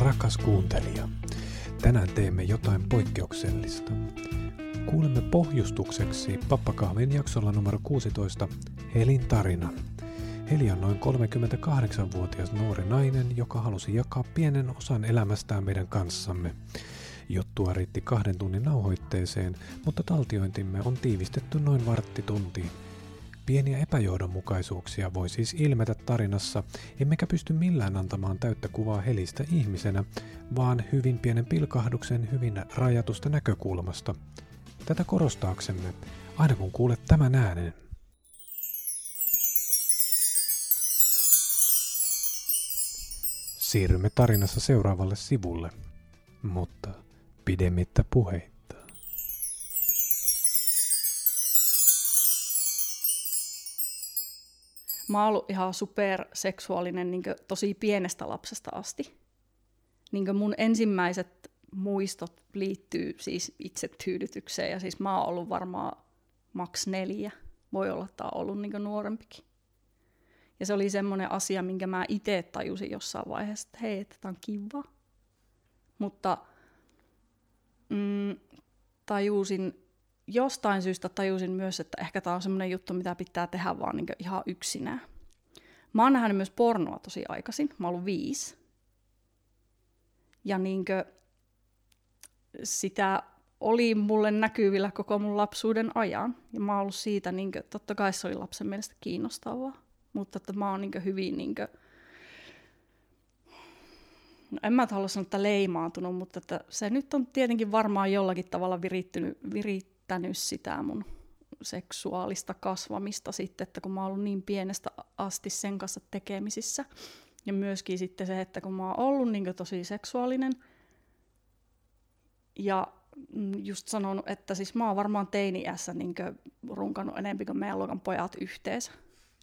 Rakas kuuntelija, tänään teemme jotain poikkeuksellista. Kuulemme pohjustukseksi Pappakahvin jaksolla numero 16 Helin tarina. Heli on noin 38-vuotias nuori nainen, joka halusi jakaa pienen osan elämästään meidän kanssamme. Juttua riitti kahden tunnin nauhoitteeseen, mutta taltiointimme on tiivistetty noin varttituntiin. Pieniä epäjohdonmukaisuuksia voi siis ilmetä tarinassa, emmekä pysty millään antamaan täyttä kuvaa Helistä ihmisenä, vaan hyvin pienen pilkahduksen hyvin rajatusta näkökulmasta. Tätä korostaaksemme, aina kun kuulet tämän äänen, Siirrymme tarinassa seuraavalle sivulle, mutta pidemmittä puheitta. Mä oon ollut ihan superseksuaalinen niin tosi pienestä lapsesta asti. Niin mun ensimmäiset muistot liittyy siis itsetyydytykseen ja siis mä oon ollut varmaan maks neljä. Voi olla, että on ollut niin nuorempikin. Ja se oli semmoinen asia, minkä mä itse tajusin jossain vaiheessa, että hei, että on kiva. Mutta mm, tajusin, jostain syystä tajusin myös, että ehkä tämä on semmoinen juttu, mitä pitää tehdä vaan niin ihan yksinään. Mä oon nähnyt myös pornoa tosi aikaisin. Mä oon ollut viisi. Ja niinkö sitä oli mulle näkyvillä koko mun lapsuuden ajan. Ja mä oon ollut siitä, niinkö, totta kai se oli lapsen mielestä kiinnostavaa. Mutta että mä oon niinkö hyvin niinkö, no en mä halua sanoa, että leimaantunut, mutta että se nyt on tietenkin varmaan jollakin tavalla virittynyt, virittänyt sitä mun seksuaalista kasvamista sitten, että kun mä oon ollut niin pienestä asti sen kanssa tekemisissä. Ja myöskin sitten se, että kun mä oon ollut niin tosi seksuaalinen ja just sanonut, että siis mä oon varmaan teini-iässä niin runkannut enemmän kuin meidän luokan pojat yhteensä.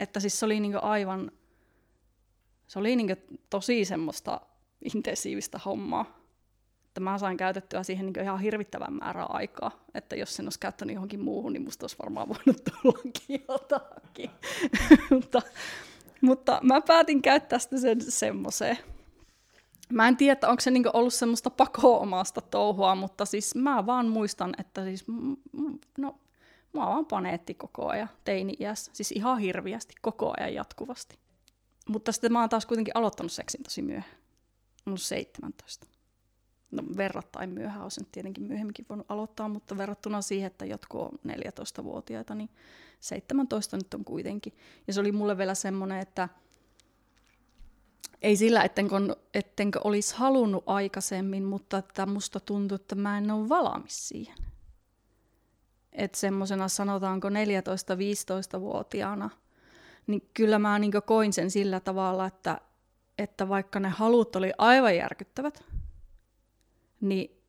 Että siis se oli niin aivan, se oli niin tosi semmoista intensiivistä hommaa. Että mä sain käytettyä siihen niin ihan hirvittävän määrän aikaa. Että jos sen olisi käyttänyt johonkin muuhun, niin musta olisi varmaan voinut tullakin jotakin. mutta, mutta mä päätin käyttää sitä sen semmoiseen. Mä en tiedä, onko se niinku ollut semmoista pakoomasta touhua, mutta siis mä vaan muistan, että siis, no, mä vaan paneetti koko ajan teini-iässä. Siis ihan hirviästi, koko ajan jatkuvasti. Mutta sitten mä oon taas kuitenkin aloittanut seksin tosi myöhään. Oon 17. No verrattain myöhään, olisin tietenkin myöhemminkin voinut aloittaa, mutta verrattuna siihen, että jotkut on 14-vuotiaita, niin 17 nyt on kuitenkin. Ja se oli mulle vielä semmoinen, että ei sillä, ettenkö, ettenkö olisi halunnut aikaisemmin, mutta että musta tuntuu, että mä en ole valmis siihen. Että semmoisena sanotaanko 14-15-vuotiaana, niin kyllä mä niin koin sen sillä tavalla, että, että vaikka ne halut oli aivan järkyttävät, niin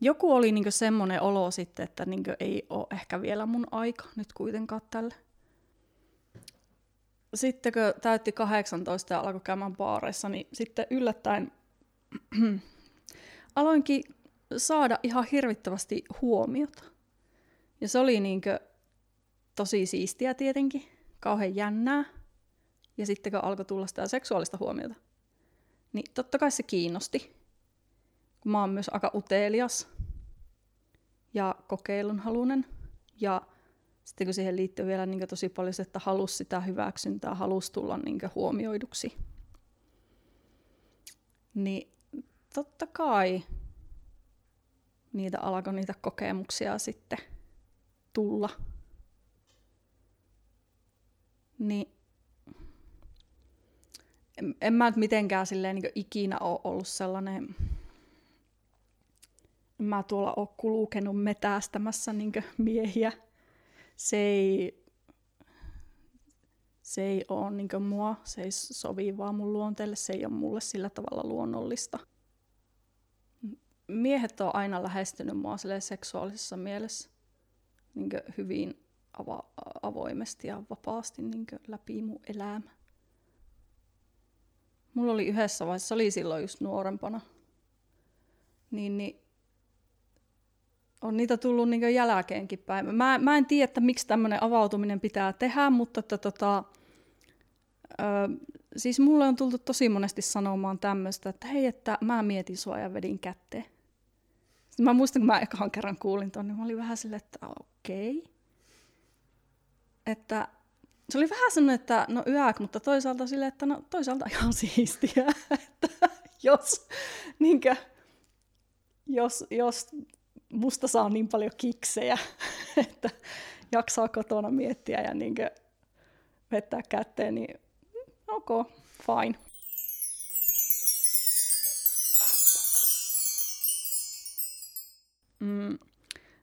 joku oli niin semmoinen olo sitten, että niin ei ole ehkä vielä mun aika nyt kuitenkaan tälle. Sitten kun täytti 18 ja alkoi käymään baareissa, niin sitten yllättäen aloinkin saada ihan hirvittävästi huomiota. Ja se oli niinkö tosi siistiä tietenkin, kauhean jännää. Ja sitten kun alkoi tulla sitä seksuaalista huomiota, niin totta kai se kiinnosti. Kun mä oon myös aika utelias ja kokeilunhalunen. Ja sitten kun siihen liittyy vielä niin tosi paljon se, että halus sitä hyväksyntää, halus tulla niin huomioiduksi. Niin totta kai niitä alkoi niitä kokemuksia sitten tulla. Niin en, mä nyt mitenkään silleen niin ikinä ole ollut sellainen, en mä tuolla ole kulkenut metästämässä niin miehiä. Se ei, se ei ole niin mua, se ei sovi vaan mun luonteelle, se ei ole mulle sillä tavalla luonnollista miehet on aina lähestynyt mua seksuaalisessa mielessä niin hyvin avoimesti ja vapaasti niin läpi mun elämä. Mulla oli yhdessä vaiheessa, oli silloin just nuorempana, niin, niin on niitä tullut niin jälkeenkin päin. Mä, mä en tiedä, että miksi tämmöinen avautuminen pitää tehdä, mutta että tota, ö, siis mulle on tultu tosi monesti sanomaan tämmöistä, että hei, että mä mietin sua ja vedin kätteen. Sitten mä muistan, kun mä ekaan kerran kuulin ton, niin mä olin vähän silleen, että okei. Okay. Että se oli vähän sellainen, että no yök, mutta toisaalta silleen, että no toisaalta ihan siistiä, että jos, niinkö, jos, jos musta saa niin paljon kiksejä, että jaksaa kotona miettiä ja niinkö vettää kätteen, niin ok, fine. Mm,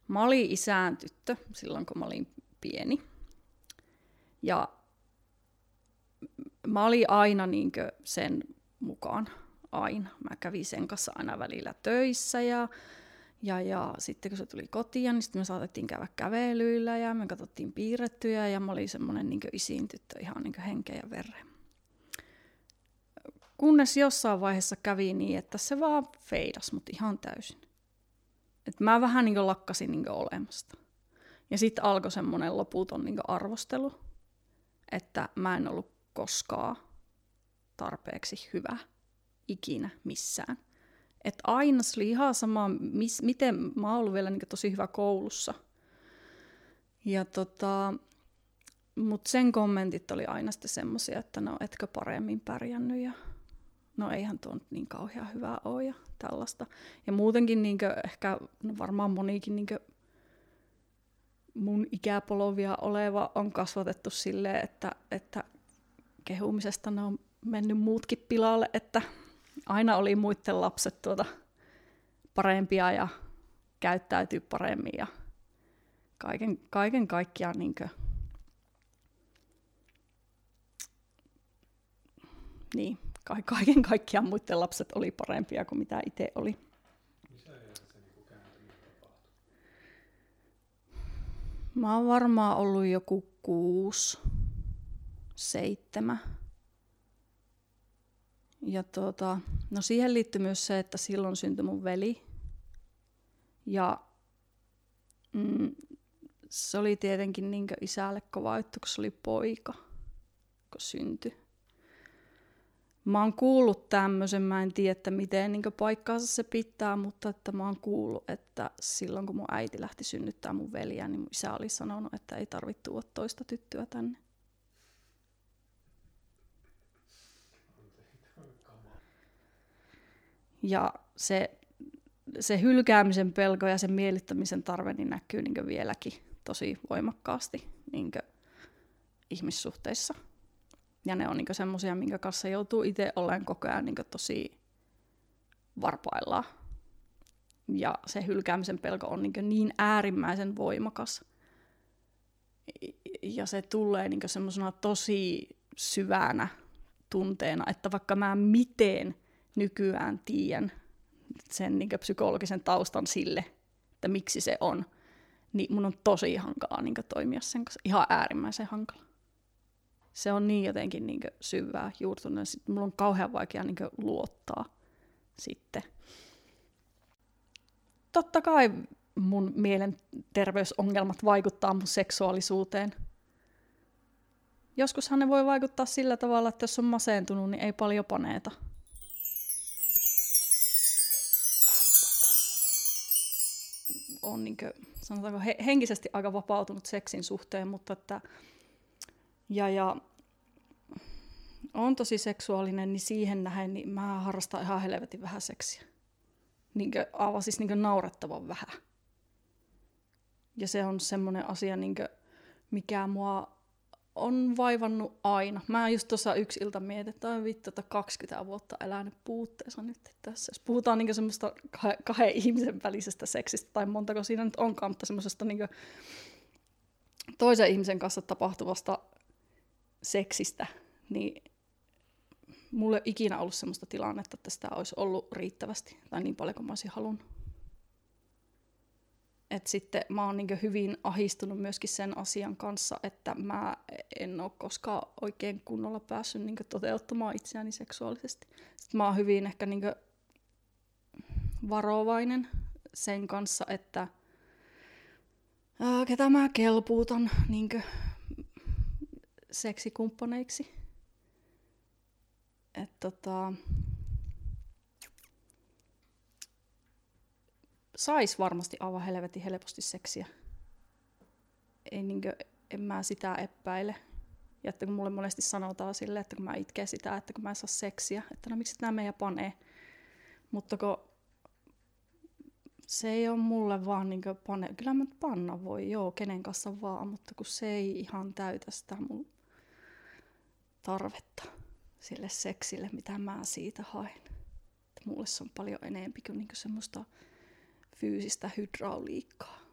mä olin isään tyttö silloin, kun mä olin pieni. Ja mä olin aina niinkö sen mukaan, aina. Mä kävin sen kanssa aina välillä töissä ja, ja, ja sitten kun se tuli kotiin, niin sitten me saatettiin käydä kävelyillä ja me katsottiin piirrettyjä ja mä olin semmoinen niin isiin tyttö ihan niin henkeä ja verren. Kunnes jossain vaiheessa kävi niin, että se vaan feidas mut ihan täysin. Et mä vähän niin lakkasin niin olemasta. Ja sitten alkoi semmoinen loputon niin arvostelu, että mä en ollut koskaan tarpeeksi hyvä ikinä missään. Että aina se oli ihan sama, mis, miten mä oon ollut vielä niin tosi hyvä koulussa. Ja tota, mutta sen kommentit oli aina sitten semmoisia, että no etkö paremmin pärjännyt ja no eihän tuo nyt niin kauhean hyvää ole ja tällaista. Ja muutenkin niin ehkä no varmaan monikin niin mun ikäpolovia oleva on kasvatettu silleen, että, että kehumisesta ne on mennyt muutkin pilalle, että aina oli muiden lapset tuota parempia ja käyttäytyy paremmin ja kaiken, kaiken kaikkiaan niin kuin, niin, kaiken kaikkiaan muiden lapset oli parempia kuin mitä itse oli. Mä oon varmaan ollut joku kuusi, seitsemän. Ja tuota, no siihen liittyy myös se, että silloin syntyi mun veli. Ja mm, se oli tietenkin niin isälle kova juttu, kun se oli poika, kun syntyi. Mä oon kuullut tämmöisen, mä en tiedä, että miten niin paikkaansa se pitää, mutta että mä oon kuullut, että silloin kun mun äiti lähti synnyttää mun veliä, niin mun isä oli sanonut, että ei tarvitse tuoda toista tyttöä tänne. Ja se, se hylkäämisen pelko ja sen miellyttämisen tarve niin näkyy niin vieläkin tosi voimakkaasti niin ihmissuhteissa. Ja ne on niin semmoisia, minkä kanssa joutuu itse olemaan koko ajan niin tosi varpaillaan. Ja se hylkäämisen pelko on niin, niin äärimmäisen voimakas. Ja se tulee niin semmoisena tosi syvänä tunteena, että vaikka mä miten nykyään tiedän sen niin psykologisen taustan sille, että miksi se on, niin mun on tosi hankalaa niin toimia sen kanssa. Ihan äärimmäisen hankala se on niin jotenkin niin syvää juurtunut. Sitten mulla on kauhean vaikea niin luottaa sitten. Totta kai mun mielenterveysongelmat vaikuttaa mun seksuaalisuuteen. Joskushan ne voi vaikuttaa sillä tavalla, että jos on masentunut, niin ei paljon paneeta. On niin kuin, sanotaanko henkisesti aika vapautunut seksin suhteen, mutta että ja, ja on tosi seksuaalinen, niin siihen nähen, niin mä harrastan ihan helvetin vähän seksiä. Niin kuin, aivan siis niin naurettavan vähän. Ja se on semmoinen asia, niin kuin, mikä mua on vaivannut aina. Mä just tuossa yksi ilta mietin, että vittu, että 20 vuotta elänyt puutteessa nyt tässä. Jos puhutaan niin semmoista kahden ihmisen välisestä seksistä, tai montako siinä nyt onkaan, mutta semmoisesta niin toisen ihmisen kanssa tapahtuvasta seksistä, niin mulla ei ikinä ollut sellaista tilannetta, että sitä olisi ollut riittävästi tai niin paljon kuin mä olisin halunnut. Et sitten mä oon niin hyvin ahistunut myöskin sen asian kanssa, että mä en ole koskaan oikein kunnolla päässyt niin toteuttamaan itseäni seksuaalisesti. Sitten mä oon hyvin ehkä niin varovainen sen kanssa, että ketä mä kelpuutan niin seksikumppaneiksi. että tota, sais varmasti aivan helvetin helposti seksiä. Ei niinkö, en mä sitä epäile. Ja että kun mulle monesti sanotaan sille, että kun mä itken sitä, että kun mä en saa seksiä, että no miksi nämä meidän panee. Mutta kun se ei ole mulle vaan niin pane, kyllä mä panna voi, joo, kenen kanssa vaan, mutta kun se ei ihan täytä sitä mun tarvetta sille seksille, mitä mä siitä haen. Että mulle se on paljon enempi kuin, niin kuin semmoista fyysistä hydrauliikkaa.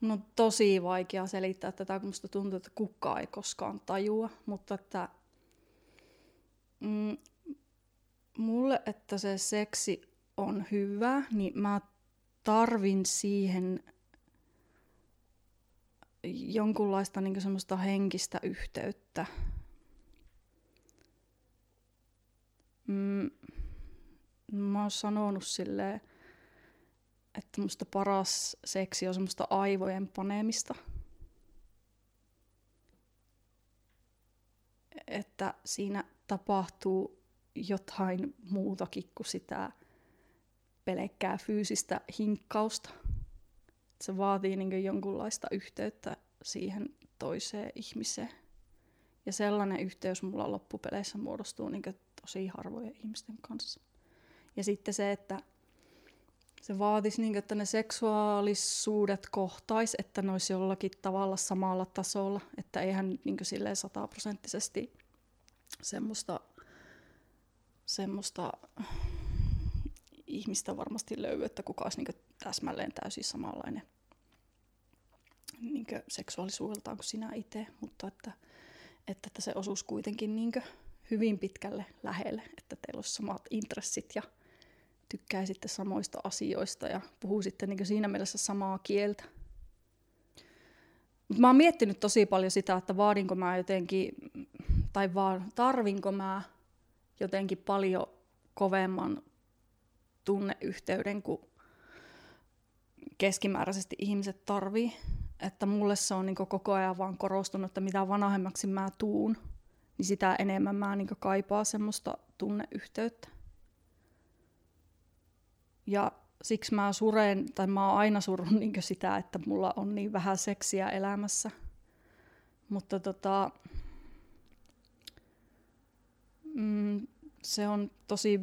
Mun on tosi vaikea selittää tätä, kun musta tuntuu, että kukaan ei koskaan tajua, mutta että mm, mulle, että se seksi on hyvä, niin mä tarvin siihen jonkunlaista niin semmoista henkistä yhteyttä. Mm, mä oon sanonut silleen, että musta paras seksi on semmoista aivojen panemista. Että siinä tapahtuu jotain muutakin kuin sitä pelkkää fyysistä hinkkausta. Se vaatii niin jonkunlaista yhteyttä siihen toiseen ihmiseen. Ja sellainen yhteys mulla loppupeleissä muodostuu niin tosi harvojen ihmisten kanssa. Ja sitten se, että se vaatisi, niin, että ne seksuaalisuudet kohtais, että ne olisi jollakin tavalla samalla tasolla, että eihän niin silleen sataprosenttisesti semmoista, semmoista ihmistä varmasti löydy, että kuka olisi niin täsmälleen täysin samanlainen niin seksuaalisuudeltaan kuin sinä itse, mutta että, että, että se osuus kuitenkin niin hyvin pitkälle lähelle, että teillä olisi samat intressit ja tykkäisitte samoista asioista ja puhuisitte niin siinä mielessä samaa kieltä. Mutta mä oon miettinyt tosi paljon sitä, että vaadinko mä jotenkin, tai vaan tarvinko mä jotenkin paljon kovemman tunneyhteyden kuin keskimääräisesti ihmiset tarvii. Että mulle se on niin koko ajan vaan korostunut, että mitä vanhemmaksi mä tuun, niin sitä enemmän mä niin kaipaa semmoista tunneyhteyttä. Ja siksi mä suren, tai mä oon aina surun niin sitä, että mulla on niin vähän seksiä elämässä. Mutta tota, mm, se on tosi,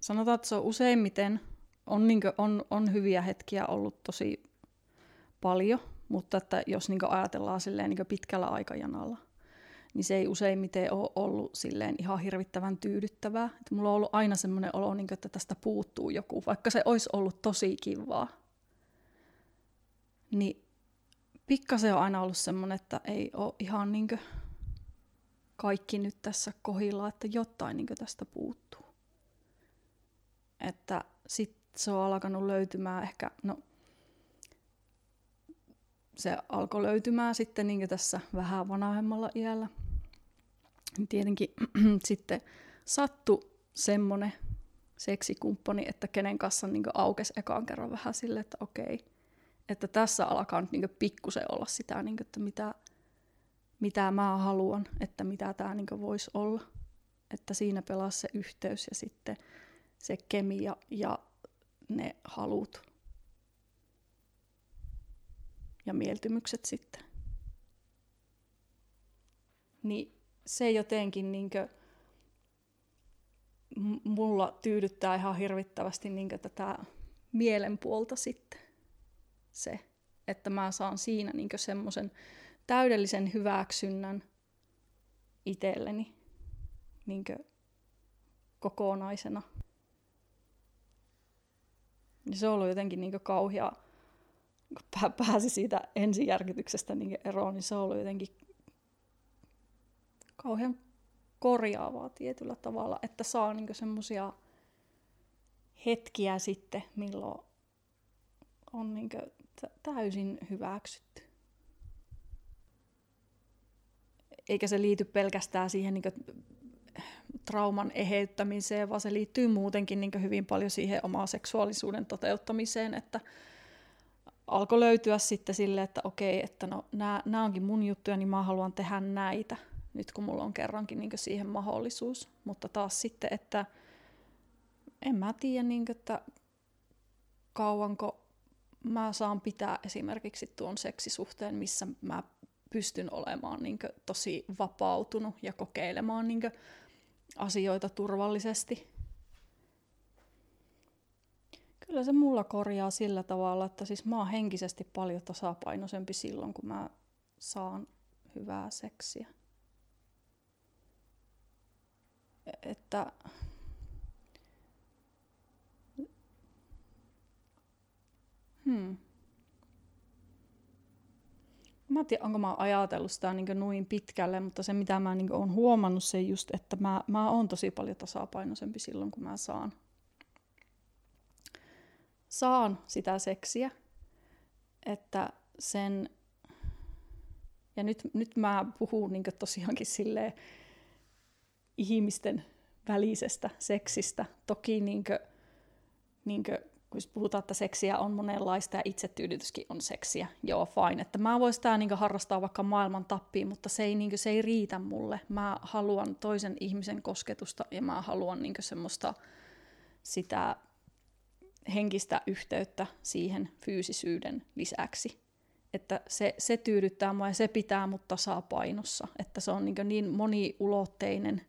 sanotaan, että se on useimmiten, on, niin kuin, on, on hyviä hetkiä ollut tosi paljon, mutta että jos niin ajatellaan silleen niin pitkällä aikajanalla, niin se ei useimmiten ole ollut silleen ihan hirvittävän tyydyttävää. Että mulla on ollut aina semmoinen olo, niin että tästä puuttuu joku, vaikka se olisi ollut tosi kivaa. Niin pikkasen on aina ollut semmoinen, että ei ole ihan niin kaikki nyt tässä kohilla, että jotain niin tästä puuttuu. Että sitten se on alkanut löytymään ehkä, no se alkoi löytymään sitten niin tässä vähän vanhemmalla iällä – tietenkin sitten sattu semmonen seksikumppani, että kenen kanssa niin aukesi ekaan kerran vähän sille, että okei, että tässä alkaa nyt niin pikkusen olla sitä, niin että mitä, mitä mä haluan, että mitä tämä niin voisi olla. Että siinä pelaa se yhteys ja sitten se kemia ja ne halut ja mieltymykset sitten. Niin se jotenkin niin kuin, mulla tyydyttää ihan hirvittävästi niin tätä mielenpuolta sitten se, että mä saan siinä niin semmoisen täydellisen hyväksynnän itselleni niin kokonaisena. Ja se on ollut jotenkin niin kauhea, kun pääsi siitä ensijärkytyksestä niin eroon, niin se on ollut jotenkin kauhean korjaavaa tietyllä tavalla, että saa niinku semmoisia hetkiä sitten, milloin on niinku täysin hyväksytty. Eikä se liity pelkästään siihen niinku trauman eheyttämiseen, vaan se liittyy muutenkin niin hyvin paljon siihen omaa seksuaalisuuden toteuttamiseen, että alkoi löytyä sitten sille, että okei, että no nämä onkin mun juttuja, niin mä haluan tehdä näitä, nyt kun mulla on kerrankin niin siihen mahdollisuus. Mutta taas sitten, että en mä tiedä, niin kuin, että kauanko mä saan pitää esimerkiksi tuon seksisuhteen, missä mä pystyn olemaan niin kuin, tosi vapautunut ja kokeilemaan niin kuin, asioita turvallisesti. Kyllä se mulla korjaa sillä tavalla, että siis mä oon henkisesti paljon tasapainoisempi silloin, kun mä saan hyvää seksiä. Että Hmm. Mä en tiedä, onko mä ajatellut sitä niin noin pitkälle, mutta se mitä mä niin olen huomannut se just, että mä, mä oon tosi paljon tasapainoisempi silloin, kun mä saan, saan sitä seksiä. Että sen, ja nyt, nyt mä puhun niin tosiaankin silleen ihmisten välisestä seksistä. Toki niin kuin, niin kuin kun puhutaan, että seksiä on monenlaista ja itsetyydytyskin on seksiä, joo fine. Että mä voisin sitä niin harrastaa vaikka maailman tappiin, mutta se ei, niin kuin, se ei riitä mulle. Mä haluan toisen ihmisen kosketusta ja mä haluan niin semmoista sitä henkistä yhteyttä siihen fyysisyyden lisäksi. Että se, se tyydyttää mua ja se pitää mut tasapainossa. Että se on niin, niin moniulotteinen,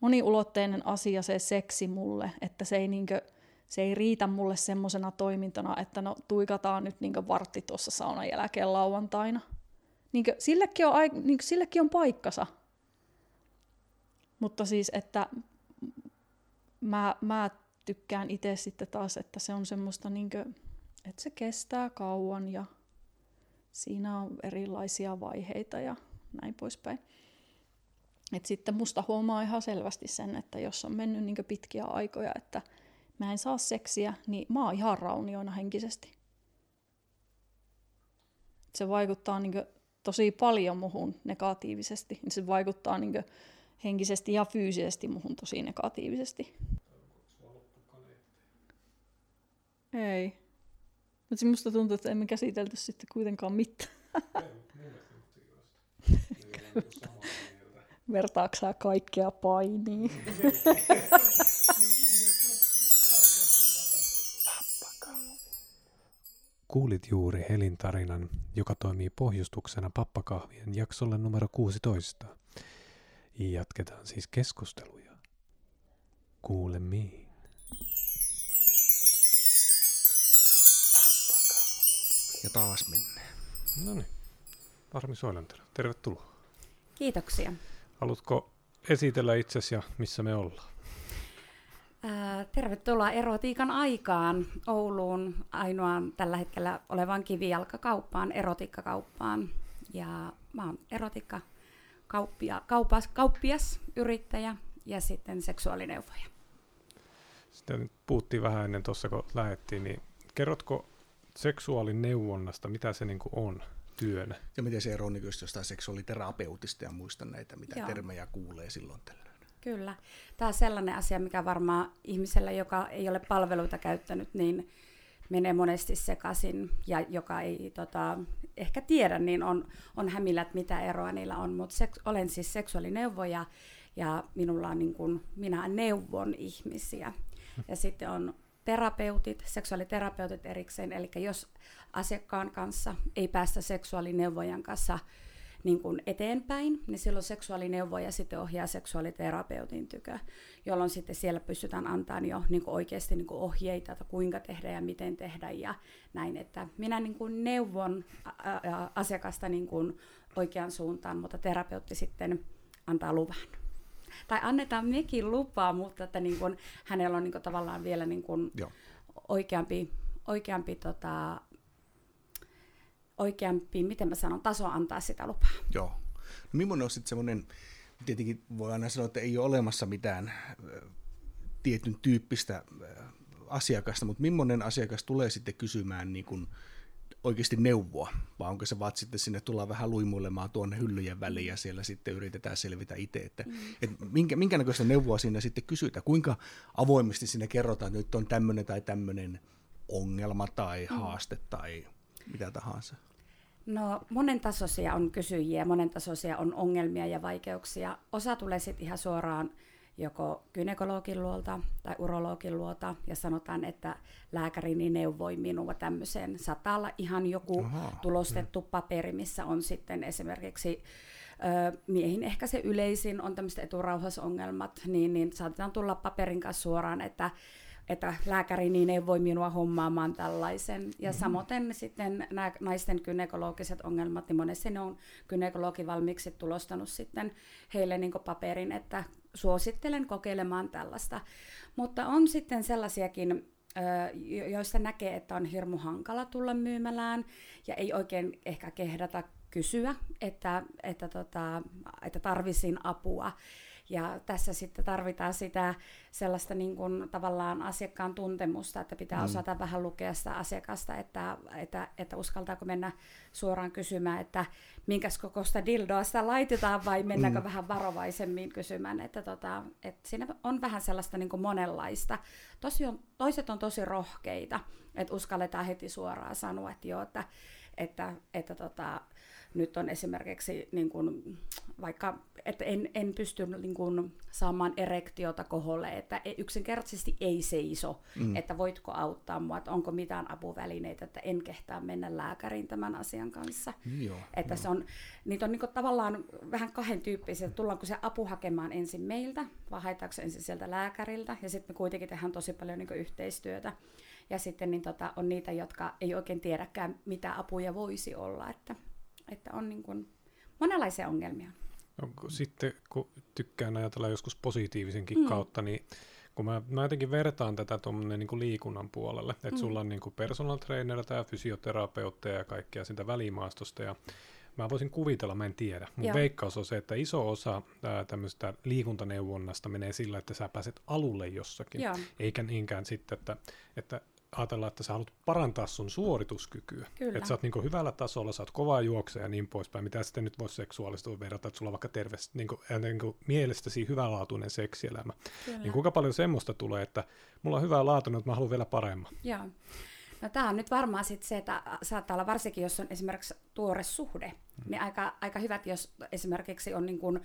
moniulotteinen asia se seksi mulle, että se ei niin kuin, se ei riitä mulle semmoisena toimintona, että no tuikataan nyt niin vartti tuossa saunan jälkeen lauantaina. Niin sillekin, on, niin sillekin on paikkansa. Mutta siis, että mä, mä tykkään itse sitten taas, että se on semmoista, niin kuin, että se kestää kauan ja siinä on erilaisia vaiheita ja näin poispäin. Et sitten musta huomaa ihan selvästi sen, että jos on mennyt niin pitkiä aikoja, että mä en saa seksiä, niin mä oon ihan raunioina henkisesti. Se vaikuttaa niin kuin, tosi paljon muhun negatiivisesti. Se vaikuttaa niin kuin, henkisesti ja fyysisesti muhun tosi negatiivisesti. Ei. Mutta musta tuntuu, että emme käsitelty sitten kuitenkaan mitään. Vertaaksaa kaikkea painiin? Kuulit juuri Helin tarinan, joka toimii pohjustuksena pappakahvien jaksolle numero 16. Jatketaan siis keskusteluja. Kuulemiin. Ja taas mennään. No niin. Parmi Soilantero, tervetuloa. Kiitoksia. Haluatko esitellä itsesi ja missä me ollaan? Tervetuloa erotiikan aikaan Ouluun ainoaan tällä hetkellä olevan kivijalkakauppaan, erotiikkakauppaan. Ja mä oon erotiikka kauppia, kaupas, kauppias, yrittäjä ja sitten seksuaalineuvoja. Sitten puhuttiin vähän ennen tuossa, kun lähdettiin, niin kerrotko seksuaalineuvonnasta, mitä se niinku on työnä? Ja miten se eroaa nykyistä jostain seksuaaliterapeutista ja muista näitä, mitä Joo. termejä kuulee silloin tällä? Kyllä. Tämä on sellainen asia, mikä varmaan ihmisellä, joka ei ole palveluita käyttänyt, niin menee monesti sekaisin ja joka ei tota, ehkä tiedä, niin on, on hämillä, että mitä eroa niillä on. Mutta seks, olen siis seksuaalineuvoja ja minulla on niin kuin, minä neuvon ihmisiä. Ja sitten on terapeutit, seksuaaliterapeutit erikseen, eli jos asiakkaan kanssa ei päästä seksuaalineuvojan kanssa niin kuin eteenpäin, niin silloin seksuaalineuvoja sitten ohjaa seksuaaliterapeutin tykö, jolloin sitten siellä pystytään antamaan jo niin kuin oikeasti niin kuin ohjeita, että kuinka tehdä ja miten tehdä ja näin, että minä niin kuin neuvon asiakasta niin kuin oikean suuntaan, mutta terapeutti sitten antaa luvan. Tai annetaan mekin lupaa, mutta että niin kuin, hänellä on niin kuin tavallaan vielä niin kuin oikeampi, oikeampi tota, oikeampi, miten mä sanon, taso antaa sitä lupaa. Joo. No millainen on sitten semmoinen, tietenkin voi aina sanoa, että ei ole olemassa mitään tietyn tyyppistä asiakasta, mutta millainen asiakas tulee sitten kysymään niin kuin oikeasti neuvoa, vai onko se vaan sitten sinne tullaan vähän luimuilemaan tuonne hyllyjen väliin ja siellä sitten yritetään selvitä itse, että mm. et minkä, minkä näköistä neuvoa siinä sitten kysytään, kuinka avoimesti sinne kerrotaan, että nyt on tämmöinen tai tämmöinen ongelma tai haaste tai mitä tahansa? No monen tasoisia on kysyjiä, monen tasoisia on ongelmia ja vaikeuksia. Osa tulee sitten ihan suoraan joko gynekologin luolta tai urologin luolta ja sanotaan, että lääkärini neuvoi minua tämmöiseen. Saattaa olla ihan joku Aha, tulostettu mm. paperi, missä on sitten esimerkiksi ö, miehin ehkä se yleisin on tämmöiset eturauhasongelmat, niin, niin saatetaan tulla paperin kanssa suoraan, että että lääkäri niin ei voi minua hommaamaan tällaisen. Ja mm-hmm. samoin sitten nämä naisten gynekologiset ongelmat, niin monesti ne on gynekologi valmiiksi tulostanut sitten heille niin paperin, että suosittelen kokeilemaan tällaista. Mutta on sitten sellaisiakin joista näkee, että on hirmu hankala tulla myymälään ja ei oikein ehkä kehdata kysyä, että, että, tota, että tarvisin apua. Ja tässä sitten tarvitaan sitä sellaista niin kuin tavallaan asiakkaan tuntemusta, että pitää mm. osata vähän lukea sitä asiakasta, että, että, että uskaltaako mennä suoraan kysymään, että minkäs kokoista dildoa sitä laitetaan vai mennäänkö mm. vähän varovaisemmin kysymään. Että, tota, että siinä on vähän sellaista niin kuin monenlaista. Tosi on, toiset on tosi rohkeita, että uskalletaan heti suoraan sanoa, että joo, että, että, että tota, nyt on esimerkiksi niin kuin, vaikka, että en, en pysty niin kuin, saamaan erektiota koholle, että e, yksinkertaisesti ei seiso, mm. että voitko auttaa mua, että onko mitään apuvälineitä, että en kehtaa mennä lääkäriin tämän asian kanssa. Joo, että joo. se on, niitä on niin kuin, tavallaan vähän kahden tyyppisiä, että tullaanko se apu hakemaan ensin meiltä, vai haetaanko ensin sieltä lääkäriltä, ja sitten me kuitenkin tehdään tosi paljon niin kuin, yhteistyötä. Ja sitten niin tota, on niitä, jotka ei oikein tiedäkään, mitä apuja voisi olla. Että että on niin kuin monenlaisia ongelmia. No, sitten kun tykkään ajatella joskus positiivisenkin mm. kautta, niin kun mä, mä jotenkin vertaan tätä tuommoinen niin liikunnan puolelle, että mm. sulla on niin kuin personal trainer ja fysioterapeutteja ja kaikkea sitä välimaastosta ja mä voisin kuvitella, mä en tiedä. Mun Joo. veikkaus on se, että iso osa ää, tämmöistä liikuntaneuvonnasta menee sillä, että sä pääset alulle jossakin, Joo. eikä niinkään sitten, että, että ajatella, että sä haluat parantaa sun suorituskykyä. Kyllä. Että sä oot niin hyvällä tasolla, sä oot kovaa juokseja ja niin poispäin. Mitä sitten nyt voisi seksuaalisesti verrata, että sulla on vaikka terve, niin kuin, niin kuin mielestäsi hyvänlaatuinen seksielämä. Kyllä. Niin kuinka paljon semmoista tulee, että mulla on hyvää laatu, mutta mä haluan vielä paremman. Joo. No tämä on nyt varmaan sit se, että saattaa olla varsinkin, jos on esimerkiksi tuore suhde, mm. niin aika, aika hyvät, jos esimerkiksi on niin kuin,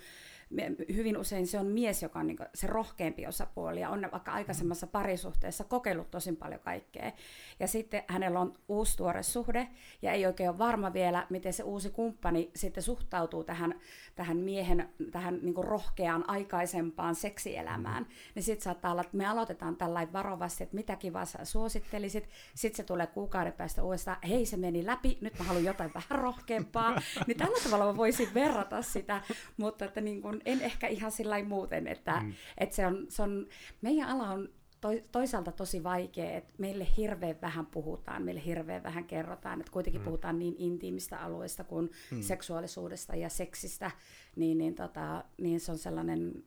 hyvin usein se on mies, joka on niin se rohkeampi osapuoli ja on vaikka aikaisemmassa parisuhteessa kokeillut tosin paljon kaikkea. Ja sitten hänellä on uusi tuore suhde ja ei oikein ole varma vielä, miten se uusi kumppani sitten suhtautuu tähän, tähän miehen, tähän niin rohkeaan aikaisempaan seksielämään. Niin sitten saattaa olla, että me aloitetaan tällainen varovasti, että mitä kivaa sä suosittelisit. Sitten se tulee kuukauden päästä uudestaan, hei se meni läpi, nyt mä haluan jotain vähän rohkeampaa. niin tällä tavalla mä voisin verrata sitä, mutta että niin kuin en ehkä ihan sillä muuten, että, mm. että se, on, se on, meidän ala on toisaalta tosi vaikea, että meille hirveän vähän puhutaan, meille hirveän vähän kerrotaan, että kuitenkin mm. puhutaan niin intiimistä alueesta kuin mm. seksuaalisuudesta ja seksistä, niin, niin, tota, niin se on sellainen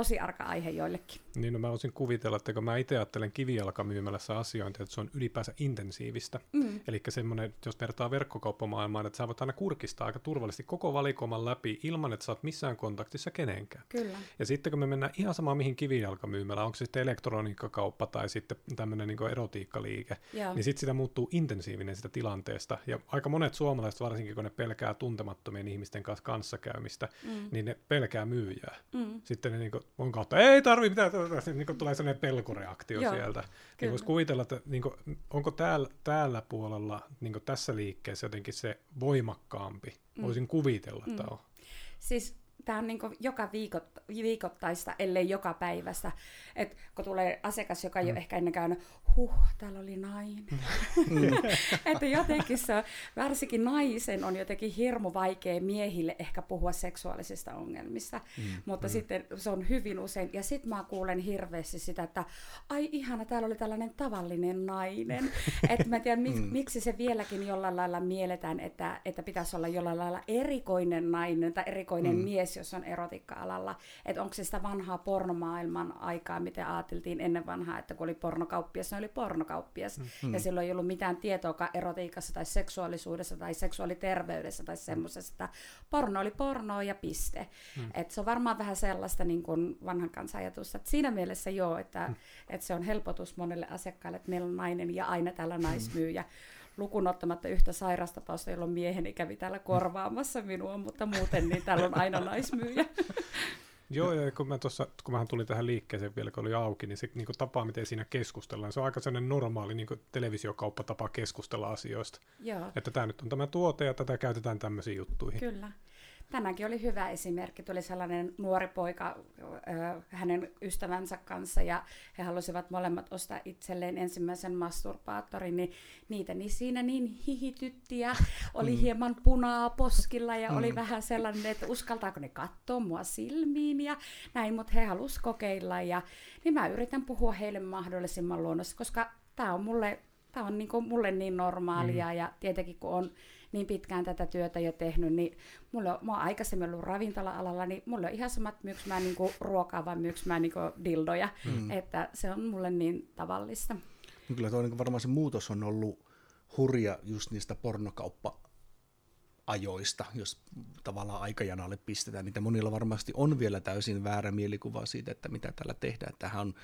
tosi arka aihe joillekin. Niin, no mä voisin kuvitella, että kun mä itse ajattelen kivijalkamyymälässä asiointia, että se on ylipäänsä intensiivistä. Mm. Eli semmoinen, jos vertaa verkkokauppamaailmaan, että sä voit aina kurkistaa aika turvallisesti koko valikoiman läpi ilman, että sä oot missään kontaktissa kenenkään. Kyllä. Ja sitten kun me mennään ihan samaan mihin kivijalkamyymälä, onko se sitten elektroniikkakauppa tai sitten tämmöinen niin erotiikkaliike, Joo. niin sitten sitä muuttuu intensiivinen sitä tilanteesta. Ja aika monet suomalaiset, varsinkin kun ne pelkää tuntemattomien ihmisten kanssa kanssakäymistä, mm. niin ne pelkää myyjää. Mm. Sitten ne niin kuin, on kautta, ei tarvi mitään niin kuin tulee sellainen pelkoreaktio Joo, sieltä. Niin voisi kuvitella, että niin kuin, onko täällä, täällä puolella niin kuin tässä liikkeessä jotenkin se voimakkaampi? Mm. Voisin kuvitella, että mm. on. Siis tämä on niin joka viikot, viikoittaista, ellei joka päivästä. Et kun tulee asiakas, joka ei mm. ole ehkä ennen käynyt, huh, täällä oli nainen. Mm. että jotenkin se, varsinkin naisen on jotenkin hirmu vaikea miehille ehkä puhua seksuaalisista ongelmista. Mm. Mutta mm. sitten se on hyvin usein, ja sitten mä kuulen hirveästi sitä, että ai ihana, täällä oli tällainen tavallinen nainen. että mä tiedän, mik, mm. miksi se vieläkin jollain lailla mielletään, että, että pitäisi olla jollain lailla erikoinen nainen tai erikoinen mm. mies, edes jos on erotiikka-alalla. Että onko se sitä vanhaa pornomaailman aikaa, miten ajateltiin ennen vanhaa, että kun oli pornokauppias, se oli pornokauppias. Mm. Ja silloin ei ollut mitään tietoa erotiikassa tai seksuaalisuudessa tai seksuaaliterveydessä tai semmoisesta. Että porno oli porno ja piste. Mm. Et se on varmaan vähän sellaista niin kuin vanhan kanssa ajatusta. Et siinä mielessä joo, että, mm. että se on helpotus monelle asiakkaalle, että meillä on nainen ja aina täällä naismyyjä. Mm lukun ottamatta yhtä sairastapausta, jolloin mieheni kävi täällä korvaamassa minua, mutta muuten niin täällä on aina naismyyjä. Joo, ja kun mä, tossa, kun mä tulin tähän liikkeeseen vielä, kun oli auki, niin se niin kuin, tapa, miten siinä keskustellaan, se on aika sellainen normaali niin kuin, televisiokauppatapa keskustella asioista. Joo. Että tämä nyt on tämä tuote ja tätä käytetään tämmöisiin juttuihin. Kyllä. Tänäänkin oli hyvä esimerkki. Tuli sellainen nuori poika äh, hänen ystävänsä kanssa ja he halusivat molemmat ostaa itselleen ensimmäisen masturbaattorin, niin niitä niin siinä niin hihitytti ja oli mm. hieman punaa poskilla ja mm. oli vähän sellainen, että uskaltaako ne katsoa mua silmiin ja näin, mutta he halusivat kokeilla ja niin mä yritän puhua heille mahdollisimman luonnossa, koska tämä on mulle, tää on niinku mulle niin normaalia mm. ja tietenkin kun on niin pitkään tätä työtä jo tehnyt, niin mulla on, mä oon aikaisemmin ollut ravintola-alalla, niin mulla on ihan samat, myyks mä niinku ruokaa vai myyks mä niinku dildoja, mm. että se on mulle niin tavallista. No kyllä tuo niin varmaan se muutos on ollut hurja just niistä pornokauppa ajoista, jos tavallaan aikajanalle pistetään. Niitä monilla varmasti on vielä täysin väärä mielikuva siitä, että mitä täällä tehdään. Tähän on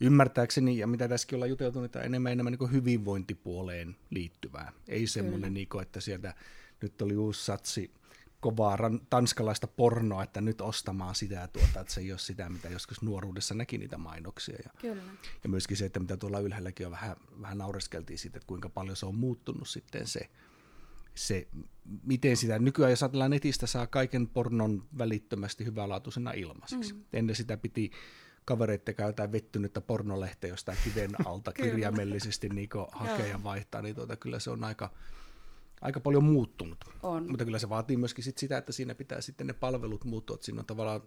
ymmärtääkseni, ja mitä tässäkin ollaan juteltu, niin tämä enemmän enemmän niin hyvinvointipuoleen liittyvää. Ei semmoinen, niin kuin, että sieltä nyt oli uusi satsi kovaa ran, tanskalaista pornoa, että nyt ostamaan sitä ja tuota, että se ei ole sitä, mitä joskus nuoruudessa näki niitä mainoksia. Ja, Kyllä. ja myöskin se, että mitä tuolla ylhäälläkin on vähän, vähän naureskeltiin siitä, että kuinka paljon se on muuttunut sitten se, se miten sitä nykyään, jos ajatellaan netistä, saa kaiken pornon välittömästi hyvälaatuisena ilmaiseksi. Mm. Ennen sitä piti kavereitten käytetään vettynyttä pornolehteä jostain kiven alta kirjaimellisesti niin hakea ja vaihtaa, niin tuota, kyllä se on aika, aika paljon muuttunut. On. Mutta kyllä se vaatii myöskin sit sitä, että siinä pitää sitten ne palvelut muuttua, että siinä on tavallaan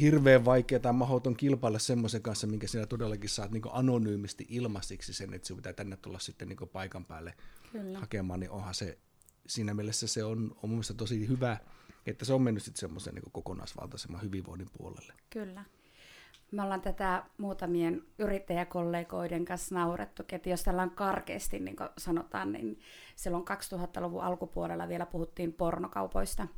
hirveän vaikea tai mahdoton kilpailla semmoisen kanssa, minkä sinä todellakin saat niin anonyymisti ilmaisiksi sen, että sinun pitää tänne tulla sitten niin paikan päälle Kyllä. hakemaan, niin onhan se, siinä mielessä se on, on mun mielestä tosi hyvä, että se on mennyt sitten semmoisen niin kokonaisvaltaisemman hyvinvoinnin puolelle. Kyllä. Me ollaan tätä muutamien yrittäjäkollegoiden kanssa naurettu, että jos tällä on karkeasti, niin kuin sanotaan, niin silloin 2000-luvun alkupuolella vielä puhuttiin pornokaupoista –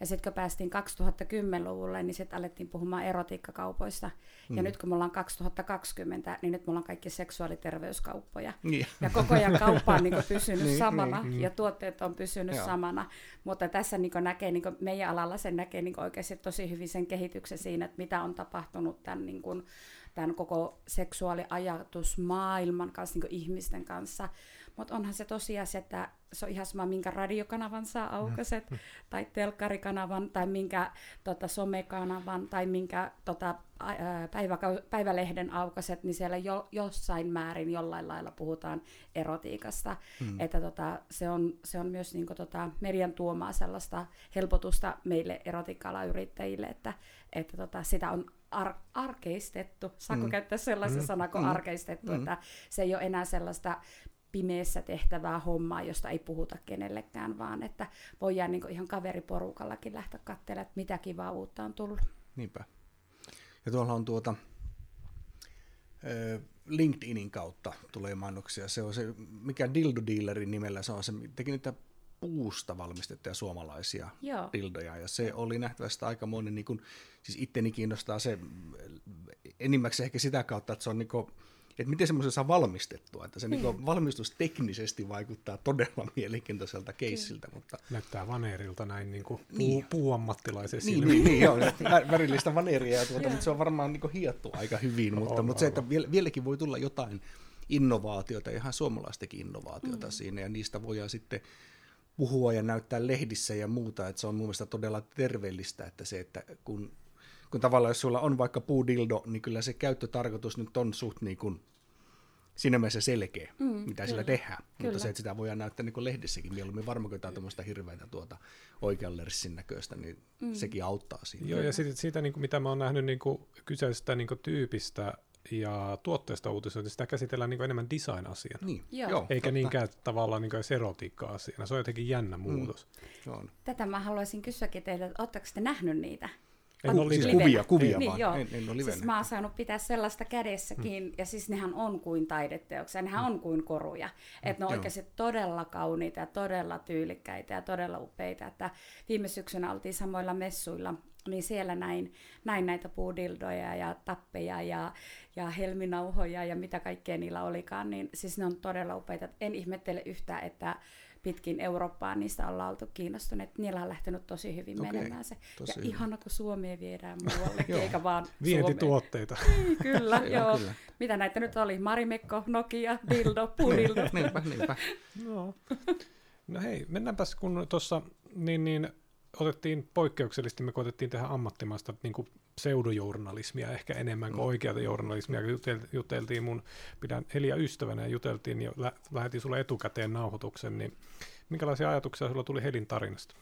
ja sitten kun päästiin 2010-luvulle, niin sitten alettiin puhumaan erotiikkakaupoista. Mm. Ja nyt kun me ollaan 2020, niin nyt me ollaan kaikki seksuaaliterveyskauppoja. Niin. Ja koko ajan kauppa on niin pysynyt niin, samana niin, ja tuotteet on pysynyt Joo. samana. Mutta tässä niin näkee, niin meidän alalla sen näkee niin oikeasti tosi hyvin sen kehityksen siinä, että mitä on tapahtunut tämän, niin kuin, tämän koko seksuaaliajatusmaailman kanssa, niin ihmisten kanssa. Mutta onhan se tosiasia, että se on ihan sama, minkä radiokanavan saa aukaset, mm. tai telkkarikanavan, tai minkä tota, somekanavan, tai minkä tota, päivä, päivälehden aukaset, niin siellä jo, jossain määrin jollain lailla puhutaan erotiikasta. Mm. Että tota, se, on, se on myös niin kuin, tota, median tuomaa sellaista helpotusta meille erotiikka yrittäjille, että, että tota, sitä on ar- arkeistettu. Saanko mm. käyttää sellaisen mm. sanan kuin mm. arkeistettu, mm. että se ei ole enää sellaista pimeässä tehtävää hommaa, josta ei puhuta kenellekään, vaan että voidaan niin ihan kaveriporukallakin lähteä katselemaan, että mitä kivaa uutta on tullut. Niinpä. Ja tuolla on tuota, LinkedInin kautta tulee mainoksia. Se on se, mikä Dildo Dealerin nimellä, se on se, teki niitä puusta valmistettuja suomalaisia Joo. dildoja, ja se oli nähtävästi aikamoinen, niin kuin, siis itteni kiinnostaa se enimmäkseen ehkä sitä kautta, että se on niin kuin, että miten semmoisen saa valmistettua, että se niin. Niin valmistus teknisesti vaikuttaa todella mielenkiintoiselta keissiltä. Mutta... Näyttää vaneerilta näin niin kuin puu, niin. puuammattilaisen niin, niin, niin, joo, värillistä vaneeria, ja tuota, mutta se on varmaan niin hiottu aika hyvin, mutta, on, mutta se, että vieläkin voi tulla jotain innovaatiota, ihan suomalaistakin innovaatiota mm. siinä, ja niistä voidaan sitten puhua ja näyttää lehdissä ja muuta, että se on mun mielestä todella terveellistä, että se, että kun kun tavallaan jos sulla on vaikka puudildo, niin kyllä se käyttötarkoitus nyt on suht niin kuin siinä mielessä selkeä, mm, mitä kyllä. sillä tehdään. Kyllä. Mutta se, että sitä voidaan näyttää niin kuin lehdissäkin mieluummin, varmaan kun jotain tuommoista hirveätä tuota oikean lerssin näköistä, niin mm. sekin auttaa siinä. Joo, ja siitä, siitä niin kuin, mitä mä oon nähnyt niin kuin kyseisestä niin kuin tyypistä, ja tuotteesta uutisointi, sitä käsitellään niin enemmän design-asiana. Niin, Joo. joo, Eikä totta. niinkään tavallaan niin erotiikka-asiana. Se on jotenkin jännä muutos. Se on. Tätä mä haluaisin kysyäkin teiltä, että oletteko te nähnyt niitä? En On ole Siis livenä. kuvia, kuvia niin, vaan. Joo. En, en ole livenä. Siis mä oon saanut pitää sellaista kädessäkin, mm. ja siis nehän on kuin taideteoksia, nehän on kuin koruja. Että ne on Joo. oikeasti todella kauniita ja todella tyylikkäitä ja todella upeita. Että viime syksynä oltiin samoilla messuilla, niin siellä näin, näin näitä puudildoja ja tappeja ja, ja helminauhoja ja mitä kaikkea niillä olikaan, niin siis ne on todella upeita. En ihmettele yhtään, että pitkin Eurooppaa niistä ollaan oltu kiinnostuneet. Niillä on lähtenyt tosi hyvin Okei, menemään se. tosi ja hyvä. ihana, kun Suomeen viedään muuallekin, Joo. eikä vaan. Vientituotteita. Niin, Kyllä, joo. kyllä. Mitä näitä nyt oli? Marimekko, Nokia, Dildo, Puudildo. niinpä, niinpä. No. no hei, mennäänpäs kun tuossa niin, niin, otettiin poikkeuksellisesti, me koitettiin tehdä ammattimaista niin kuin pseudojournalismia ehkä enemmän kuin oikeata journalismia. Jutel- Juteltiin mun, pidän Elia ystävänä ja juteltiin ja lä- lähetin sulle etukäteen nauhoituksen, niin minkälaisia ajatuksia sulla tuli Helin tarinasta?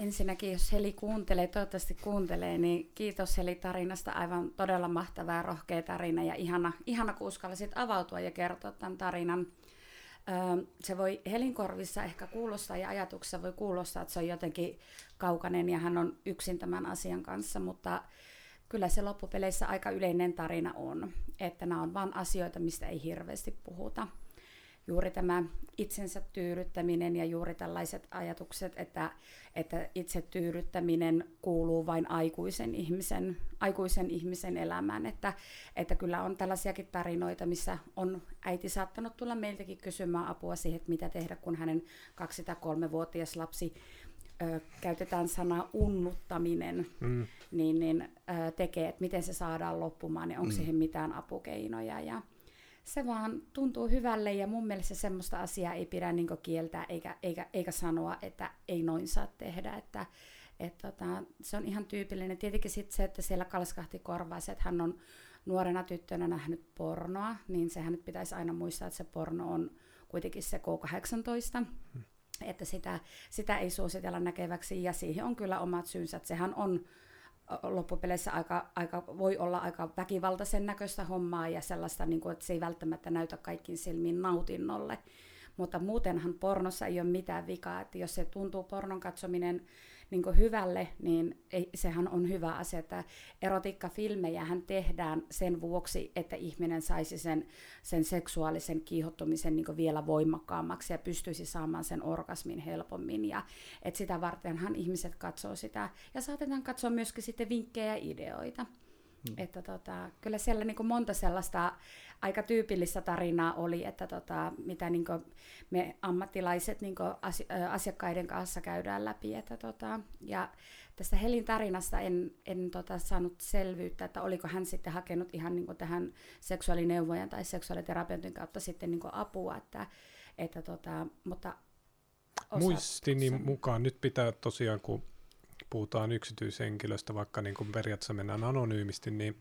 Ensinnäkin, jos Heli kuuntelee, toivottavasti kuuntelee, niin kiitos Heli tarinasta. Aivan todella mahtava ja rohkea tarina ja ihana, ihana kun uskallisit avautua ja kertoa tämän tarinan. Se voi Helin korvissa ehkä kuulostaa ja ajatuksessa voi kuulostaa, että se on jotenkin kaukainen ja hän on yksin tämän asian kanssa, mutta kyllä se loppupeleissä aika yleinen tarina on, että nämä on vain asioita, mistä ei hirveästi puhuta juuri tämä itsensä tyydyttäminen ja juuri tällaiset ajatukset, että, että itse tyydyttäminen kuuluu vain aikuisen ihmisen, aikuisen ihmisen elämään. Että, että kyllä on tällaisiakin tarinoita, missä on äiti saattanut tulla meiltäkin kysymään apua siihen, että mitä tehdä, kun hänen kaksi- tai kolmevuotias lapsi ö, käytetään sanaa unnuttaminen, Mm. niin, niin ö, tekee, että miten se saadaan loppumaan ja onko Mm. siihen mitään apukeinoja. Ja se vaan tuntuu hyvälle ja mun mielestä semmoista asiaa ei pidä niin kieltää eikä, eikä, eikä sanoa, että ei noin saa tehdä. Että, et tota, se on ihan tyypillinen. Tietenkin sitten se, että siellä kalskahti korvaa se, että hän on nuorena tyttönä nähnyt pornoa, niin sehän nyt pitäisi aina muistaa, että se porno on kuitenkin se K18, että sitä, sitä ei suositella näkeväksi ja siihen on kyllä omat syynsä, että sehän on loppupeleissä aika, aika, voi olla aika väkivaltaisen näköistä hommaa ja sellaista, niin kuin, että se ei välttämättä näytä kaikkiin silmiin nautinnolle. Mutta muutenhan pornossa ei ole mitään vikaa, että jos se tuntuu pornon katsominen niin hyvälle, niin ei, sehän on hyvä asia, että erotiikkafilmejähän tehdään sen vuoksi, että ihminen saisi sen, sen seksuaalisen kiihottumisen niin vielä voimakkaammaksi ja pystyisi saamaan sen orgasmin helpommin. Ja et sitä vartenhan ihmiset katsoo sitä. Ja saatetaan katsoa myöskin sitten vinkkejä ja ideoita. Hmm. Että tota, kyllä siellä niin monta sellaista aika tyypillistä tarinaa oli, että tota, mitä niin me ammattilaiset niin asiakkaiden kanssa käydään läpi. Että tota, ja tästä Helin tarinasta en, en tota, saanut selvyyttä, että oliko hän sitten hakenut ihan niin tähän seksuaalineuvojan tai seksuaaliterapeutin kautta sitten niin apua. Että, että tota, mutta Muistini mukaan nyt pitää tosiaan, kun puhutaan yksityishenkilöstä, vaikka niin kuin periaatteessa mennään anonyymisti, niin,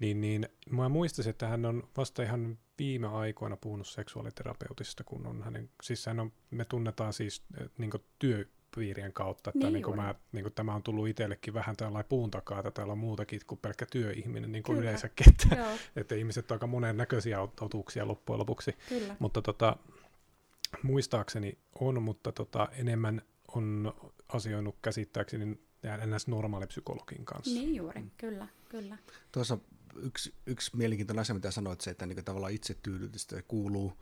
niin, niin mä muistaisin, että hän on vasta ihan viime aikoina puhunut seksuaaliterapeutista, kun on hänen, siis hän on, me tunnetaan siis niin kuin työpiirien kautta, että Niin niin kuin mä, niin kuin tämä on tullut itsellekin vähän tällainen puun takaa, että täällä on muutakin kuin pelkkä työihminen niin kuin Kyllä. yleensäkin, että, Joo, että ihmiset on aika monennäköisiä otuuksia loppujen lopuksi. kyllä. Mutta tota, muistaakseni on, mutta tota, enemmän on asioinut käsittääkseni ns. normaalipsykologin kanssa. Niin juuri, kyllä, kyllä. Tuossa yksi, yksi mielenkiintoinen asia, mitä sanoit, se, että niin tavallaan itsetyydytystä kuuluu,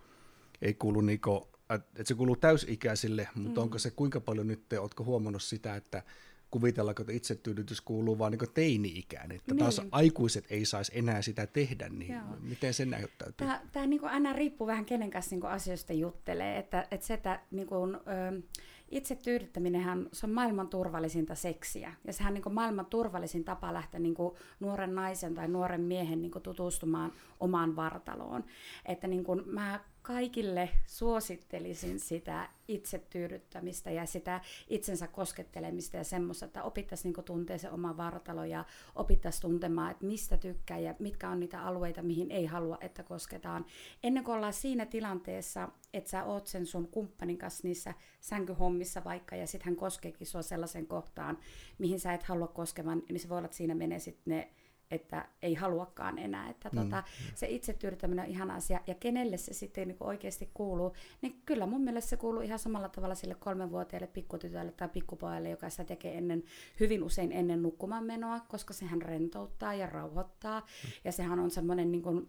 ei kuulu niin kuin, että se kuuluu täysikäisille, mutta mm. onko se kuinka paljon nyt, te, ootko huomannut sitä, että kuvitellaanko, että itsetyydytys kuuluu vaan niin teini-ikään, että niin. taas aikuiset ei saisi enää sitä tehdä, niin Joo. miten se näyttäytyy? Tämä, tämä niin aina riippuu vähän kenen kanssa niin asioista juttelee, että, että se, että niin kuin, ö, itse tyydyttäminenhän se on maailman turvallisinta seksiä. Ja sehän on niin maailman turvallisin tapa lähteä niin nuoren naisen tai nuoren miehen niin tutustumaan omaan vartaloon. Että niin kuin mä kaikille suosittelisin sitä itsetyydyttämistä ja sitä itsensä koskettelemista ja semmoista, että opittaisiin niin tuntea se oma vartalo ja opittaisiin tuntemaan, että mistä tykkää ja mitkä on niitä alueita, mihin ei halua, että kosketaan. Ennen kuin ollaan siinä tilanteessa, että sä oot sen sun kumppanin kanssa niissä sänkyhommissa vaikka ja sitten hän koskeekin sua sellaisen kohtaan, mihin sä et halua koskevan, niin se voi olla, että siinä menee sitten ne että ei haluakaan enää. Että Mm. tota, se itsetyydyttäminen on ihan asia, ja kenelle se sitten niin oikeasti kuuluu, niin kyllä mun mielestä se kuuluu ihan samalla tavalla sille kolmenvuotiaille pikkutytölle tai pikkupojalle, joka sitä tekee ennen, hyvin usein ennen nukkumaan menoa, koska sehän rentouttaa ja rauhoittaa, Mm. ja sehän on semmoinen niin kuin,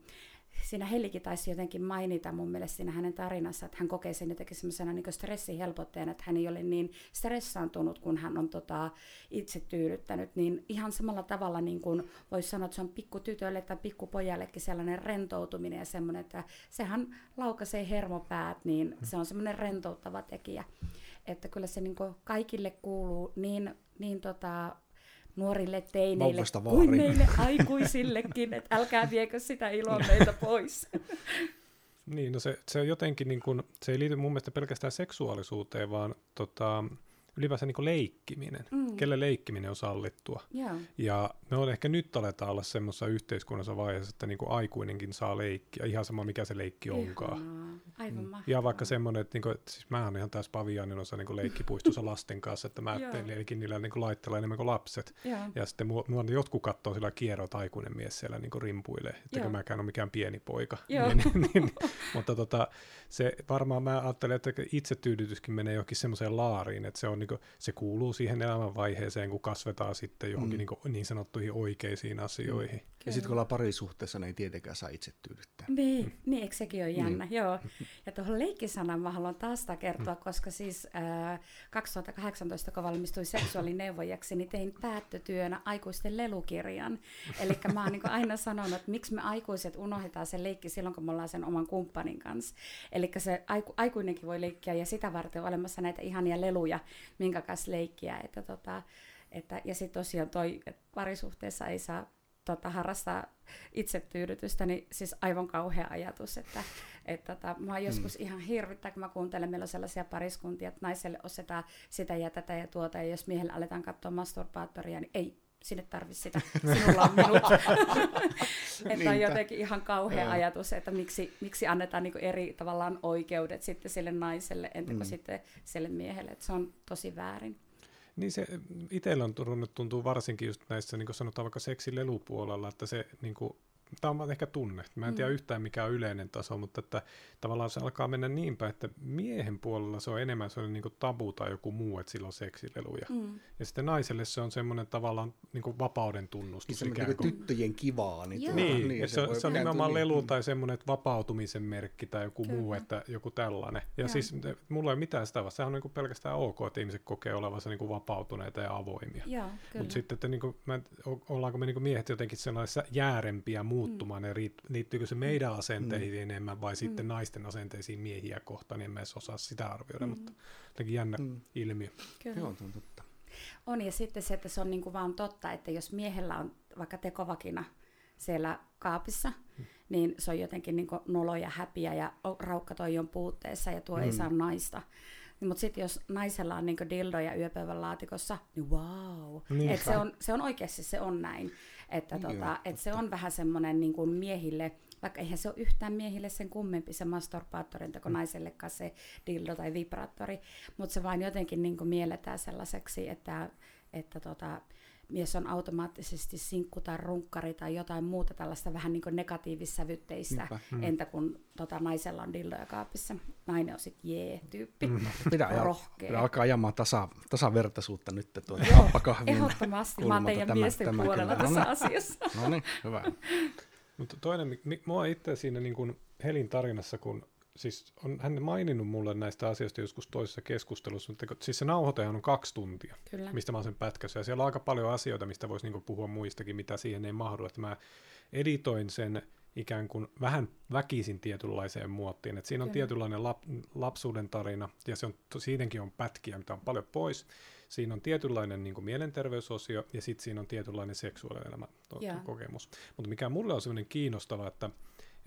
siinä Helikin taisi jotenkin mainita mun mielestä siinä hänen tarinassa, että hän kokee sen jotenkin semmoisena niin stressihelpotteena, että hän ei ole niin stressaantunut, kun hän on tota, itse tyydyttänyt, niin ihan samalla tavalla niin kuin voisi sanoa, että se on pikkutytölle tai pikkupojallekin sellainen rentoutuminen ja semmoinen, että sehän laukaisee hermopäät, niin se on semmoinen rentouttava tekijä. Että kyllä se niin kuin kaikille kuuluu niin, niin tota, nuorille teineille kuin meille aikuisillekin, että älkää viekö sitä iloa meiltä pois. Niin, no se, se on jotenkin, niin kuin, se ei liity mun mielestä pelkästään seksuaalisuuteen, vaan tota, ylipäänsä niin leikkiminen. Mm. Kelle leikkiminen on sallittua. Joo. Ja me on ehkä nyt aletaan olla semmoisessa yhteiskunnassa vaiheessa, että niin kuin aikuinenkin saa leikkiä, ihan sama mikä se leikki onkaan. Ihanaa. Aivan mahtavaa. Ja vaikka semmoinen, että, niinku, että siis mä oon ihan tässä paviaanin osa niinku leikkipuistossa lasten kanssa, että mä teen leikin niillä niinku laitteella enemmän kuin lapset. Joo. Ja sitten mua, mua jotkut katsoo sillä kierrot aikuinen mies siellä niinku rimpuilee, että kun mäkään ole mikään pieni poika. Niin, niin, niin, mutta tota, se varmaan mä ajattelen, että itsetyydytyskin menee johonkin semmoiseen laariin, että se, on niinku, se kuuluu siihen elämänvaiheeseen, kun kasvetaan sitten johonkin Mm. niinku, niin sanottuihin oikeisiin asioihin. Ja sitten kun ollaan parisuhteessa, niin ei tietenkään saa itse tyydyttää. Niin, niin, eikö sekin ole jännä? Niin. Joo. Ja tuohon leikkisanaan mä haluan taas sitä kertoa, koska siis äh, 2018, kun valmistuin seksuaalineuvojaksi, niin tein päättötyönä aikuisten lelukirjan. Eli mä oon niin aina sanonut, että miksi me aikuiset unohdetaan se leikki silloin, kun me ollaan sen oman kumppanin kanssa. Eli se aiku, aikuinenkin voi leikkiä ja sitä varten on olemassa näitä ihania leluja, minkä kanssa leikkiä. Että tota, että, ja sitten tosiaan toi, että parisuhteessa ei saa tota, harrastaa itsetyydytystä, niin siis aivan kauhea ajatus, että että tota, mua joskus ihan hirvittää, kun mä kuuntelen, meillä on sellaisia pariskuntia, että naiselle ostetaan sitä ja tätä ja tuota, ja jos miehellä aletaan katsoa masturbaattoria, niin ei sinne tarvi sitä, sinulla on minut. että on jotenkin ihan kauhea Joo. ajatus, että miksi, miksi annetaan niinku eri tavallaan oikeudet sitten sille naiselle, entä Mm. sitten sille miehelle, että se on tosi väärin. Niin se itsellä on tuntuu varsinkin just näissä, niin kuin sanotaan vaikka seksilelupuolella, että se niin kuin, tämä on vaan ehkä tunne. Mä en tiedä Mm. yhtään mikä on yleinen taso, mutta että tavallaan se alkaa mennä niin päin, että miehen puolella se on enemmän sellainen niin kuin tabu tai joku muu, että sillä on seksileluja. Mm. Ja sitten naiselle se on semmoinen tavallaan niin kuin vapauden tunnustus Niin ikään niin kuin. tyttöjen kivaa. Niin, tuota, Niin, niin se, voi se on nimenomaan niin. lelu Mm. tai semmoinen että vapautumisen merkki tai joku Kyllä. muu, että joku tällainen. Ja Joo. siis mulla ei ole mitään sitä vastaan, sehän on niin kuin pelkästään ok, että ihmiset kokee olevansa niin kuin vapautuneita ja avoimia. Mutta sitten, että niinku, mä, en- o- ollaanko me niinku miehet jotenkin sellaisia jäärempiä muuttumaan, mm. ja riit- liittyykö se meidän asenteihin mm. enemmän vai sitten Mm. naisten asenteisiin miehiä kohtaan, niin en mä edes osaa sitä arvioida, Mm. mutta jotenkin jännä Mm. ilmiö. Kyllä. Joo, se on totta. On, ja sitten se, että se on niinku vaan totta, että jos miehellä on vaikka tekovakina siellä kaapissa, Mm. niin se on jotenkin niinku nolo ja häpiä ja raukka toi on puutteessa ja tuo Mm. ei saa naista. Niin, Mutta sitten jos naisella on niinku dildo ja yöpöydän laatikossa, niin wow. Niinpä. Et se, on, se on oikeasti se on näin. Että Joo, tota, et se on vähän semmoinen niinku miehille, vaikka eihän se ole yhtään miehille sen kummempi se masturbaattorin teko naisellekaan se dildo tai vibraattori, mutta se vain jotenkin niinku mielletään sellaiseksi, että, että tota, mies on automaattisesti sinkku tai runkkari tai jotain muuta tällaista vähän niin negatiivissävytteistä, Niinpä. Mm. entä kun tota, naisella on dildoja kaapissa. Nainen on sitten jee-tyyppi, mm. Pitää, rohkea. pitää alkaa ajamaan tasa, tasavertaisuutta nyt tuota Joo, happakahvin Ehdottomasti, mä oon teidän Tämä- miesten tämä puolella kyllä. tässä No asiassa. niin, No niin, hyvä. Mutta toinen, mi- mi- mua itse siinä niin kuin Helin tarinassa, kun siis on hän maininnut mulle näistä asioista joskus toisessa keskustelussa, mutta siis se nauhoitehan on kaksi tuntia. Kyllä. mistä mä oon sen pätkässä. Ja siellä on aika paljon asioita, mistä voisi niinku puhua muistakin, mitä siihen ei mahdu. Että mä editoin sen ikään kuin vähän väkisin tietynlaiseen muottiin. Että siinä on Kyllä. tietynlainen lap, lapsuuden tarina, ja se on, siihenkin on pätkiä, mitä on paljon pois. Siinä on tietynlainen niin kuin mielenterveysosio, ja sitten siinä on tietynlainen Joo. kokemus. Mutta mikä mulle on sellainen kiinnostava, että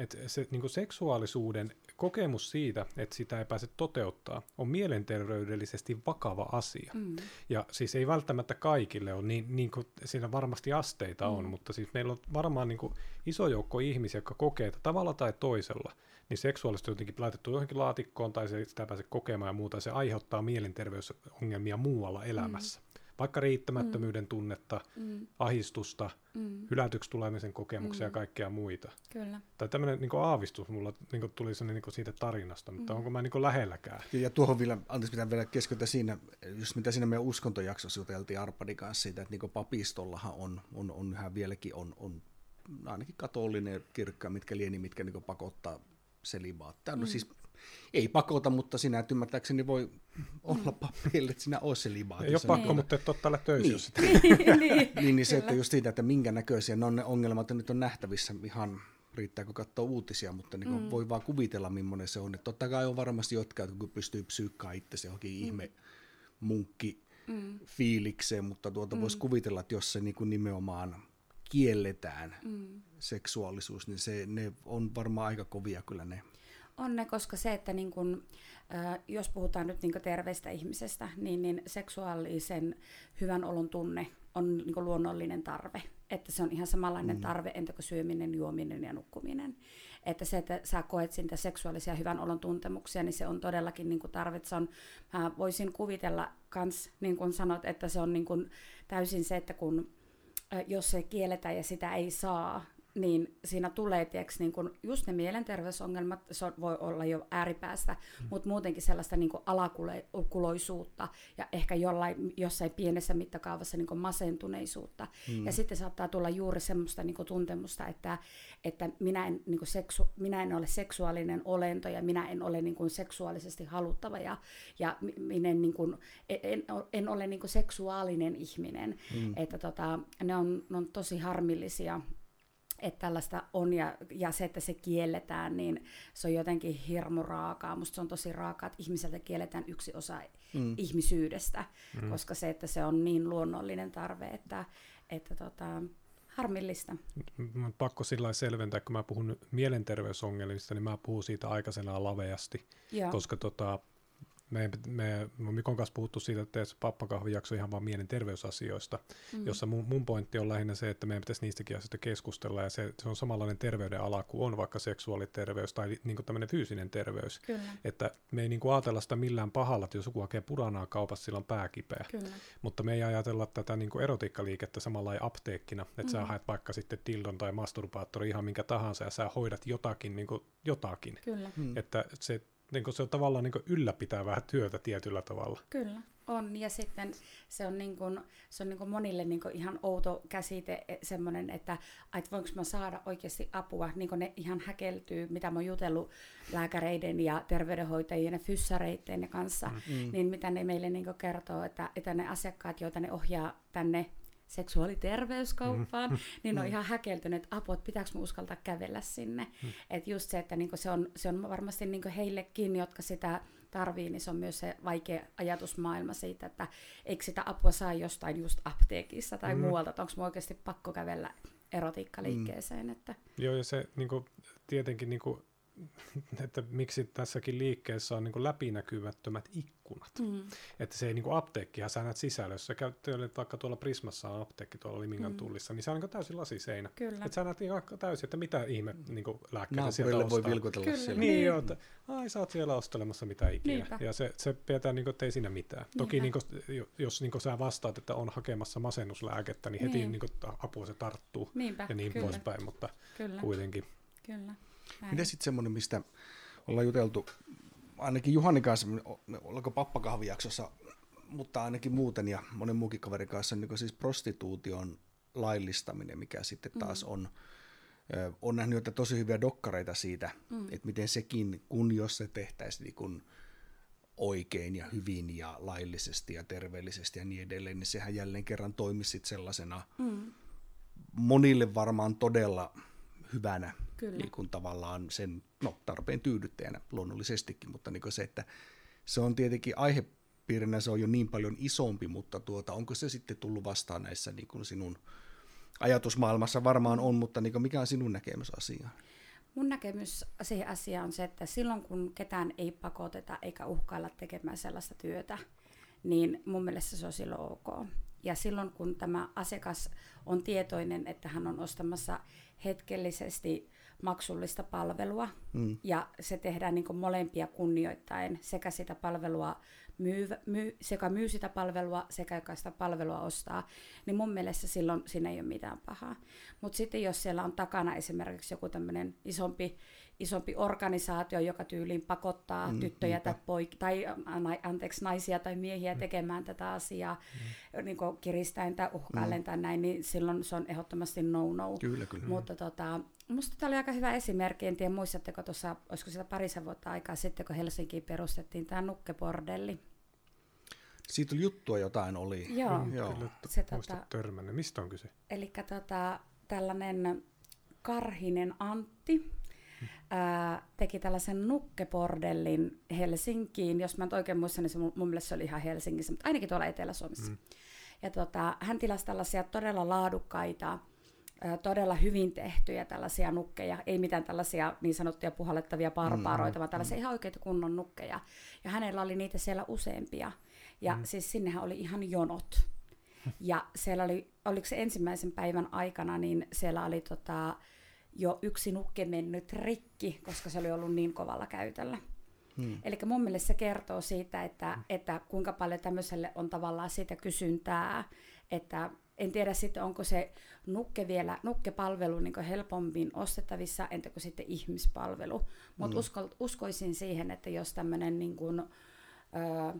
että se niin kuin seksuaalisuuden kokemus siitä, että sitä ei pääse toteuttaa, on mielenterveydellisesti vakava asia. Mm. Ja siis ei välttämättä kaikille ole, niin, niin kuin siinä varmasti asteita on, Mm. mutta siis meillä on varmaan niin kuin iso joukko ihmisiä, jotka kokee, että tavalla tai toisella, niin seksuaalisesti on jotenkin laitettu johonkin laatikkoon tai se, sitä ei pääse kokemaan ja muuta, ja se aiheuttaa mielenterveysongelmia muualla elämässä. Vaikka riittämättömyyden tunnetta, Mm. ahistusta, Mm. hylätyksi tulemisen kokemuksia ja Mm. kaikkea muita. Kyllä. Tai tämmöinen niin aavistus mulla niin tuli sellainen, niin siitä tarinasta, mutta Mm. onko mä niin lähelläkään? Ja, ja tuohon vielä, anteeksi pitää vielä keskeyttää siinä, just mitä siinä meidän uskontojaksossa juteltiin Arpadin kanssa siitä, että niin papistollahan on, on, on yhä vieläkin on, on ainakin katolinen kirkka, mitkä lieni, mitkä niin pakottaa selibaattia. No Mm. siis ei pakota, mutta sinä et ymmärtääkseni voi olla papille, että sinä olet selibaatissa. Ei ole pakko, Niin. mutta et ole täällä töissä, Niin. sitä niin, Niin, niin se, että just siitä, että minkä näköisiä ne on ne ongelmat, ja nyt on nähtävissä ihan riittääkö katsoa uutisia, mutta niin mm. voi vaan kuvitella, millainen se on. Että totta kai on varmasti jotka, jotka pystyy psyykkaan itse johonkin mm. ihme munkki Mm. fiilikseen, mutta tuota mm. voisi kuvitella, että jos se niin kuin nimenomaan kielletään Mm. seksuaalisuus, niin se, ne on varmaan aika kovia kyllä ne. On ne, koska se, että niin kun, äh, jos puhutaan nyt niin terveistä ihmisestä, niin, niin seksuaalisen hyvän olon tunne on niin luonnollinen tarve. Että se on ihan samanlainen mm. tarve, entä kuin syöminen, juominen ja nukkuminen. Että se, että sä koet sitä seksuaalisia hyvän olon tuntemuksia, niin se on todellakin niin kuin tarve. Se on, mä voisin kuvitella kans, niin kuin sanot, että se on niin kuin täysin se, että kun jos se kielletään ja sitä ei saa, niin siinä tulee tiiäks, niin kun just ne mielenterveysongelmat, se voi olla jo ääripäästä, mm. mutta muutenkin sellaista niin alakuloisuutta ja ehkä jollain, jossain pienessä mittakaavassa niin masentuneisuutta. Mm. Ja sitten saattaa tulla juuri semmoista niin tuntemusta, että, että minä, en, niin seksu, minä en ole seksuaalinen olento ja minä en ole niin seksuaalisesti haluttava ja, ja mi- minä en, niin kun, en, en ole niin seksuaalinen ihminen. Mm. Että tota, ne, on, ne on tosi harmillisia että tällaista on ja, ja se, että se kielletään, niin se on jotenkin hirmu raakaa. Musta se on tosi raakaa, että ihmiseltä kielletään yksi osa mm. ihmisyydestä, mm. koska se, että se on niin luonnollinen tarve, että, että tota, harmillista. Mun on pakko sillä selventää, kun mä puhun mielenterveysongelmista, niin mä puhun siitä aikaisena laveasti, Joo. koska tota, me, me, me on Mikon kanssa puhuttu siitä, että pappakahvijakso ihan vaan mielenterveysasioista, mm. jossa mun, mun pointti on lähinnä se, että meidän pitäisi niistäkin asioista keskustella, ja se, se on samanlainen terveyden ala kuin on vaikka seksuaaliterveys tai niin kuin tämmöinen fyysinen terveys. Kyllä, Että me ei niin kuin ajatella sitä millään pahalla, että jos joku hakee puranaa kaupassa, sillä on pääkipeä. kyllä. Mutta me ei ajatella tätä niin kuin erotiikkaliikettä samalla apteekkina, että mm. sä haet vaikka sitten dildon tai masturbaattori ihan minkä tahansa ja sä hoidat jotakin, niin kuin jotakin. Kyllä, Mm. Että se, niin kuin se on tavallaan niin kuin ylläpitävää työtä tietyllä tavalla. kyllä. On, ja sitten se on, niin kuin, se on niin kuin monille niin kuin ihan outo käsite e- semmoinen, että että voinko mä saada oikeasti apua, niin kuin ne ihan häkeltyy, mitä mä oon jutellut lääkäreiden ja terveydenhoitajien ja fyssareiden kanssa, mm. niin mitä ne meille niin kuin kertoo, että, että ne asiakkaat, joita ne ohjaa tänne seksuaaliterveyskauppaan, mm. niin on ihan häkeltyneet, että apua, että pitääkö mä uskaltaa kävellä sinne. Mm. Että just se, että niinku se, on, se on varmasti niinku heillekin, jotka sitä tarvii, niin se on myös se vaikea ajatusmaailma siitä, että eikö sitä apua saa jostain just apteekissa tai mm. muualta, että onko mä oikeasti pakko kävellä erotiikkaliikkeeseen. Mm. Että, Joo, ja se niin kuin, tietenkin, niin kuin, että miksi tässäkin liikkeessä on niin kuin läpinäkymättömät ikkunat. mm. Että se ei niin kuin apteekkihan sä näet sisällä, jos sä käyt vaikka tuolla Prismassa on apteekki tuolla Limingan mm. tullissa, niin se on niin kuin täysin lasiseinä. Kyllä. Että sä näet ihan täysin, että mitä ihme niin kuin lääkkeitä sieltä Naapurille voi ostaa. vilkutella Kyllä. siellä. Niin, Niin. joo, että ai sä oot siellä ostelemassa mitä ikinä. Niinpä. Ja se, se pidetään niin kuin, että ei siinä mitään. Toki niin Niinpä. kuin, jos niin kuin sä vastaat, että on hakemassa masennuslääkettä, niin heti Niin. niin. kuin, apua se tarttuu Niinpä, ja niin kyllä. poispäin, mutta Kyllä, kuitenkin. kyllä. Näin. Mitä sitten semmoinen, mistä ollaan juteltu, ainakin Juhani kanssa, ollaanko pappakahvijaksossa, mutta ainakin muuten ja monen muukin kaverin kanssa, niin siis prostituution laillistaminen, mikä sitten taas on, ö, on nähnyt jotain tosi hyviä dokkareita siitä, mm. että miten sekin, kun jos se tehtäisiin niin kun oikein ja hyvin ja laillisesti ja terveellisesti ja niin edelleen, niin sehän jälleen kerran toimisi sellaisena Mm. monille varmaan todella hyvänä Kyllä. niin kuin tavallaan sen no, tarpeen tyydyttäjänä luonnollisestikin, mutta niin se, että se on tietenkin aihepiirinä se on jo niin paljon isompi, mutta tuota, onko se sitten tullut vastaan näissä niin kuin sinun ajatusmaailmassa varmaan on, mutta niin kuin mikä on sinun näkemys asiaan? Mun näkemys siihen asiaan on se, että silloin kun ketään ei pakoteta eikä uhkailla tekemään sellaista työtä, niin mun mielestä se on silloin ok. Ja silloin kun tämä asiakas on tietoinen, että hän on ostamassa hetkellisesti maksullista palvelua, mm. ja se tehdään niin molempia kunnioittain, sekä sitä palvelua myy, myy, sekä myy sitä palvelua, sekä joka sitä palvelua ostaa, niin mun mielestä silloin siinä ei ole mitään pahaa. Mutta sitten jos siellä on takana esimerkiksi joku tämmöinen isompi, isompi organisaatio, joka tyyliin pakottaa mm, tyttöjä tai, poik- tai anteeksi, naisia tai miehiä mm. tekemään tätä asiaa mm. niin kiristäen tai uhkaillen mm. tai näin, niin silloin se on ehdottomasti no-no. Kyllä, kyllä. Mutta tota, Minusta tämä oli aika hyvä esimerkki. En tiedä, muistatteko tuossa, olisiko sitä parisen vuotta aikaa sitten, kun Helsinkiin perustettiin tämä nukkebordelli. Siitä oli juttua jotain oli. Joo. Mm, Joo. Kyllä, se, tota, törmännyt. Mistä on kyse? Eli tota, tällainen Karhinen Antti ää, teki tällaisen nukkepordellin Helsinkiin. Jos mä nyt oikein muistan, niin se mun, mun mielestä se oli ihan Helsingissä, mutta ainakin tuolla Etelä-Suomessa. Mm. Ja tota, hän tilasi tällaisia todella laadukkaita todella hyvin tehtyjä tällaisia nukkeja, ei mitään tällaisia niin sanottuja puhallettavia barbaaroita, mm, vaan tällaisia mm. ihan oikeita kunnon nukkeja. Ja hänellä oli niitä siellä useampia. Ja mm. siis sinnehän oli ihan jonot. Ja siellä oli, oliko se ensimmäisen päivän aikana, niin siellä oli tota, jo yksi nukke mennyt rikki, koska se oli ollut niin kovalla käytöllä. Hmm. Eli mun mielestä se kertoo siitä, että, että kuinka paljon tämmöiselle on tavallaan siitä kysyntää, että en tiedä sitten, onko se nukke vielä, nukkepalvelu niin helpommin ostettavissa, entä kuin sitten ihmispalvelu. Mutta mm. usko, uskoisin siihen, että jos tämmöinen niin kuin, ö,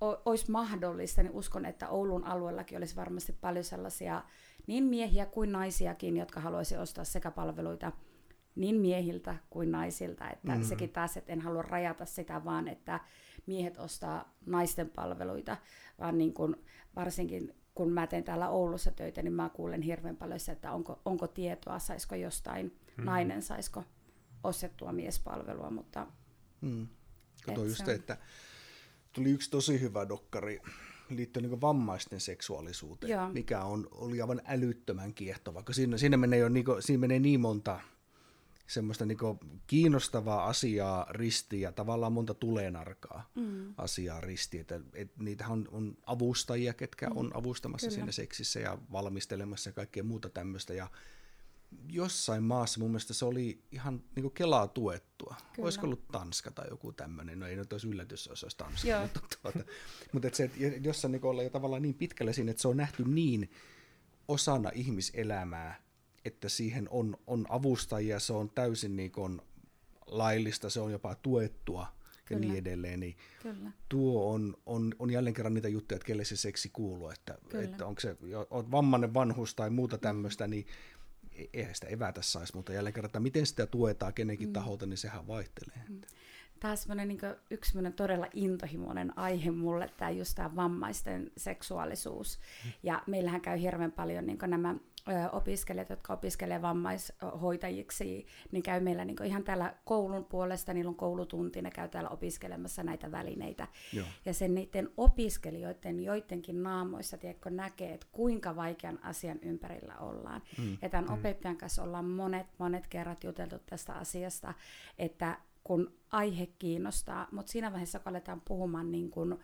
olisi mahdollista, niin uskon, että Oulun alueellakin olisi varmasti paljon sellaisia niin miehiä kuin naisiakin, jotka haluaisi ostaa sekä palveluita niin miehiltä kuin naisilta. Että mm. sekin taas, että en halua rajata sitä vaan, että miehet ostaa naisten palveluita, vaan niin kuin varsinkin kun mä teen täällä Oulussa töitä, niin mä kuulen hirveän paljon sitä, että onko, onko tietoa, saisiko jostain mm. nainen, saisiko ostettua miespalvelua, mutta... Mm. Kato just se, että tuli yksi tosi hyvä dokkari liittyen niin vammaisten seksuaalisuuteen, Joo. mikä on, oli aivan älyttömän kiehtova, koska siinä, siinä, menee jo, niin kuin, siinä menee niin monta semmoista niin kiinnostavaa asiaa ristiin ja tavallaan monta tulenarkaa mm. asiaa ristiin. Että, et niitähän on, on avustajia, ketkä mm. on avustamassa Kyllä. siinä seksissä ja valmistelemassa ja kaikkea muuta tämmöistä. Ja jossain maassa mun mielestä se oli ihan niin kelaa tuettua. Kyllä. Olisiko ollut Tanska tai joku tämmöinen, no ei nyt olisi yllätys, jos olisi Tanska, Joo. mutta, tuota, mutta et se, että jossain niin ollaan jo tavallaan niin pitkälle siinä, että se on nähty niin osana ihmiselämää, että siihen on, on avustajia, se on täysin niin kuin laillista, se on jopa tuettua Kyllä. ja niin edelleen, niin Kyllä. tuo on, on, on jälleen kerran niitä juttuja, että kelle se seksi kuuluu, että, että onko se on vammainen vanhus tai muuta tämmöistä, niin eihän sitä evätä saisi, mutta jälleen kerran, että miten sitä tuetaan kenenkin mm. taholta, niin sehän vaihtelee. Mm. Tämä on niin yksi todella intohimoinen aihe mulle, tämä just tämä vammaisten seksuaalisuus. Mm. Ja meillähän käy hirveän paljon niin nämä opiskelijat, jotka opiskelee vammaishoitajiksi, niin käy meillä niin ihan täällä koulun puolesta, niillä on koulutunti, ne käy täällä opiskelemassa näitä välineitä. Joo. Ja sen niiden opiskelijoiden joidenkin naamoissa tiedätkö, näkee, että kuinka vaikean asian ympärillä ollaan. Mm. Ja tämän mm. opettajan kanssa ollaan monet, monet kerrat juteltu tästä asiasta, että kun aihe kiinnostaa, mutta siinä vaiheessa, kun aletaan puhumaan niin kun, ö,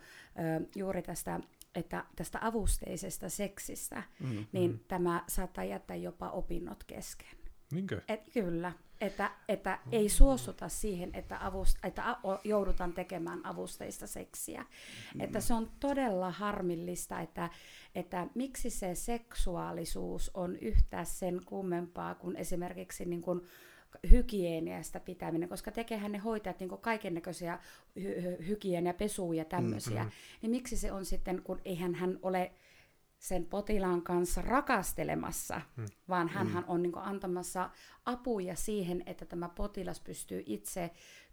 juuri tästä että tästä avusteisesta seksistä, mm, niin mm. tämä saattaa jättää jopa opinnot kesken. Niinkö? Et, kyllä, että, että mm. ei suostuta siihen, että, avust, että a, joudutaan tekemään avusteista seksiä. Mm. Että se on todella harmillista, että, että miksi se seksuaalisuus on yhtä sen kummempaa kuin esimerkiksi niin kuin hygieniasta pitäminen, koska tekehän ne hoitajat niin kaiken näköisiä hy- hygienia, pesuja ja tämmöisiä, mm-hmm. niin miksi se on sitten, kun eihän hän ole sen potilaan kanssa rakastelemassa, mm. vaan hän mm. on niin antamassa apuja siihen, että tämä potilas pystyy itse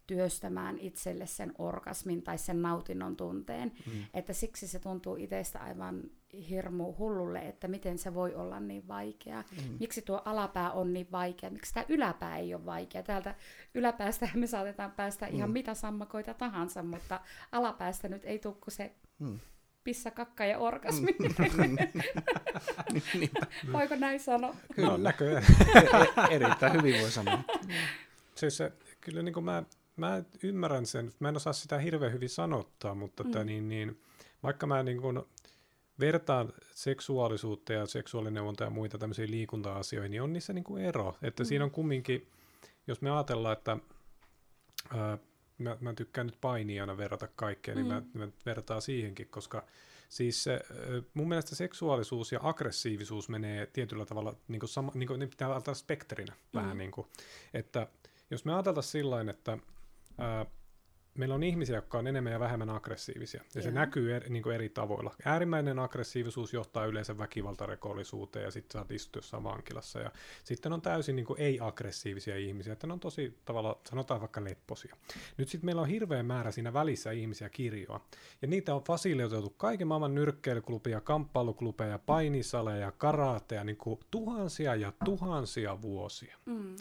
työstämään itselle sen orgasmin tai sen nautinnon tunteen. Mm. Että siksi se tuntuu itsestä aivan hirmu hullulle, että miten se voi olla niin vaikea. Mm. Miksi tuo alapää on niin vaikea, miksi tämä yläpää ei ole vaikea. Täältä yläpäästä me saatetaan päästä mm. ihan mitä sammakoita tahansa, mutta alapäästä nyt ei tule se mm. pissa, kakka ja orgasmi. Mm. Voiko näin sanoa? Kyllä. No, näköjään. Erittäin hyvin voi sanoa. Siis se, kyllä niin kuin mä mä ymmärrän sen, mä en osaa sitä hirveän hyvin sanottaa, mutta mm. niin, niin, vaikka mä niin kun vertaan seksuaalisuutta ja seksuaalineuvonta ja muita tämmöisiä liikunta-asioihin, niin on niissä niin kuin ero, että mm. siinä on kumminkin jos me ajatellaan, että ää, mä, mä tykkään nyt painijana verrata kaikkea, mm. niin mä, mä vertaan siihenkin, koska siis se, mun mielestä seksuaalisuus ja aggressiivisuus menee tietyllä tavalla, niin kuin sama, niin kuin, ne pitää ajatella spektrinä mm. vähän niin kuin, että jos me ajatellaan sillä että ää, meillä on ihmisiä, jotka on enemmän ja vähemmän aggressiivisia, ja Joo. se näkyy eri, niin eri tavoilla. Äärimmäinen aggressiivisuus johtaa yleensä väkivaltarekollisuuteen, ja sitten saat istua jossain vankilassa. Ja sitten on täysin niin kuin ei-aggressiivisia ihmisiä, että ne on tosi tavalla, sanotaan vaikka lepposia. Nyt sitten meillä on hirveä määrä siinä välissä ihmisiä kirjoa, ja niitä on fasilioitu kaiken maailman nyrkkeilyklubeja, kamppailuklubeja, painisaleja, karateja, niin kuin tuhansia ja tuhansia vuosia. Mm.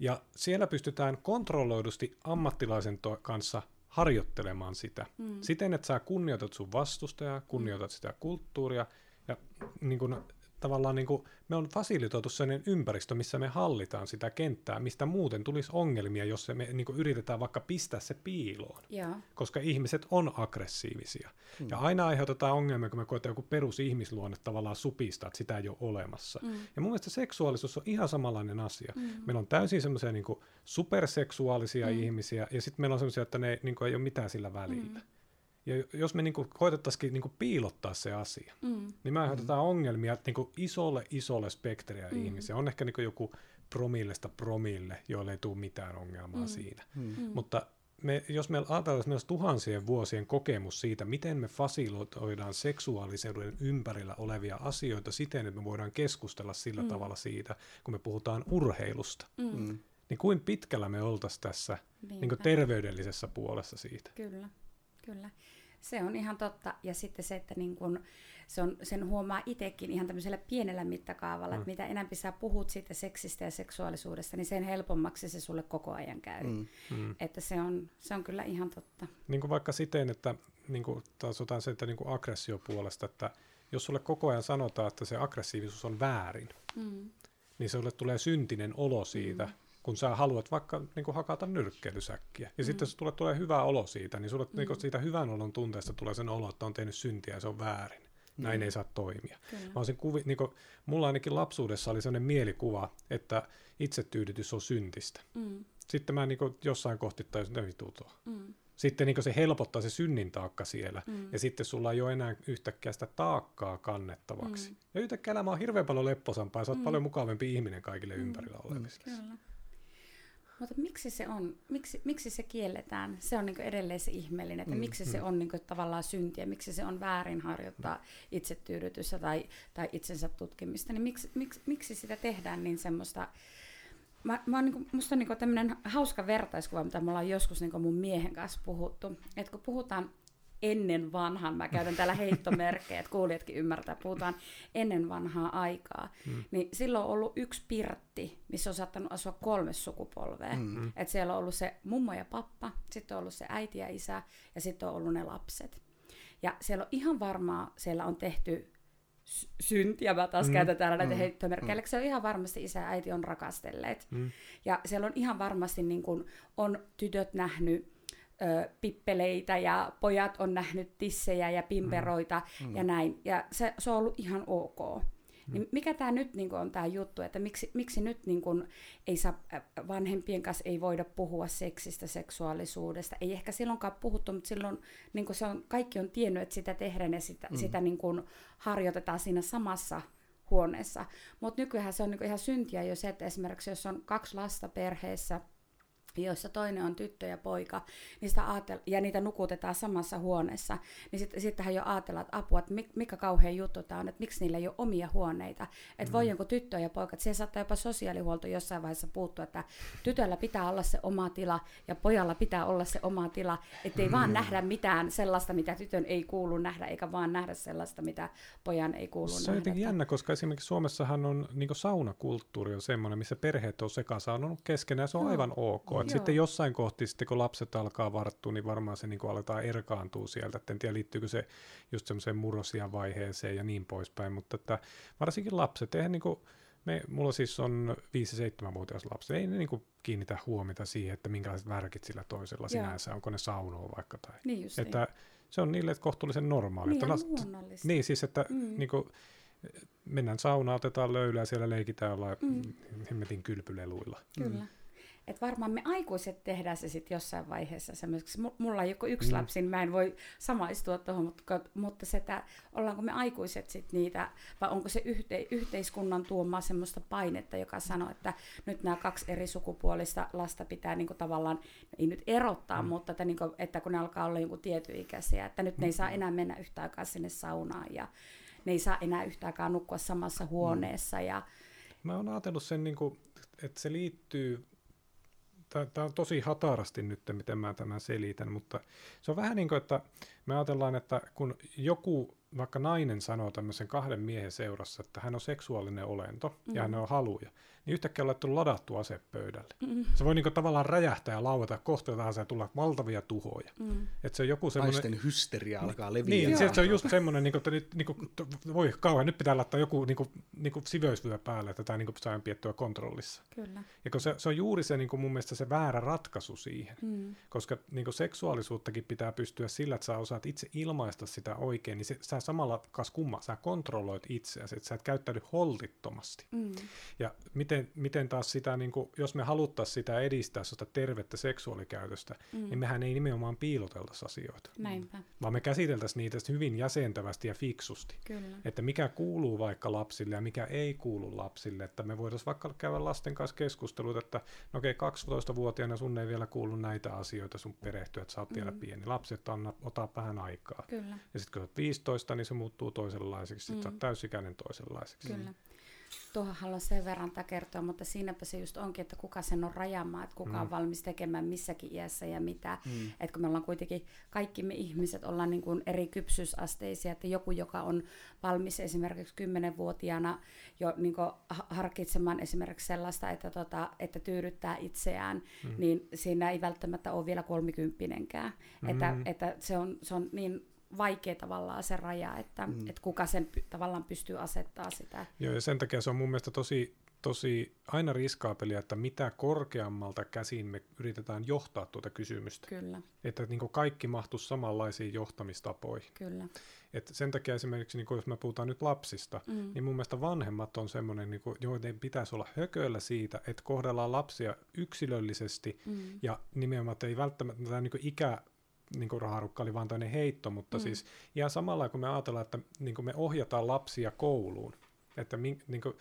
Ja siellä pystytään kontrolloidusti ammattilaisen to- kanssa harjoittelemaan sitä. Mm. Siten, että sä kunnioitat sun vastustajaa, kunnioitat sitä kulttuuria ja niin kun tavallaan niin kuin, me on fasilitoitu sellainen ympäristö, missä me hallitaan sitä kenttää, mistä muuten tulisi ongelmia, jos me niin kuin, yritetään vaikka pistää se piiloon. Ja. Koska ihmiset on aggressiivisia. Hmm. Ja aina aiheutetaan ongelmia, kun me koetaan joku perusihmisluonne tavallaan supistaa, että sitä ei ole olemassa. Hmm. Ja mun mielestä seksuaalisuus on ihan samanlainen asia. Hmm. Meillä on täysin semmoisia niin superseksuaalisia hmm. ihmisiä, ja sitten meillä on semmoisia, että ne niin kuin, ei ole mitään sillä välillä. Hmm. Ja jos me niinku koitettaisiin niinku piilottaa se asia, mm. niin me aiheutetaan mm. ongelmia niinku isolle, isolle spektriä mm. ihmisiä. On ehkä niinku joku promillesta promille, joille ei tule mitään ongelmaa mm. siinä. Mm. mm. Mutta me, jos me ajatellaan myös tuhansien vuosien kokemus siitä, miten me fasilitoidaan seksuaalisuuden ympärillä olevia asioita siten, että me voidaan keskustella sillä mm. tavalla siitä, kun me puhutaan urheilusta, mm. mm. niin kuin pitkällä me oltaisiin tässä niin terveydellisessä puolessa siitä. Kyllä, kyllä. Se on ihan totta. Ja sitten se, että niin kun, se on, sen huomaa itsekin ihan tämmöisellä pienellä mittakaavalla, mm. että mitä enemmän sä puhut siitä seksistä ja seksuaalisuudesta, niin sen helpommaksi se sulle koko ajan käy. Mm. Mm. Että se on, se on kyllä ihan totta. Niin kuin vaikka siten, että niin kuin, taas otan se, että niin kuin aggressiopuolesta, että jos sulle koko ajan sanotaan, että se aggressiivisuus on väärin, mm. niin sulle tulee syntinen olo siitä, mm kun sä haluat vaikka niin kuin hakata nyrkkeilysäkkiä. Ja mm. sitten jos tulee, tulee hyvä olo siitä, niin sulle mm. niin kuin siitä hyvän olon tunteesta tulee sen olo, että on tehnyt syntiä ja se on väärin. Mm. Näin ei saa toimia. Mä olisin kuvi, niin kuin, mulla ainakin lapsuudessa oli sellainen mielikuva, että itsetyydytys on syntistä. Mm. Sitten mä niin kuin, jossain kohti tajusin, että mm. Sitten niin se helpottaa se synnin taakka siellä, mm. ja sitten sulla ei ole enää yhtäkkiä sitä taakkaa kannettavaksi. Mm. Ja yhtäkkiä elämä on hirveän paljon lepposampaa, ja sä oot mm. paljon mukavampi ihminen kaikille mm. ympärillä oleville. Kyllä. Mutta miksi se on, miksi, miksi se kielletään? Se on niin edelleen se ihmeellinen, että mm, miksi mm. se on niin tavallaan syntiä, miksi se on väärin harjoittaa itsetyydytystä tai, tai itsensä tutkimista, niin miksi, miksi, miksi sitä tehdään niin semmoista, Mä, mä niin kuin, musta on niin tämmöinen hauska vertaiskuva, mitä me ollaan joskus niin mun miehen kanssa puhuttu. Että kun puhutaan ennen vanhan, mä käytän täällä heittomerkkejä, että kuulijatkin ymmärtää, puhutaan ennen vanhaa aikaa, mm. niin silloin on ollut yksi pirtti, missä on saattanut asua kolme sukupolvea. Mm. Että siellä on ollut se mummo ja pappa, sitten on ollut se äiti ja isä, ja sitten on ollut ne lapset. Ja siellä on ihan varmaa, siellä on tehty syntiä, mä taas mm, käytän täällä näitä mm, heittomerkkejä, mm. se on ihan varmasti isä ja äiti on rakastelleet. Mm. Ja siellä on ihan varmasti niin kun, on tytöt nähnyt ö, pippeleitä ja pojat on nähnyt tissejä ja pimperoita mm. mm. ja näin. Ja se, se on ollut ihan ok. Mm. Niin mikä tämä nyt niin on tämä juttu, että miksi, miksi nyt niin kun, ei saa, vanhempien kanssa ei voida puhua seksistä, seksuaalisuudesta. Ei ehkä silloinkaan puhuttu, mutta silloin niin se on, kaikki on tiennyt, että sitä tehdään ja sitä, mm. sitä niin kun, harjoitetaan siinä samassa huoneessa. Mutta nykyään se on niin ihan syntiä jo se, että esimerkiksi jos on kaksi lasta perheessä – joissa toinen on tyttö ja poika, niin sitä aatel- ja niitä nukutetaan samassa huoneessa, niin sitten sittenhän jo ajatellaan, että apua, että mikä kauhean juttu tämä on, että miksi niillä ei ole omia huoneita. Että mm. voi jonkun tyttö ja poika, että siihen saattaa jopa sosiaalihuolto jossain vaiheessa puuttua, että tytöllä pitää olla se oma tila ja pojalla pitää olla se oma tila, ettei mm. vaan nähdä mitään sellaista, mitä tytön ei kuulu nähdä, eikä vaan nähdä sellaista, mitä pojan ei kuulu nähdä. Se on jotenkin jännä, koska esimerkiksi Suomessahan on niin saunakulttuuri on semmoinen, missä perheet on sekasaanut keskenään, ja se on no. aivan ok että sitten jossain kohti, sitten kun lapset alkaa varttua, niin varmaan se niin kuin aletaan erkaantua sieltä. Et en tiedä, liittyykö se just semmoiseen murrosian vaiheeseen ja niin poispäin, mutta että varsinkin lapset, eihän niin kuin, me, mulla siis on 5-7-vuotias lapsi, ei ne niin kuin kiinnitä huomiota siihen, että minkälaiset värkit sillä toisella Joo. sinänsä, onko ne saunoa vaikka tai. Niin just että niin. Se on niille kohtuullisen normaali. Niin, että niin siis, että mm. niin kuin, mennään saunaan, otetaan löylää, siellä leikitään olla mm. hemmetin kylpyleluilla. Kyllä. Mm. Että varmaan me aikuiset tehdään se sitten jossain vaiheessa semmoiseksi. Mulla on joku yksi mm. lapsi, niin mä en voi samaistua tuohon, mutta, mutta se, että ollaanko me aikuiset sitten niitä, vai onko se yhte, yhteiskunnan tuomaa semmoista painetta, joka sanoo, että nyt nämä kaksi eri sukupuolista lasta pitää niinku tavallaan, ei nyt erottaa, mm. mutta että, niinku, että kun ne alkaa olla joku tietyikäisiä, että nyt ne ei saa mm. enää mennä yhtä aikaa sinne saunaan ja ne ei saa enää yhtä aikaa nukkua samassa mm. huoneessa. Mm. Ja... Mä oon ajatellut sen, niin kuin, että se liittyy tämä on tosi hatarasti nyt, miten mä tämän selitän, mutta se on vähän niin kuin, että me ajatellaan, että kun joku, vaikka nainen sanoo tämmöisen kahden miehen seurassa, että hän on seksuaalinen olento mm-hmm. ja hän on haluja, niin yhtäkkiä on laittu ladattu ase pöydälle. Mm. Se voi niinku tavallaan räjähtää ja laueta kohta tahansa ja tulla valtavia tuhoja. Mm. Et se on joku semmoinen... Naisten hysteria alkaa leviä. Niin, se, se on just semmoinen, niinku, että nyt, niinku, voi kauhean, nyt pitää laittaa joku niinku, niinku siveysvyö päälle, että tämä niinku saadaan piettyä kontrollissa. Kyllä. Ja kun se, se on juuri se niinku, mun mielestä se väärä ratkaisu siihen, mm. koska niinku, seksuaalisuuttakin pitää pystyä sillä, että sä osaat itse ilmaista sitä oikein, niin se, sä samalla, kas kumma, sä kontrolloit itseäsi, että sä et käyttäydy holtittomasti. Mm. Ja miten, miten taas sitä, niin kuin, jos me haluttaisiin sitä edistää, sitä tervettä seksuaalikäytöstä, mm. niin mehän ei nimenomaan piiloteltaisi asioita. Näinpä. Vaan me käsiteltäisiin niitä hyvin jäsentävästi ja fiksusti. Kyllä. Että mikä kuuluu vaikka lapsille ja mikä ei kuulu lapsille. Että me voitaisiin vaikka käydä lasten kanssa keskustelut, että no okei, okay, 12-vuotiaana sun ei vielä kuulu näitä asioita sun perehtyä, että sä oot mm. vielä pieni. Lapsi, että anna, ota vähän aikaa. Kyllä. Ja sitten kun olet 15, niin se muuttuu toisenlaiseksi. Sitten mm. täysikäinen toisenlaiseksi. Kyllä. Tuohon haluan sen verran kertoa, mutta siinäpä se just onkin, että kuka sen on rajamaan, että kuka mm. on valmis tekemään missäkin iässä ja mitä. Mm. Että kun me ollaan kuitenkin, kaikki me ihmiset ollaan niin kuin eri kypsyysasteisia, että joku, joka on valmis esimerkiksi 10-vuotiaana jo niin kuin harkitsemaan esimerkiksi sellaista, että, tota, että tyydyttää itseään, mm. niin siinä ei välttämättä ole vielä kolmikymppinenkään. Mm. Että, että se, on, se on niin vaikea tavallaan se raja, että, mm. että kuka sen py, tavallaan pystyy asettaa sitä. Joo, ja sen takia se on mun mielestä tosi, tosi aina riskaapelia, että mitä korkeammalta käsin me yritetään johtaa tuota kysymystä. Kyllä. Että niin kuin kaikki mahtuisi samanlaisiin johtamistapoihin. Kyllä. Et sen takia esimerkiksi, niin kuin jos me puhutaan nyt lapsista, mm. niin mun mielestä vanhemmat on semmoinen, niin kuin, joiden pitäisi olla hököillä siitä, että kohdellaan lapsia yksilöllisesti mm. ja nimenomaan ei välttämättä tämä niin ikä niin kuin raharukka oli vaan toinen heitto, mutta mm. siis ihan samalla kun me ajatellaan, että niin kuin me ohjataan lapsia kouluun, että min, niin kuin,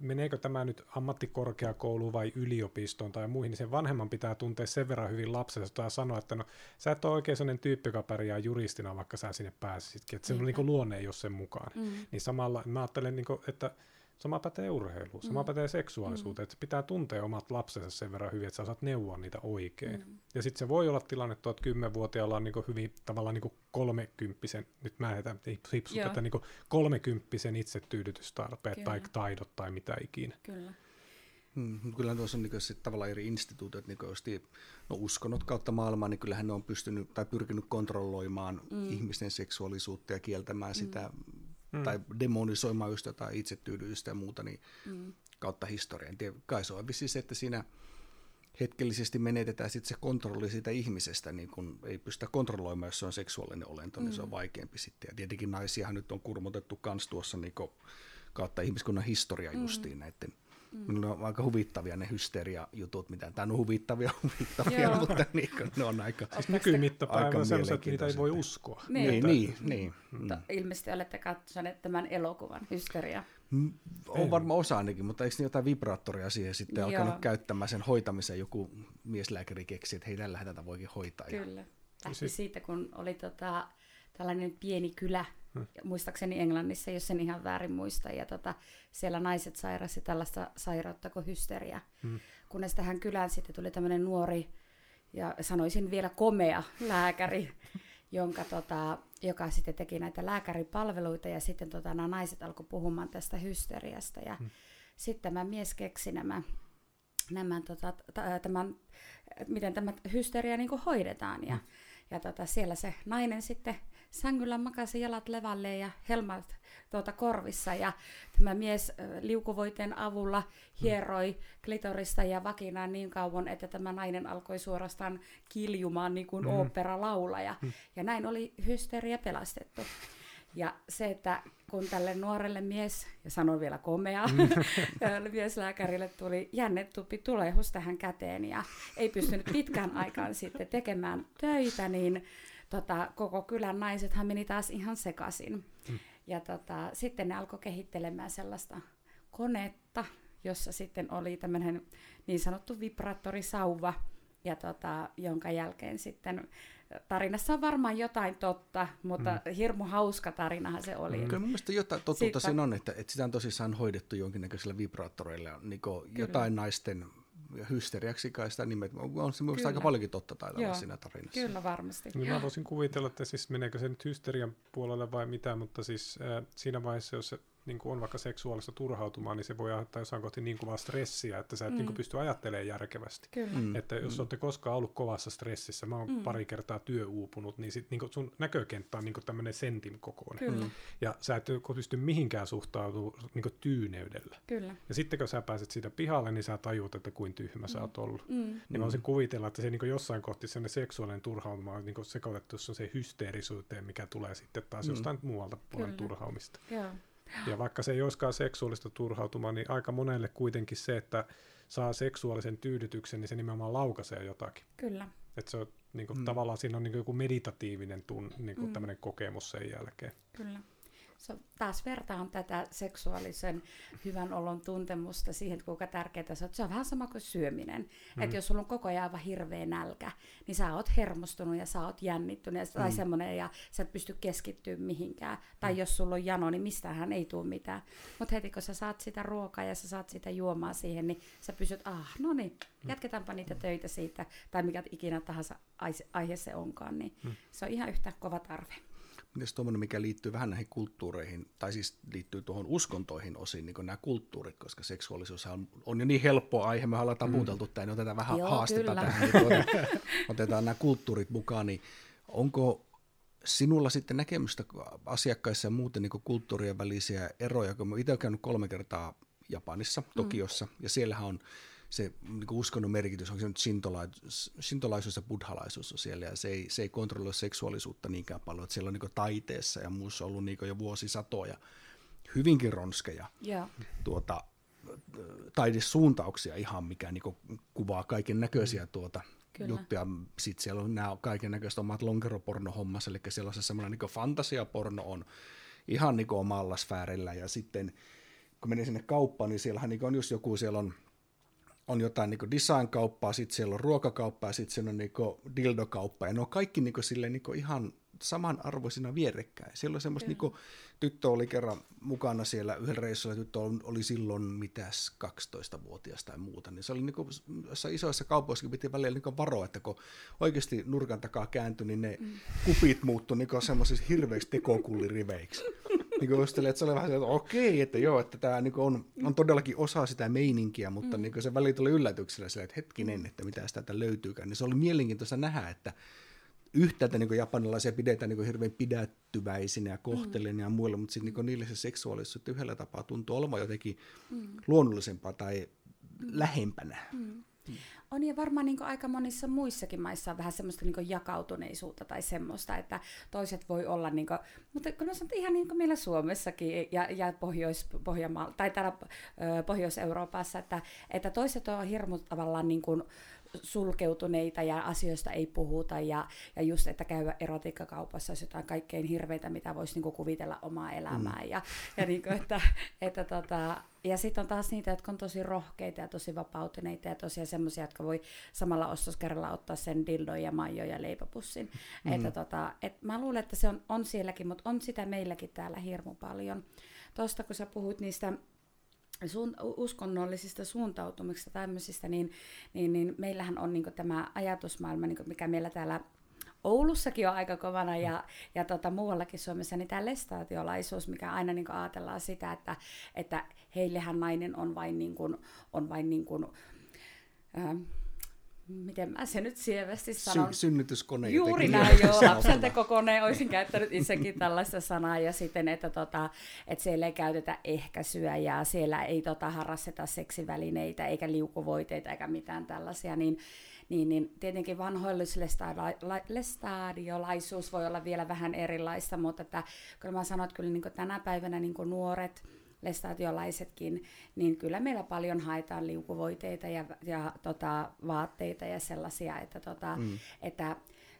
meneekö tämä nyt ammattikorkeakouluun vai yliopistoon tai muihin, niin sen vanhemman pitää tuntea sen verran hyvin lapsensa tai sanoa, että no sä et ole oikein sellainen tyyppi, joka pärjää juristina, vaikka sä sinne pääsisitkin, että se on niin kuin luonne ei ole sen mukaan. Mm. Niin samalla mä ajattelen, niin kuin, että Sama pätee urheiluun, sama mm. pätee seksuaalisuuteen, mm. että pitää tuntea omat lapsensa sen verran hyvin, että sä osaat neuvoa niitä oikein. Mm. Ja sitten se voi olla tilanne, että 10-vuotiaalla on niin hyvin tavallaan niin kolmekymppisen, nyt mä en hipsut, että niin kolmekymppisen itsetyydytystarpeet Kyllä. tai taidot tai mitä ikinä. Kyllä. Hmm, kyllä tuossa on niin sit tavallaan eri instituutiot, niin kuin no uskonnot kautta maailmaa, niin kyllähän ne on pystynyt tai pyrkinyt kontrolloimaan mm. ihmisten seksuaalisuutta ja kieltämään mm. sitä mm. tai demonisoimaan just jotain itsetyydytystä ja muuta niin mm. kautta historian. Kai se on se, että siinä hetkellisesti menetetään sit se kontrolli siitä ihmisestä, niin kun ei pystytä kontrolloimaan, jos se on seksuaalinen olento, mm. niin se on mm. vaikeampi sitten. Ja tietenkin naisiahan nyt on kurmotettu kans tuossa niin kautta ihmiskunnan historia mm. justiin näiden Mm. Minulla on aika huvittavia ne hysteria-jutut, mitä tämä on huvittavia, huvittavia mutta niin, ne on aika Siis nykymittapäivä sellaiset, että niitä ei voi uskoa. Niin, niin, niin. niin. Mutta ilmeisesti olette katsoneet tämän elokuvan, Hysteria. On varmaan osa ainakin, mutta eikö ne jotain vibraattoria siihen sitten Joo. alkanut käyttämään sen hoitamiseen? Joku mieslääkäri keksi, että hei tällä tätä voikin hoitaa. Kyllä. Lähti siitä, kun oli tota, tällainen pieni kylä. Muistaakseni Englannissa, jos sen ihan väärin muista, ja tota, siellä naiset sairasi tällaista sairautta kuin hysteria. Hmm. Kunnes tähän kylään sitten tuli tämmöinen nuori, ja sanoisin vielä komea lääkäri, jonka, tota, joka sitten teki näitä lääkäripalveluita, ja sitten tota, nämä naiset alkoi puhumaan tästä hysteriasta, ja hmm. sitten tämä mies keksi nämä, nämä tota, t- tämän, miten tämä hysteria niin hoidetaan, ja, hmm. ja tota, siellä se nainen sitten sängyllä makasi jalat levalle ja helmat tuota korvissa ja tämä mies liukuvoiteen avulla hieroi klitorista ja vakinaa niin kauan, että tämä nainen alkoi suorastaan kiljumaan niin kuin mm. oopperalaulaja. Mm. Ja näin oli hysteria pelastettu. Ja se, että kun tälle nuorelle mies, ja sanon vielä komea, Mm. mieslääkärille tuli jännetuppi tulehus tähän käteen ja ei pystynyt pitkään aikaan sitten tekemään töitä, niin tota, koko kylän naisethan meni taas ihan sekaisin. Mm. Ja tota, sitten ne alkoi kehittelemään sellaista konetta, jossa sitten oli tämmöinen niin sanottu vibraattorisauva, ja tota, jonka jälkeen sitten tarinassa on varmaan jotain totta, mutta mm. hirmu hauska tarinahan se oli. Mm. Kyllä mun mielestä jotain totuutta Siitä- siinä on, että, että sitä on tosissaan hoidettu jonkinnäköisillä vibraattoreilla. Niin jotain naisten hysteriaksi kai sitä nimet. On se Kyllä. aika paljonkin totta taitaa olla Joo. siinä tarinassa. Kyllä varmasti. Niin mä voisin kuvitella, että siis meneekö se nyt hysterian puolelle vai mitä, mutta siis äh, siinä vaiheessa, jos se niin on vaikka seksuaalista turhautumaa, niin se voi aiheuttaa jossain kohti niin kovaa stressiä, että sä et Mm. mm. niin pysty ajattelemaan järkevästi. Kyllä. Mm. Että jos olette koskaan ollut kovassa stressissä, mä oon Mm. mm. pari kertaa työuupunut, niin sit niinku sun näkökenttä on niinku tämmöinen sentin kokoinen. Kyllä, Mm. Ja sä et pysty mihinkään suhtautumaan niinku tyyneydellä. kyllä. Ja sitten kun sä pääset siitä pihalle, niin sä tajuut, että kuin tyhmä sä oot ollut. Mm. Niin mä voisin kuvitella, että se niin jossain kohti sen seksuaalinen turhauma on niin sekoitettu se hysteerisuuteen, mikä tulee sitten taas Mm. mm. jostain muualta puolen Kyllä. turhaumista. Joo. Ja vaikka se ei olisikaan seksuaalista turhautumaa, niin aika monelle kuitenkin se, että saa seksuaalisen tyydytyksen, niin se nimenomaan laukaisee jotakin. Kyllä. Että se on niin kuin, Mm. tavallaan siinä on niin kuin joku meditatiivinen tun, niin kuin Mm. kokemus sen jälkeen. Kyllä. So, taas vertaan tätä seksuaalisen hyvän olon tuntemusta siihen, että kuinka tärkeää se on. Se on vähän sama kuin syöminen. Mm. Että jos sulla on koko ajan aivan hirveä nälkä, niin sä oot hermostunut ja sä oot jännittynyt ja, tai Mm. semmoinen ja sä et pysty keskittyä mihinkään. Tai jos sulla on jano, niin mistähän ei tule mitään. Mutta heti kun sä saat sitä ruokaa ja sä saat sitä juomaa siihen, niin sä pysyt, ah, no niin, jatketaanpa niitä töitä siitä, tai mikä ikinä tahansa aihe- aihe se onkaan, niin Mm. se on ihan yhtä kova tarve. Mites tuommoinen, mikä liittyy vähän näihin kulttuureihin, tai siis liittyy tuohon uskontoihin osin, niin nämä kulttuurit, koska seksuaalisuus on, on jo niin helppo aihe, me ollaan taputeltu mm. tämä, niin otetaan vähän Joo, haastetta tähän, niin tuota, otetaan nämä kulttuurit mukaan, niin onko sinulla sitten näkemystä asiakkaissa ja muuten niin kulttuurien välisiä eroja, kun mä itse olen käynyt kolme kertaa Japanissa, Tokiossa, mm. ja siellähän on se niin uskonnon merkitys, onko se nyt shintolais- shintolaisuus ja buddhalaisuus on siellä, ja se ei, se ei kontrolloi seksuaalisuutta niinkään paljon, että siellä on niin taiteessa ja muussa ollut niin jo vuosisatoja hyvinkin ronskeja Joo. tuota, taidesuuntauksia ihan, mikä niin kuvaa kaiken näköisiä tuota, Kyllä. juttuja. Sitten siellä on nämä kaiken näköiset omat lonkeropornohommassa, eli siellä on se semmoinen niin fantasiaporno on ihan niin omalla sfäärillä, ja sitten kun menee sinne kauppaan, niin siellähän niin on just joku, siellä on on jotain niin design-kauppaa, sitten siellä on ruokakauppaa sitten siellä on niin dildokauppa. Ja ne on kaikki niin silleen, niin ihan samanarvoisina vierekkäin. Siellä on semmoista, niin tyttö oli kerran mukana siellä yhdellä reissulla, tyttö oli silloin mitäs 12-vuotias tai muuta, niin se oli niin kuin, isoissa kaupoissa piti välillä niin varoa, että kun oikeasti nurkan takaa kääntyi, niin ne mm. kupit muuttui niin semmoisiksi hirveiksi tekokulliriveiksi. niin kuin just, että se oli vähän se, että okei, että joo, että tämä niin on, on todellakin osa sitä meininkiä, mutta mm. niin se väli tuli yllätyksellä sille, että hetkinen, että mitä täältä löytyykään. Niin se oli mielenkiintoista nähdä, että yhtäältä niin japanilaisia pidetään niin hirveän pidättyväisinä ja kohtelen mm. ja muilla, mutta sitten niin niille se seksuaalisuus yhdellä tapaa tuntuu olevan jotenkin mm. luonnollisempaa tai mm. lähempänä. Mm. On ja varmaan niin aika monissa muissakin maissa on vähän semmoista niin jakautuneisuutta tai semmoista, että toiset voi olla, niin kuin, mutta sanon, että ihan niin kuin meillä Suomessakin ja, ja Pohjois, tai täällä Pohjois-Euroopassa, että, että toiset on hirmu tavallaan niin kuin sulkeutuneita ja asioista ei puhuta ja, ja just, että käydä erotiikkakaupassa olisi jotain kaikkein hirveitä, mitä voisi niin kuvitella omaa elämää mm. ja, ja, niin että, että tota, ja sitten on taas niitä, jotka on tosi rohkeita ja tosi vapautuneita ja tosiaan semmoisia, jotka voi samalla ostoskerralla ottaa sen dildon ja maijo ja leipäpussin. Mm. Että tota, et mä luulen, että se on, on sielläkin, mutta on sitä meilläkin täällä hirmu paljon. Tuosta kun sä puhut niistä suun, uskonnollisista suuntautumista tämmöisistä, niin, niin, niin meillähän on niin tämä ajatusmaailma, niin mikä meillä täällä Oulussakin on aika kovana ja, ja tota, muuallakin Suomessa, niin tämä lestaatiolaisuus, mikä aina niin ajatellaan sitä, että, että heillehän nainen on vain, niin kuin, on vain niin kuin, ähm, miten mä se nyt sievästi sanon. Sy- synnytyskone. Juuri näin, joo. Lapsentekokone, olisin käyttänyt itsekin tällaista sanaa. Ja sitten, että, tota, että siellä ei käytetä ehkäisyä ja siellä ei tota, harrasteta seksivälineitä eikä liukuvoiteita eikä mitään tällaisia. Niin, niin, niin tietenkin vanhoillislestadiolaisuus voi olla vielä vähän erilaista, mutta että, kyllä mä sanon, että kyllä niin tänä päivänä niin nuoret lestadiolaisetkin, niin kyllä meillä paljon haetaan liukuvoiteita ja, ja tota, vaatteita ja sellaisia, että, tota, mm. että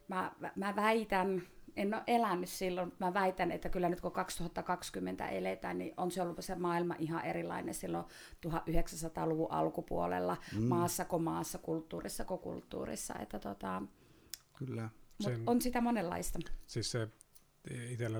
mä, mä väitän, en ole elänyt silloin, mä väitän, että kyllä nyt kun 2020 eletään, niin on se ollut se maailma ihan erilainen silloin 1900-luvun alkupuolella, mm. maassa kuin maassa, kulttuurissa kuin kulttuurissa, että tota, Kyllä. Sen, on sitä monenlaista. Siis se itsellä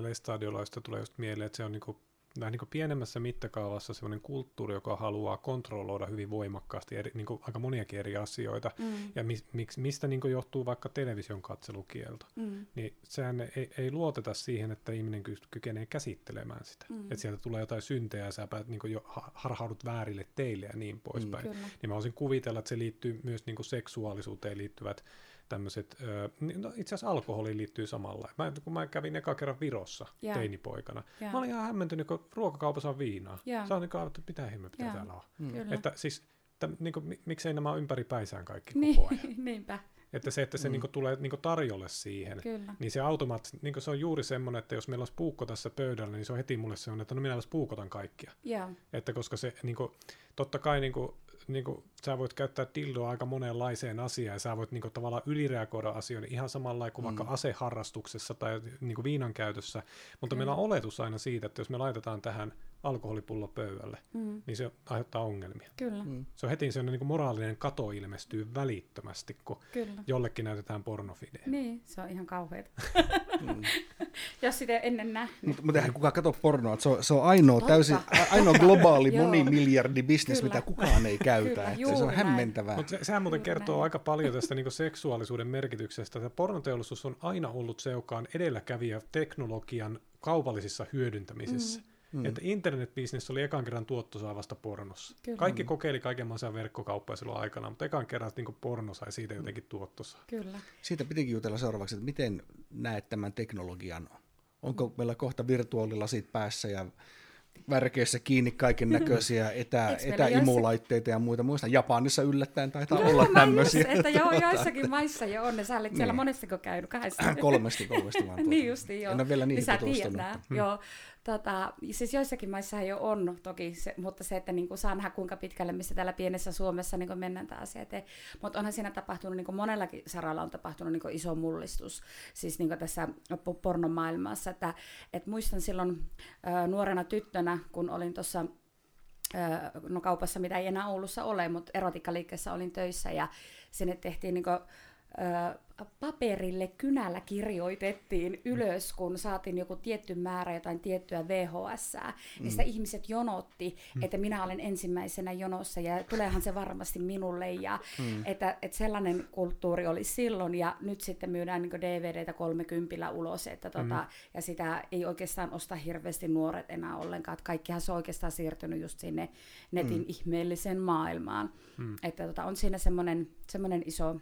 tulee just mieleen, että se on niinku vähän niin pienemmässä mittakaavassa sellainen kulttuuri, joka haluaa kontrolloida hyvin voimakkaasti eri, niin aika moniakin eri asioita, mm. ja mi, miksi, mistä niin johtuu vaikka television katselukielto, mm. niin sehän ei, ei luoteta siihen, että ihminen kykenee käsittelemään sitä. Mm. Että sieltä tulee jotain syntejä, ja sä päät, niin jo harhaudut väärille teille ja niin poispäin. Mm, niin mä voisin kuvitella, että se liittyy myös niin seksuaalisuuteen liittyvät tämmöiset, no itse asiassa alkoholiin liittyy samalla. Mä, kun mä kävin eka kerran Virossa yeah. teinipoikana, yeah. mä olin ihan hämmentynyt, kun ruokakaupassa on viinaa. Yeah. Se on niin kuin, että mitä ihme pitää yeah. täällä olla. Mm. Että siis, että, niin kuin, miksei nämä ole ympäri päisään kaikki niin, koko ajan. Niinpä. Että se, että se mm. niin kuin, tulee niin kuin, tarjolle siihen, Kyllä. niin se automaattisesti, niin se on juuri semmoinen, että jos meillä olisi puukko tässä pöydällä, niin se on heti mulle semmoinen, että no minä puukotan kaikkia. Yeah. Että koska se, niin kuin, totta kai niin kuin, niin kuin, sä voit käyttää tildoa aika monenlaiseen asiaan, ja sä voit niin kuin, tavallaan ylireagoida asioihin ihan samalla kuin mm. vaikka aseharrastuksessa tai niin kuin viinan käytössä, mutta mm. meillä on oletus aina siitä, että jos me laitetaan tähän alkoholipullo pöydälle, mm. niin se aiheuttaa ongelmia. Kyllä. Mm. Se on heti sellainen niin kuin moraalinen kato ilmestyy välittömästi, kun Kyllä. jollekin näytetään pornofidea. Niin, se on ihan kauheata. mm. Jos sitä ennen nähnyt. Mutta mut eihän kukaan katso pornoa. Se on, se on ainoa, täysin, ainoa globaali monimiljardi bisnes, mitä kukaan ei käytä. Kyllä, se on hämmentävää. Mutta se, sehän muuten Juuri kertoo näin. aika paljon tästä niin seksuaalisuuden merkityksestä. Että pornoteollisuus on aina ollut se, joka on edelläkävijä teknologian kaupallisissa hyödyntämisissä. Mm. Mm. Että internetbisnes oli ekan kerran tuottosaavasta pornossa. Kyllä. Kaikki mm. kokeili kaiken maailman verkkokauppoja silloin aikana, mutta ekan kerran niin porno sai siitä mm. jotenkin tuottosaa. Kyllä. Siitä pitikin jutella seuraavaksi, että miten näet tämän teknologian? Onko meillä kohta virtuaalilasit päässä ja värkeissä kiinni kaiken näköisiä etä, etäimulaitteita ja muita. Muista Japanissa yllättäen taitaa no, olla tämmöisiä. että joo, joissakin maissa jo on ne. Sä olet niin. siellä monestiko käynyt? Kahdesta. kolmesti, kolmesti vaan. niin justi, joo. En ole vielä niihin niin hmm. Joo, Tota, siis joissakin maissa jo on toki, se, mutta se, että niin kuin saa nähdä kuinka pitkälle, missä täällä pienessä Suomessa niin mennään tämä asia eteen. Mutta onhan siinä tapahtunut, niin kuin monellakin saralla on tapahtunut niin kuin iso mullistus, siis niin kuin tässä pornomaailmassa. Että, et muistan silloin ä, nuorena tyttönä, kun olin tuossa no kaupassa, mitä ei enää Oulussa ole, mutta erotikkaliikkeessä olin töissä ja sinne tehtiin niin paperille kynällä kirjoitettiin ylös, kun saatiin joku tietty määrä jotain tiettyä VHS, mm. niin sitä ihmiset jonotti, mm. että minä olen ensimmäisenä jonossa ja tuleehan se varmasti minulle. Ja mm. että, että sellainen kulttuuri oli silloin ja nyt sitten myydään niin DVDtä 30 ulos, että tota, mm. ja sitä ei oikeastaan osta hirveästi nuoret enää ollenkaan. Että kaikkihan se on oikeastaan siirtynyt just sinne netin mm. ihmeelliseen maailmaan. Mm. Että tota, on siinä semmoinen iso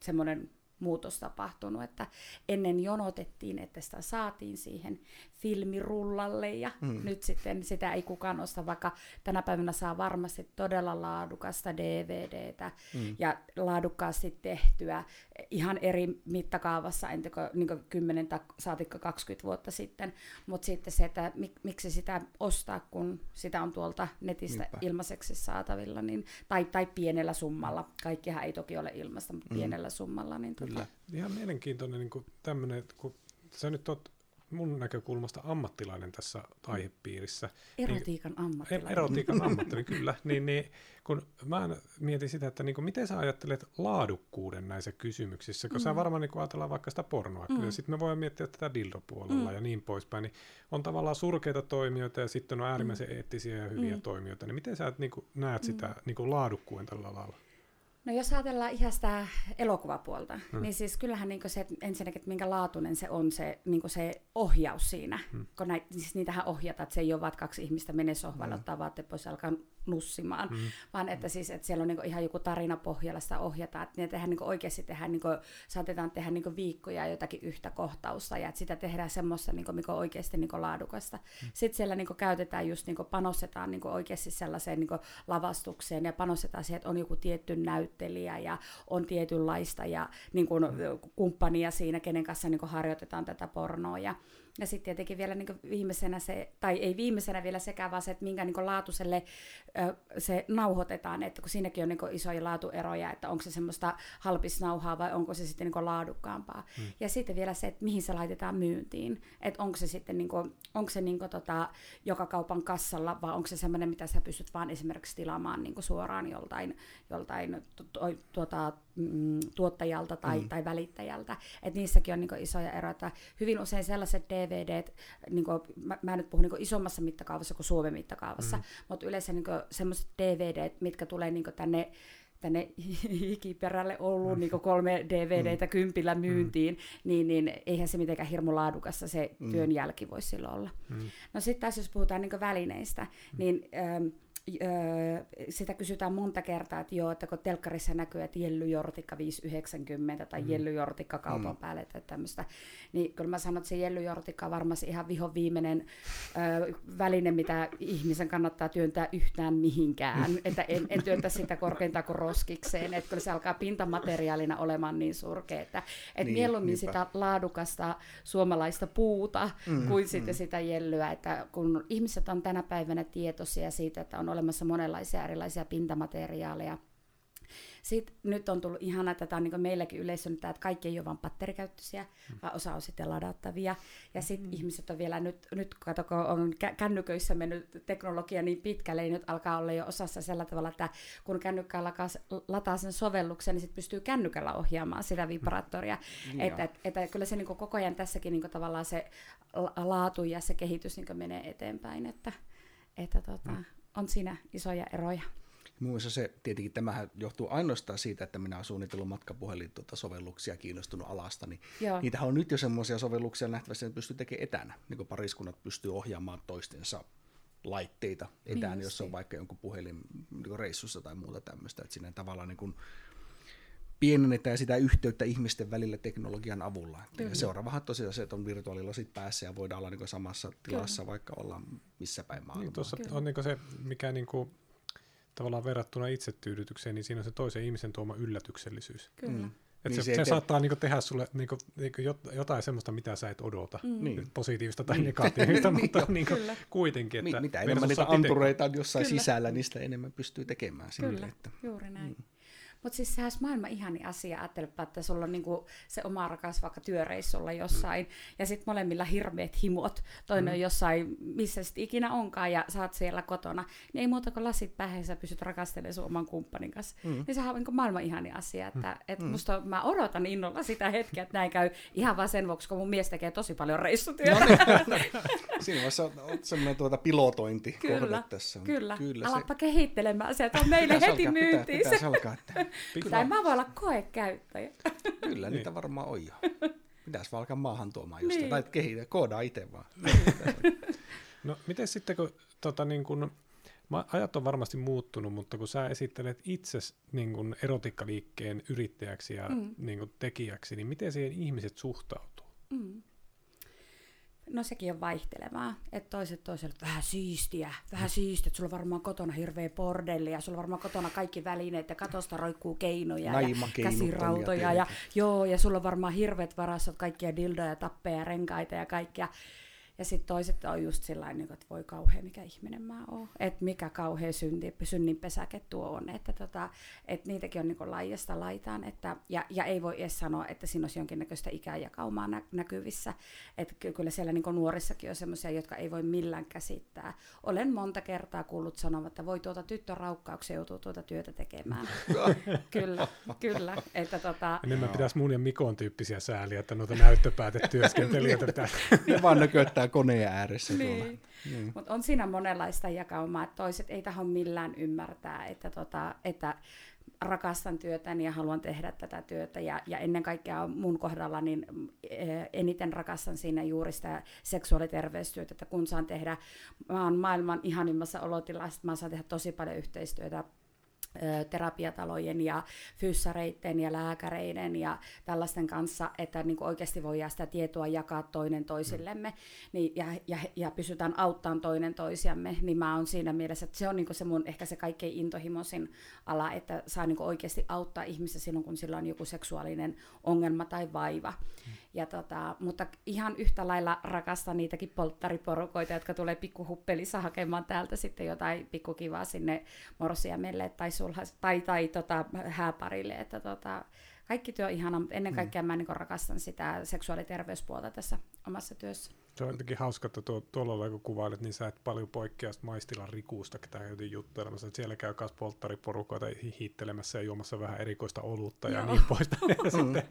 semmoinen muutos tapahtunut, että ennen jonotettiin, että sitä saatiin siihen filmirullalle ja mm. nyt sitten sitä ei kukaan osta, vaikka tänä päivänä saa varmasti todella laadukasta DVDtä mm. ja laadukkaasti tehtyä ihan eri mittakaavassa, entäkö niin 10 tai saatikko 20 vuotta sitten, mutta sitten se, että mik, miksi sitä ostaa, kun sitä on tuolta netistä Niinpä. ilmaiseksi saatavilla, niin, tai, tai pienellä summalla, kaikkihan ei toki ole ilmasta, mutta mm. pienellä summalla. Niin Kyllä. Ihan mielenkiintoinen niin tämmöinen, kun sä nyt oot mun näkökulmasta ammattilainen tässä aihepiirissä. Erotiikan niin, ammattilainen. Erotiikan ammattilainen, kyllä. Niin, niin, kun mä mietin sitä, että niin kuin, miten sä ajattelet laadukkuuden näissä kysymyksissä, kun mm. sä varmaan niin ajatellaan vaikka sitä pornoa, mm. sitten me voimme miettiä tätä dildopuolella mm. ja niin poispäin, niin on tavallaan surkeita toimijoita ja sitten on äärimmäisen mm. eettisiä ja hyviä mm. toimijoita, niin miten sä niin kuin, näet mm. sitä niin kuin laadukkuuden tällä lailla? No jos ajatellaan ihan sitä elokuvapuolta, hmm. niin siis kyllähän niin se, että ensinnäkin, että minkä laatuinen se on se, niin se ohjaus siinä. Hmm. Kun näit, siis niitähän ohjataan, että se ei ole vain kaksi ihmistä menee sohvalle, hmm. ottaa vaatteet pois alkaa nussimaan, mm. vaan että, siis, että siellä on niin ihan joku tarina pohjalla sitä ohjataan, että ne tehdään niin oikeasti tehdään, niin kuin, saatetaan tehdä niin viikkoja jotakin yhtä kohtausta ja että sitä tehdään semmoista niin mikä on oikeasti niin laadukasta. Mm. Sitten siellä niin käytetään just, niin panostetaan niin oikeasti sellaiseen niin lavastukseen ja panostetaan siihen, että on joku tietty näyttelijä ja on tietynlaista ja niin kuin, kumppania siinä, kenen kanssa niin kuin harjoitetaan tätä pornoa. Ja, ja sitten tietenkin vielä niin viimeisenä se, tai ei viimeisenä vielä sekä, vaan se, että minkä niin laatuselle se nauhoitetaan, että kun siinäkin on niin isoja laatueroja, että onko se semmoista halpisnauhaa vai onko se sitten niin laadukkaampaa. Hmm. Ja sitten vielä se, että mihin se laitetaan myyntiin, että onko se sitten niin kuin, onko se niin kuin tota, joka kaupan kassalla vai onko se semmoinen, mitä sä pystyt vaan esimerkiksi tilaamaan niin suoraan joltain, joltain tuota, mm, tuottajalta tai, mm. tai välittäjältä. Et niissäkin on niin isoja eroja. Hyvin usein sellaiset DVD, niin kuin, mä, mä nyt puhun niin isommassa mittakaavassa kuin Suomen mittakaavassa, mm. mutta yleensä niin semmoiset DVD, mitkä tulee niin tänne tänne hikiperälle ollut niin kolme DVDtä mm. kympillä mm. myyntiin, mm. niin, niin eihän se mitenkään hirmu laadukassa se mm. työn jälki voisi silloin olla. Mm. No sitten taas jos puhutaan niin välineistä, mm. niin... Ähm, öö, sitä kysytään monta kertaa, että joo, että kun telkkarissa näkyy, että Jelly Jortikka 590 tai mm. Jelly Jortikka kaupan mm. päälle tai tämmöistä, niin kyllä mä sanon, että se Jelly Jortikka on varmasti ihan viho viimeinen öö, väline, mitä ihmisen kannattaa työntää yhtään mihinkään, mm. että en, en työntä sitä korkeintaan kuin roskikseen, että kyllä se alkaa pintamateriaalina olemaan niin surkea, että et niin, mieluummin niinpä. sitä laadukasta suomalaista puuta mm, kuin mm. sitten sitä jellyä, että kun ihmiset on tänä päivänä tietoisia siitä, että on olemassa monenlaisia erilaisia pintamateriaaleja. Sitten nyt on tullut ihana, että tämä on niin meilläkin yleisönyt, että kaikki ei ole vain patterikäyttöisiä, mm. vaan osa on sitten ladattavia. Ja sitten mm. ihmiset on vielä nyt, nyt kato, kun on kännyköissä mennyt teknologia niin pitkälle, niin nyt alkaa olla jo osassa sellä tavalla, että kun kännykkä lataa sen sovelluksen, niin sitten pystyy kännykällä ohjaamaan sitä vibraattoria. Mm. Että et, et, et, kyllä se niin koko ajan tässäkin niin tavallaan se laatu ja se kehitys niin menee eteenpäin. Että, että tota, mm on siinä isoja eroja. Mun se, tietenkin tämähän johtuu ainoastaan siitä, että minä olen suunnitellut matkapuhelin tuota sovelluksia kiinnostunut alasta, niin Joo. niitähän on nyt jo semmoisia sovelluksia nähtävästi, että pystyy tekemään etänä, niin kuin pariskunnat pystyy ohjaamaan toistensa laitteita etänä, niin jos on vaikka jonkun puhelin niin reissussa tai muuta tämmöistä, että siinä tavallaan niin kuin pienennetään sitä yhteyttä ihmisten välillä teknologian avulla. Kyllä. Ja seuraavahan tosiaan se, että on virtuaalilasit päässä ja voidaan olla niin samassa tilassa, Kyllä. vaikka olla missä päin maailmaa. Niin, tuossa on niin se, mikä niin kuin, tavallaan verrattuna itsetyydytykseen, niin siinä on se toisen ihmisen tuoma yllätyksellisyys. Kyllä. Mm. Et niin se, se, se saattaa niinku tehdä sulle niinku, niinku jotain sellaista, mitä sä et odota, mm. niin. positiivista tai niin. negatiivista, mutta niin, niinku, kuitenkin. Että mitä enemmän niitä antureita on jossain Kyllä. sisällä, niistä enemmän pystyy tekemään. Kyllä, sille, että, juuri näin. Mm. Mutta siis sehän olisi maailman ihani asia, ajattelepa, että sulla on niinku se oma rakas vaikka työreissulla jossain, mm. ja sitten molemmilla hirveät himot, toinen mm. on jossain, missä sitten ikinä onkaan, ja saat siellä kotona, niin ei muuta kuin lasit päähän, sä pysyt rakastelemaan sun oman kumppanin kanssa. Mm. Niin sehän on niinku maailman ihani asia, että mm. et mm. musta mä odotan innolla sitä hetkeä, että näin käy ihan vaan sen vuoksi, kun mun mies tekee tosi paljon reissutyötä. No, niin. Siinä vaiheessa on semmoinen tuota pilotointi kyllä, tässä. Kyllä, kyllä alappa se... kehittelemään sieltä, on meille heti myyntiin. Pitää, pitää alkaa, että tai mä voin olla koekäyttäjä. Kyllä niitä niin. varmaan on jo. Pitäisi vaan alkaa maahan tuomaan just, niin. tai kehitä, koodaa itse vaan. no miten sitten, kun tota, niin kun, ajat on varmasti muuttunut, mutta kun sä esittelet itse niin kun erotikkaliikkeen yrittäjäksi ja mm. niin kun tekijäksi, niin miten siihen ihmiset suhtautuu? Mm. No sekin on vaihtelevaa, että toiset toiselle vähän siistiä, vähän siistiä, että sulla on varmaan kotona hirveä bordelli ja sulla on varmaan kotona kaikki välineet ja katosta roikkuu keinoja ja käsirautoja ja, joo, ja sulla on varmaan hirveät varastot kaikkia dildoja, tappeja, renkaita ja kaikkia. Ja sitten toiset on just sellainen, niin että voi kauhean, mikä ihminen mä oon. Että mikä kauhean synti, synninpesäke tuo on. Että tota, et niitäkin on niin laajasta laitaan. Että, ja, ja, ei voi edes sanoa, että siinä olisi jonkinnäköistä ikäjakaumaa nä- näkyvissä. Että kyllä siellä niin nuorissakin on sellaisia, jotka ei voi millään käsittää. Olen monta kertaa kuullut sanoa, että voi tuota tyttöraukkauksia joutuu tuota työtä tekemään. kyllä, kyllä. Että tota... Enemmän pitäisi mun ja Mikon tyyppisiä sääliä, että noita näyttöpäätetyöskentelijöitä pitää... ne vaan näköttää koneen ääressä niin. Niin. Mutta on siinä monenlaista jakaumaa, että toiset ei taho millään ymmärtää, että, tota, että rakastan työtäni ja haluan tehdä tätä työtä. Ja, ja ennen kaikkea mun kohdalla niin eh, eniten rakastan siinä juuri sitä seksuaaliterveystyötä, että kun saan tehdä, mä oon maailman ihanimmassa olotilassa, mä saan tehdä tosi paljon yhteistyötä terapiatalojen ja fyssareiden ja lääkäreiden ja tällaisten kanssa, että niin kuin oikeasti voidaan sitä tietoa jakaa toinen toisillemme niin, ja, ja, ja pysytään auttamaan toinen toisiamme, niin mä oon siinä mielessä, että se on niin kuin se mun ehkä se kaikkein intohimoisin ala, että saa niin kuin oikeasti auttaa ihmistä silloin, kun sillä on joku seksuaalinen ongelma tai vaiva. Ja tota, mutta ihan yhtä lailla rakastan niitäkin polttariporukoita, jotka tulee pikkuhuppelissa hakemaan täältä sitten jotain pikkukivaa sinne morsiamelle tai, sulha, tai, tai tota, hääparille. Että tota, kaikki työ on ihana, mutta ennen mm. kaikkea mm. mä niin rakastan sitä seksuaaliterveyspuolta tässä omassa työssä. Se on jotenkin hauska, että tuo, tuolla kun kuvailet, niin sä et paljon poikkea Maistilan Rikuusta, ketä käytiin juttelemassa. Että siellä käy myös polttariporukoita hiittelemässä ja juomassa vähän erikoista olutta Joo. ja niin poista. ja sitten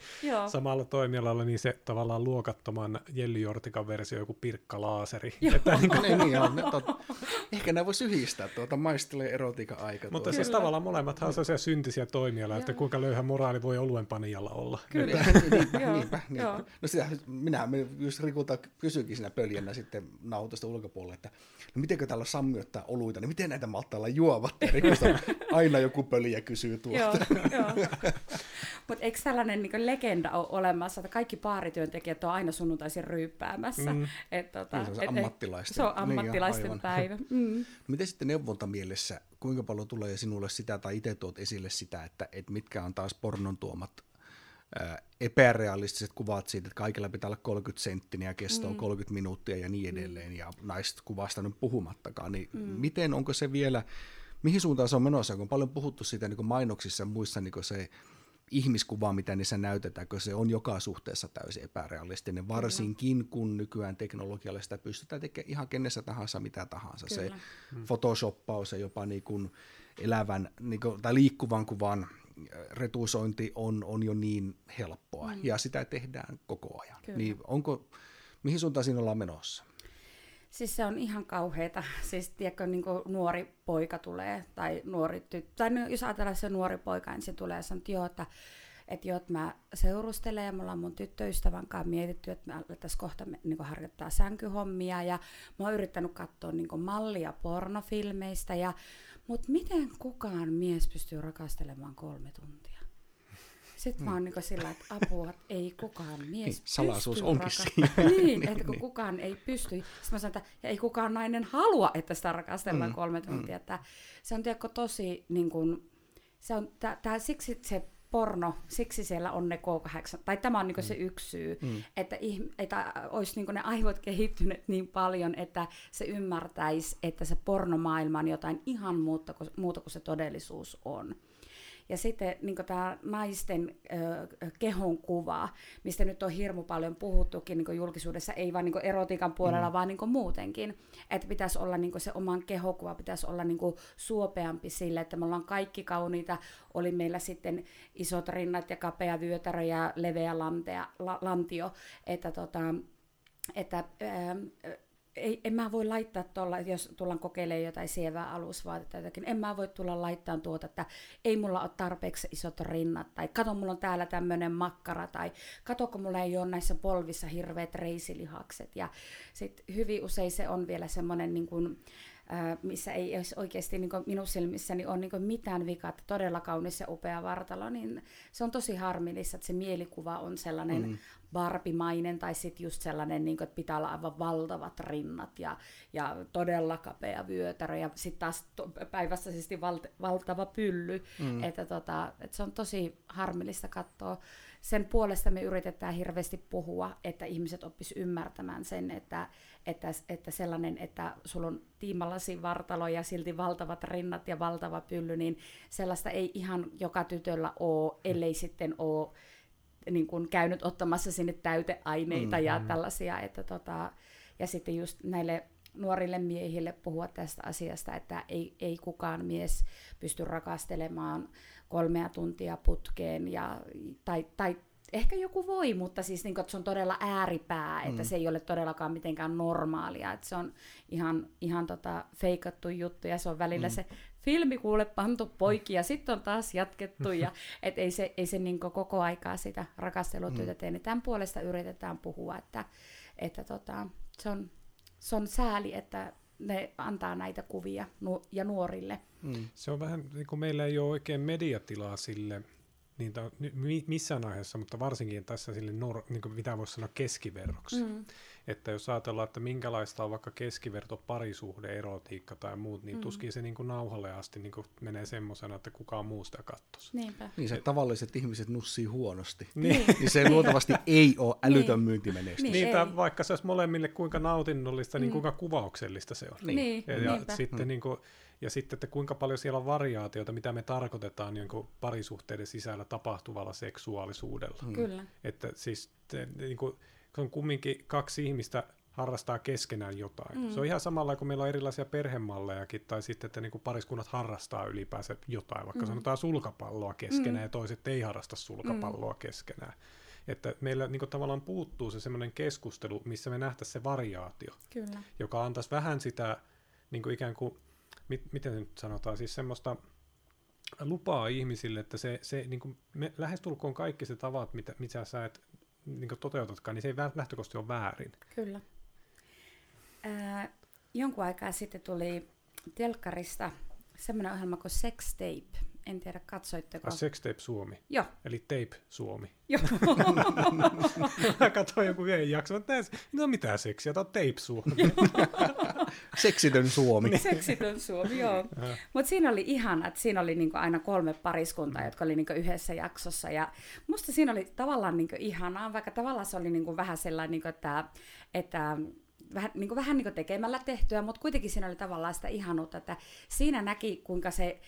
samalla toimialalla niin se tavallaan luokattoman Jelly Jortikan versio, joku Pirkka Laaseri. että niin, kuin... niin, niin on, tot... Ehkä nämä voisi yhdistää tuota Maistilan erotiikan aika. Mutta siis tavallaan molemmat on sellaisia syntisiä toimialoja, että kuinka löyhä moraali voi oluen panijalla olla. Kyllä. niinpä, niinpä, niinpä. No sitä, minä just Rikulta kysynkin siinä pöljänä sitten nautosta ulkopuolella, että no mitenkö täällä sammiottaa oluita, niin miten näitä maltaa olla juovat? aina joku pöljä kysyy tuolta. Mutta eikö tällainen niin legenda ole olemassa, että kaikki baarityöntekijät on aina sunnuntaisin ryyppäämässä? Mm. Et, tota, niin, se on et, ammattilaisten, se on ammattilaisten niin, päivä. Mm. Miten sitten neuvontamielessä, kuinka paljon tulee sinulle sitä tai itse tuot esille sitä, että, että mitkä on taas pornon tuomat epärealistiset kuvat siitä, että kaikilla pitää olla 30 senttiniä ja kestoo mm. 30 minuuttia ja niin edelleen, ja naista kuvasta nyt puhumattakaan, niin mm. miten, onko se vielä, mihin suuntaan se on menossa, kun on paljon puhuttu siitä niin mainoksissa ja muissa niin se ihmiskuva, mitä niissä näytetään, kun se on joka suhteessa täysin epärealistinen, varsinkin kun nykyään teknologialla sitä pystytään tekemään ihan kenessä tahansa mitä tahansa. Kyllä. Se mm. photoshoppaus ja jopa niin kuin elävän niin kuin, tai liikkuvan kuvan retusointi on, on jo niin helppoa mm. ja sitä tehdään koko ajan. Kyllä. Niin onko, mihin suuntaan siinä ollaan menossa? Siis se on ihan kauheita. Siis tiedätkö, niin nuori poika tulee, tai nuori tyttö, tai no, jos ajatellaan se nuori poika, niin se tulee ja sanoo, että joo, että, että joo, että mä seurustelen ja me ollaan mun tyttöystävän kanssa mietitty, että me alettaisiin kohta niin harjoittaa sänkyhommia ja mä oon yrittänyt katsoa niin mallia pornofilmeistä ja mutta miten kukaan mies pystyy rakastelemaan kolme tuntia? Sitten mm. mä oon niin sillä, että apua, että ei kukaan mies niin, Salaisuus onkin siinä. niin, niin, että kun niin. kukaan ei pysty. Sitten mä sanon, että ei kukaan nainen halua, että sitä rakastellaan mm. kolme tuntia. Mm. Että se on tiedätkö, tosi, niin kuin, se on, tää, tää, siksi se porno, siksi siellä on ne K8, tai tämä on niinku mm. se yksi syy, mm. että, että olisi niinku ne aivot kehittyneet niin paljon, että se ymmärtäisi, että se pornomaailma on jotain ihan muuta kuin, muuta kuin se todellisuus on. Ja sitten niin tämä naisten ö, kehon kuva, mistä nyt on hirmu paljon puhuttukin niin julkisuudessa, ei vain niin erotiikan puolella, mm. vaan niin muutenkin. Että pitäisi olla niin se oman kehokuva, pitäisi olla niin suopeampi sille, että me ollaan kaikki kauniita. Oli meillä sitten isot rinnat ja kapea vyötärö ja leveä lantea, la, lantio. Että, tota, että ö, ei, en mä voi laittaa tuolla, jos tullaan kokeilemaan jotain sievää alusvaatetta jotakin, en mä voi tulla laittamaan tuota, että ei mulla ole tarpeeksi isot rinnat, tai kato, mulla on täällä tämmöinen makkara, tai kato, kun mulla ei ole näissä polvissa hirveät reisilihakset, ja sitten hyvin usein se on vielä semmoinen niin kuin, missä ei olisi oikeasti niin minun silmissäni on niin mitään vikaa, että todella kaunis ja upea vartalo, niin se on tosi harmillista, että se mielikuva on sellainen mm. barbimainen tai sitten just sellainen, niin kuin, että pitää olla aivan valtavat rinnat ja, ja todella kapea vyötärö ja sitten taas to, päivässä siis val, valtava pylly, mm. että, tota, että se on tosi harmillista katsoa sen puolesta me yritetään hirveästi puhua, että ihmiset oppis ymmärtämään sen, että, että, että sellainen, että sulla on tiimallasi vartalo ja silti valtavat rinnat ja valtava pylly, niin sellaista ei ihan joka tytöllä ole, ellei sitten ole niin kuin käynyt ottamassa sinne täyteaineita mm-hmm. ja tällaisia, että tota, ja sitten just näille nuorille miehille puhua tästä asiasta, että ei, ei kukaan mies pysty rakastelemaan kolmea tuntia putkeen, ja, tai, tai ehkä joku voi, mutta siis niin kuin, että se on todella ääripää, mm. että se ei ole todellakaan mitenkään normaalia, että se on ihan, ihan tota feikattu juttu, ja se on välillä mm. se filmi kuule pantu poikki, ja sitten on taas jatkettu, ja et ei se, ei se niin koko aikaa sitä rakastelutyötä mm. tee, niin tämän puolesta yritetään puhua, että, että tota, se, on, se on sääli, että ne antaa näitä kuvia nu- ja nuorille. Mm. Se on vähän, niin kuin meillä ei ole oikein mediatilaa sille, niin ta, missään aiheessa, mutta varsinkin tässä sille, nor, niin kuin mitä voisi sanoa keskiverroksi. Mm. Että jos ajatellaan, että minkälaista on vaikka keskiverto parisuhde, erotiikka tai muut, niin mm. tuskin se niin kuin nauhalle asti niin kuin menee semmoisena, että kukaan muu sitä katsoisi. Niinpä. Niin se Et... tavalliset ihmiset nussii huonosti. Niin. niin se luultavasti ei ole älytön niin. myyntimenestys. Niin, niin vaikka se olisi molemmille kuinka nautinnollista, niin mm. kuinka kuvauksellista se on. Niin. niin. Ja, ja sitten mm. niin kuin, ja sitten, että kuinka paljon siellä on variaatioita, mitä me tarkoitetaan niin kuin parisuhteiden sisällä tapahtuvalla seksuaalisuudella. Mm. Kyllä. Että siis te, niin kuin, se on kumminkin kaksi ihmistä harrastaa keskenään jotain. Mm. Se on ihan samalla kuin meillä on erilaisia perhemallejakin, tai sitten, että niin kuin pariskunnat harrastaa ylipäänsä jotain, vaikka mm. sanotaan sulkapalloa keskenään, mm. ja toiset ei harrasta sulkapalloa mm. keskenään. Että meillä niin kuin, tavallaan puuttuu se semmoinen keskustelu, missä me nähtäisiin se variaatio, Kyllä. joka antaisi vähän sitä niin kuin ikään kuin mit, miten nyt sanotaan, siis semmoista lupaa ihmisille, että se, se niin kuin me, lähestulkoon kaikki se tavat, mitä, mitä sä et niin toteutatkaan, niin se ei lähtökohtaisesti ole väärin. Kyllä. Ää, jonkun aikaa sitten tuli telkkarista semmoinen ohjelma kuin Sex Tape. En tiedä, katsoitteko. Ah, Sex Tape Suomi. Joo. Eli Tape Suomi. Joo. Mä katsoin joku yhden jakson, että no mitä seksiä, tämä on Tape Suomi. Seksitön Suomi. Seksitön Suomi, joo. Mutta siinä oli ihana, että siinä oli niinku aina kolme pariskuntaa, mm. jotka oli niinku yhdessä jaksossa. Ja musta siinä oli tavallaan niinku ihanaa, vaikka tavallaan se oli niinku vähän sellainen, niinku, että, että vähän, niin kuin, vähän niin kuin tekemällä tehtyä, mutta kuitenkin siinä oli tavallaan sitä ihanuutta, että siinä näki, kuinka se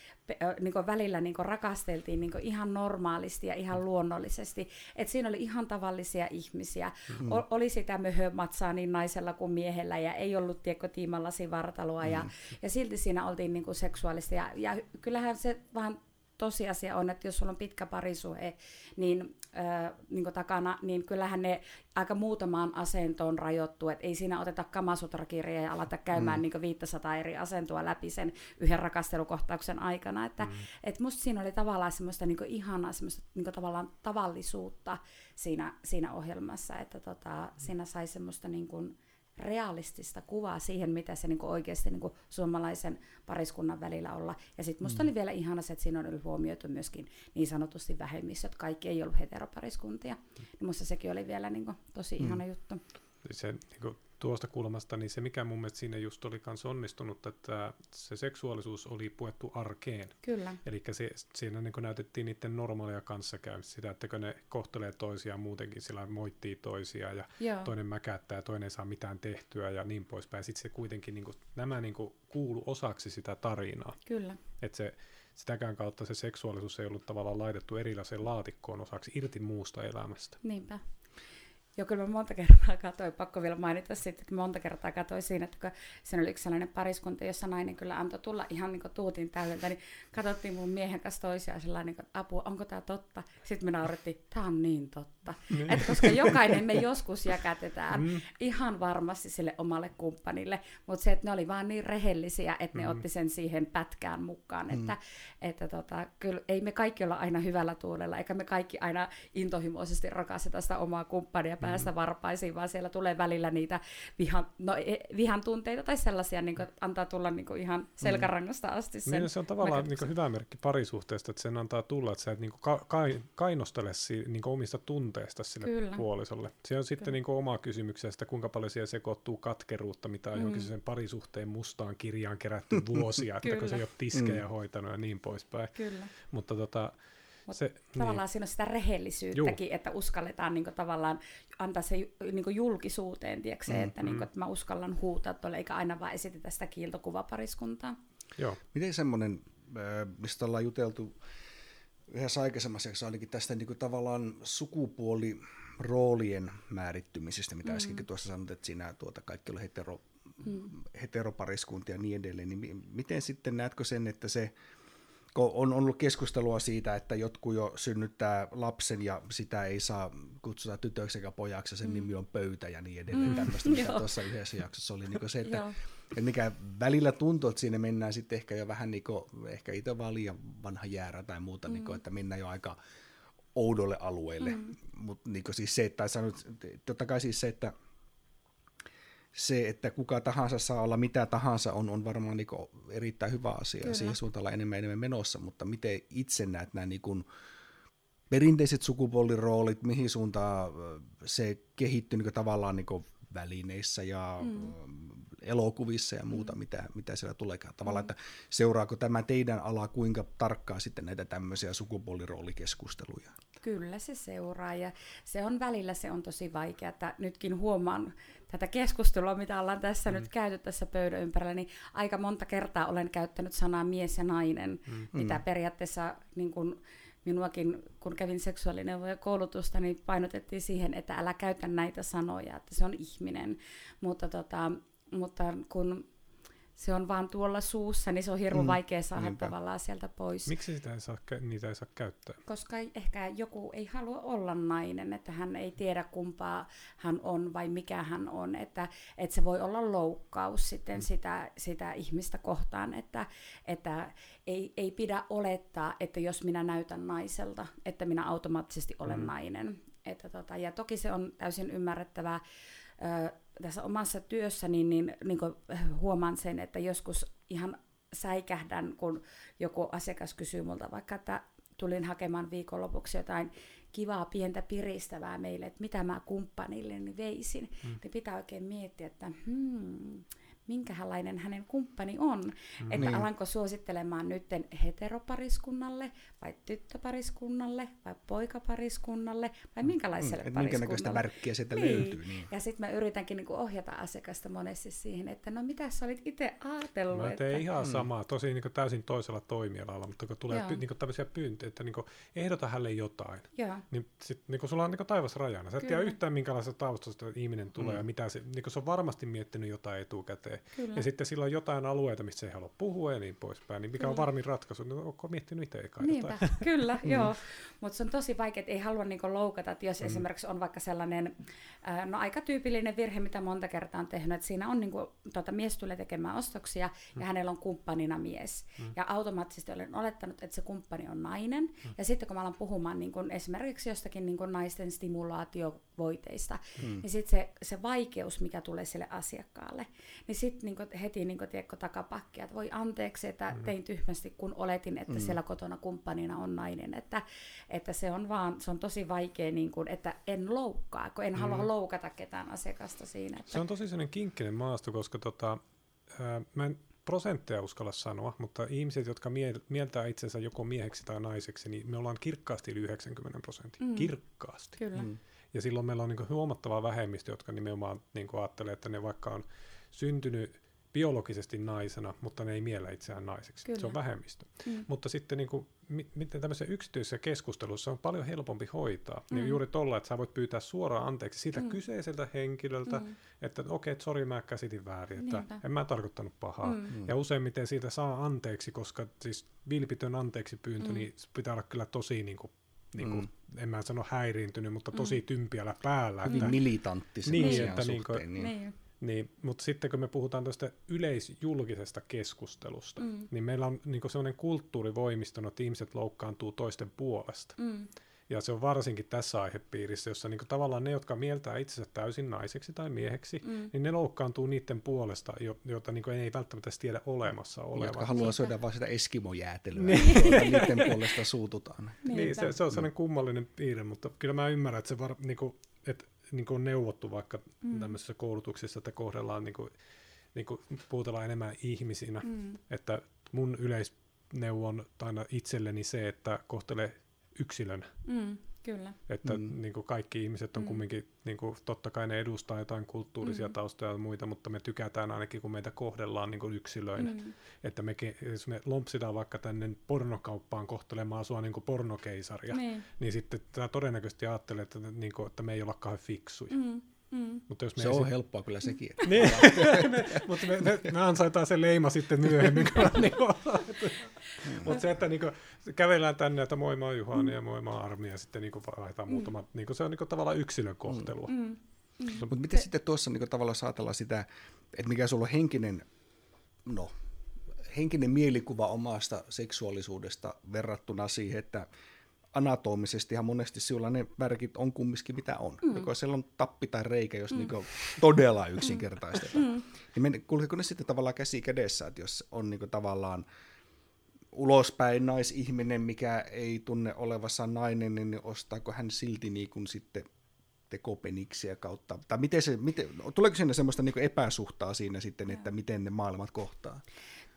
niin kuin välillä niin kuin rakasteltiin niin kuin ihan normaalisti ja ihan luonnollisesti. että siinä oli ihan tavallisia ihmisiä. Mm-hmm. O- oli sitä möhömatsaa niin naisella kuin miehellä ja ei ollut tiekko tiimallasi vartaloa mm-hmm. ja, ja silti siinä oltiin niin kuin seksuaalista. Ja, ja kyllähän se vaan tosiasia on, että jos sulla on pitkä parisuhe niin, äh, niin takana, niin kyllähän ne aika muutamaan asentoon rajoittuu, että ei siinä oteta kamasutrakirjaa ja alata käymään mm. niin 500 eri asentoa läpi sen yhden rakastelukohtauksen aikana, että mm. et musta siinä oli tavallaan semmoista niin ihanaa, semmoista niin tavallaan tavallisuutta siinä, siinä ohjelmassa, että tota, mm. siinä sai semmoista niin kuin, realistista kuvaa siihen, mitä se niin kuin oikeasti niin kuin suomalaisen pariskunnan välillä olla. Ja sitten musta mm. oli vielä ihana se, että siinä on huomioitu myöskin niin sanotusti vähemmistöt. Kaikki ei ollut heteropariskuntia. Mm. Niin musta sekin oli vielä niin kuin tosi mm. ihana juttu. Se niin kuin tuosta kulmasta, niin se mikä mun mielestä siinä just oli myös onnistunut, että se seksuaalisuus oli puettu arkeen. Kyllä. Eli se, siinä niin näytettiin niiden normaalia kanssakäymistä, sitä, että ne kohtelee toisiaan muutenkin, sillä moittii toisiaan ja Joo. toinen mäkättää ja toinen ei saa mitään tehtyä ja niin poispäin. Sitten se kuitenkin, niin kuin, nämä niin kuin, kuulu osaksi sitä tarinaa. Kyllä. Että se, sitäkään kautta se seksuaalisuus ei ollut tavallaan laitettu erilaiseen laatikkoon osaksi irti muusta elämästä. Niinpä. Joo, kyllä mä monta kertaa katsoin, pakko vielä mainita sitten, että monta kertaa katsoin siinä, että kun siinä oli yksi sellainen pariskunta, jossa nainen kyllä antoi tulla ihan niin tuutin täydeltä, niin katsottiin mun miehen kanssa toisiaan sellainen, että apua, onko tämä totta? Sitten me naurettiin, tämä on niin totta. Mm. Et koska jokainen me joskus jäkätetään mm. ihan varmasti sille omalle kumppanille, mutta se, että ne oli vaan niin rehellisiä, että ne mm. otti sen siihen pätkään mukaan, mm. että, että tota, kyllä ei me kaikki olla aina hyvällä tuulella, eikä me kaikki aina intohimoisesti rakasteta sitä omaa kumppania päästä varpaisiin, vaan siellä tulee välillä niitä vihan, no, e, vihan tunteita tai sellaisia, niin kuin, antaa tulla niin kuin ihan selkärangasta asti. Sen niin, se on tavallaan niin kuin hyvä merkki parisuhteesta, että sen antaa tulla, että sä et niin kuin ka- ka- kainostele si- niin kuin omista tunteista sille Kyllä. puolisolle. Se on sitten niin kuin oma kysymyksensä, että kuinka paljon siellä sekoittuu katkeruutta, mitä on mm. sen parisuhteen mustaan kirjaan kerätty vuosia, että kun se ei ole tiskejä mm. hoitanut ja niin poispäin. Kyllä. Mutta tota, mutta se, tavallaan niin. siinä on sitä rehellisyyttäkin, Juh. että uskalletaan niin kuin, tavallaan antaa se niin kuin julkisuuteen, tiedätkö, mm, että, mm. Niin kuin, että mä uskallan huutaa tuolle, eikä aina vain esitetä sitä kiiltokuvapariskuntaa. Joo. Miten semmoinen, mistä ollaan juteltu yhdessä aikaisemmassa jaksossa ainakin tästä niin kuin tavallaan sukupuoliroolien määrittymisestä, mitä mm. äskenkin tuossa sanoit, että siinä tuota, kaikki oli hetero, mm. heteropariskuntia ja niin edelleen, niin miten sitten näetkö sen, että se on ollut keskustelua siitä, että jotkut jo synnyttää lapsen ja sitä ei saa kutsuta tytöksi eikä pojaksi, ja sen mm. nimi on pöytä ja niin edelleen. Mm. Tämmöistä, mitä tuossa yhdessä jaksossa oli niin se, että, että mikä välillä tuntuu, että siinä mennään sitten ehkä jo vähän niin kuin, ehkä itse vaan liian vanha jäärä tai muuta, mm. niin kuin, että mennään jo aika oudolle alueelle. Mm. Mutta niin siis se, että sanot, totta kai siis se, että se, että kuka tahansa saa olla mitä tahansa, on, on varmaan niin erittäin hyvä asia. Kyllä. Siihen suuntaan olla enemmän enemmän menossa, mutta miten itse näet nämä niin kuin perinteiset sukupuoliroolit, mihin suuntaan se kehittyy niin tavallaan niin välineissä ja mm. elokuvissa ja muuta, mm. mitä, mitä siellä tulee. Tavallaan, mm. että seuraako tämä teidän ala kuinka tarkkaan sitten näitä tämmöisiä sukupuoliroolikeskusteluja? Kyllä se seuraa ja se on välillä se on tosi vaikea, että nytkin huomaan tätä keskustelua, mitä ollaan tässä mm. nyt käyty tässä pöydän ympärillä, niin aika monta kertaa olen käyttänyt sanaa mies ja nainen, mm. mitä mm. periaatteessa niin kun, minuakin, kun kävin seksuaalineuvoja koulutusta, niin painotettiin siihen, että älä käytä näitä sanoja, että se on ihminen. Mutta, tota, mutta kun se on vaan tuolla suussa, niin se on hirveän mm, vaikea saada niinpä. tavallaan sieltä pois. Miksi sitä ei saa, niitä ei saa käyttää? Koska ehkä joku ei halua olla nainen, että hän ei tiedä kumpaa hän on vai mikä hän on, että, että se voi olla loukkaus sitten mm. sitä, sitä ihmistä kohtaan, että, että ei, ei pidä olettaa, että jos minä näytän naiselta, että minä automaattisesti olen mm. nainen. Että tota, ja toki se on täysin ymmärrettävää, tässä omassa työssäni niin, niin, niin huomaan sen, että joskus ihan säikähdän, kun joku asiakas kysyy multa vaikka, että tulin hakemaan viikonlopuksi jotain kivaa pientä piristävää meille, että mitä mä kumppanille veisin. Mm. Niin pitää oikein miettiä, että hmm, minkälainen hänen kumppani on. Mm. Että niin. alanko suosittelemaan nyt heteropariskunnalle vai tyttöpariskunnalle vai poikapariskunnalle vai mm. minkälaiselle mm. pariskunnalle. Minkä värkkiä sieltä niin. löytyy. Niin. Ja sitten mä yritänkin niinku ohjata asiakasta monesti siihen, että no mitä sä olit itse ajatellut. Mä teen että... ihan mm. samaa, tosi niinku täysin toisella toimialalla, mutta kun tulee py, niinku tämmöisiä pyyntöjä, että niinku ehdota hänelle jotain, Joo. niin sit niinku sulla on niinku taivas rajana. Sä et tiedä yhtään minkälaisesta taustasta ihminen tulee mm. ja mitä se, niinku se on varmasti miettinyt jotain etukäteen. Kyllä. Ja sitten sillä on jotain alueita, mistä ei halua puhua ja niin poispäin. Niin mikä Kyllä. on varmin ratkaisu? No, onko miettinyt itse eka Niinpä, kyllä, mm. joo. Mutta se on tosi vaikea, että ei halua niinku loukata, että jos mm. esimerkiksi on vaikka sellainen, äh, no aika tyypillinen virhe, mitä monta kertaa on tehnyt, että siinä on niinku, tota, mies tulee tekemään ostoksia mm. ja hänellä on kumppanina mies. Mm. Ja automaattisesti olen olettanut, että se kumppani on nainen. Mm. Ja sitten kun mä alan puhumaan niin kun esimerkiksi jostakin niin kun naisten stimulaatiovoiteista, mm. niin sitten se, se vaikeus, mikä tulee sille asiakkaalle, niin sitten niin heti niin kuin, tiedätkö, takapakkia, että voi anteeksi, että mm. tein tyhmästi, kun oletin, että mm. siellä kotona kumppanina on nainen. Että, että se on vaan, se on tosi vaikea, niin kuin, että en loukkaa, kun en mm. halua loukata ketään asiakasta siinä. Että... Se on tosi sellainen kinkkinen maasto, koska tota, ää, mä en prosentteja uskalla sanoa, mutta ihmiset, jotka mieltää itsensä joko mieheksi tai naiseksi, niin me ollaan kirkkaasti yli 90 prosenttia. Mm. Kirkkaasti. Kyllä. Mm. Ja silloin meillä on niin huomattava vähemmistö, jotka nimenomaan niin ajattelee, että ne vaikka on syntynyt biologisesti naisena, mutta ne ei miellä itseään naiseksi. Kyllä. Se on vähemmistö. Mm. Mutta sitten niin kuin, miten tämmöisessä yksityisessä keskustelussa on paljon helpompi hoitaa. Niin mm. Niin juuri tuolla, että sä voit pyytää suoraan anteeksi siltä mm. kyseiseltä henkilöltä, mm. että okei, okay, sori mä käsitin väärin, että Niinpä. en mä tarkoittanut pahaa. Mm. Ja useimmiten siitä saa anteeksi, koska siis vilpitön anteeksi pyyntö, mm. niin pitää olla kyllä tosi niin kuin, niin kuin, mm. en mä sano häiriintynyt, mutta tosi mm. tympiällä päällä. Hyvin että, militantti niin, että niin suhteen. Niin. niin. Niin, mutta sitten kun me puhutaan tästä yleisjulkisesta keskustelusta, mm. niin meillä on niin sellainen kulttuuri voimistunut, että ihmiset loukkaantuu toisten puolesta. Mm. Ja se on varsinkin tässä aihepiirissä, jossa niin tavallaan ne, jotka mieltää itsensä täysin naiseksi tai mieheksi, mm. niin ne loukkaantuu niiden puolesta, joita niin ei välttämättä tiedä olemassa olevan. Jotka haluaa syödä vain sitä eskimojäätelyä, niin. tuota, niiden puolesta suututaan. Niin, se, se on sellainen kummallinen piirre, mutta kyllä mä ymmärrän, että, se var, niin kuin, että niin kuin on neuvottu vaikka mm. tämmöisessä koulutuksessa, että kohdellaan, niin kuin, niin kuin puhutellaan enemmän ihmisinä. Mm. Että mun yleisneuvon aina itselleni se, että kohtele yksilön. Mm. Kyllä. Että mm. niin kuin kaikki ihmiset on mm. kumminkin, niin kuin, totta kai ne edustaa jotain kulttuurisia mm. taustoja ja muita, mutta me tykätään ainakin, kun meitä kohdellaan niin kuin yksilöinä. Mm. Että me, jos me lompsitaan vaikka tänne pornokauppaan kohtelemaan sua niin kuin pornokeisaria, niin. niin sitten tämä todennäköisesti ajattelee, että, niin kuin, että me ei olla kauhean fiksuja. Mm. Mm. Mutta jos me se on sit... helppoa kyllä sekin. niin, me, mutta me, me, me ansaitaan se leima sitten myöhemmin. niin mutta se, että niinku, kävellään tänne, että moi mä oon Juhani mm. ja moi mä oon Armi ja sitten niinku vaihdetaan mm. muutama, niinku, se on niinku tavallaan yksilökohtelua. Mm. Mm. Mm. Mutta miten sitten tuossa niinku, tavallaan saatella sitä, että mikä sulla on henkinen, no, henkinen mielikuva omasta seksuaalisuudesta verrattuna siihen, että anatomisesti ihan monesti sinulla ne värkit on kumminkin mitä on. Mm. Joko siellä on tappi tai reikä, jos mm. niin todella yksinkertaistetaan. Mm. Niin kulkeeko ne sitten tavallaan käsi kädessä, että jos on niin tavallaan ulospäin naisihminen, mikä ei tunne olevassa nainen, niin ostaako hän silti niin kuin sitten tekopeniksiä kautta, tai miten se, miten, tuleeko sinne semmoista niin epäsuhtaa siinä sitten, että miten ne maailmat kohtaa?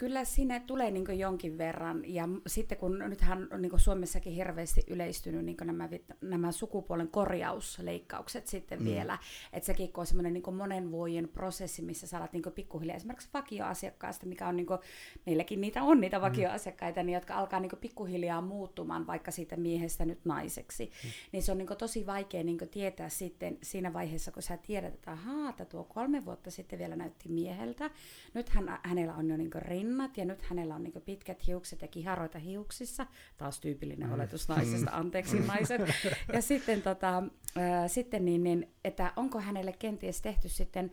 Kyllä sinne tulee niin jonkin verran, ja sitten kun nythän on niin Suomessakin hirveästi yleistynyt niin nämä, nämä sukupuolen korjausleikkaukset sitten mm. vielä, että sekin on semmoinen niin monen vuoden prosessi, missä saat niin pikkuhiljaa esimerkiksi vakioasiakkaasta, mikä on niin kuin, meilläkin niitä on niitä mm. vakioasiakkaita, niin, jotka alkaa niin pikkuhiljaa muuttumaan vaikka siitä miehestä nyt naiseksi, mm. niin se on niin tosi vaikea niin tietää sitten siinä vaiheessa, kun sä tiedät, että ahaa, tuo kolme vuotta sitten vielä näytti mieheltä, nyt hän, hänellä on jo niin rin rinnat ja nyt hänellä on niin pitkät hiukset ja kiharoita hiuksissa. Taas tyypillinen mm. oletus naisesta, anteeksi mm. naiset. Ja sitten, tota, äh, sitten niin, niin, että onko hänelle kenties tehty sitten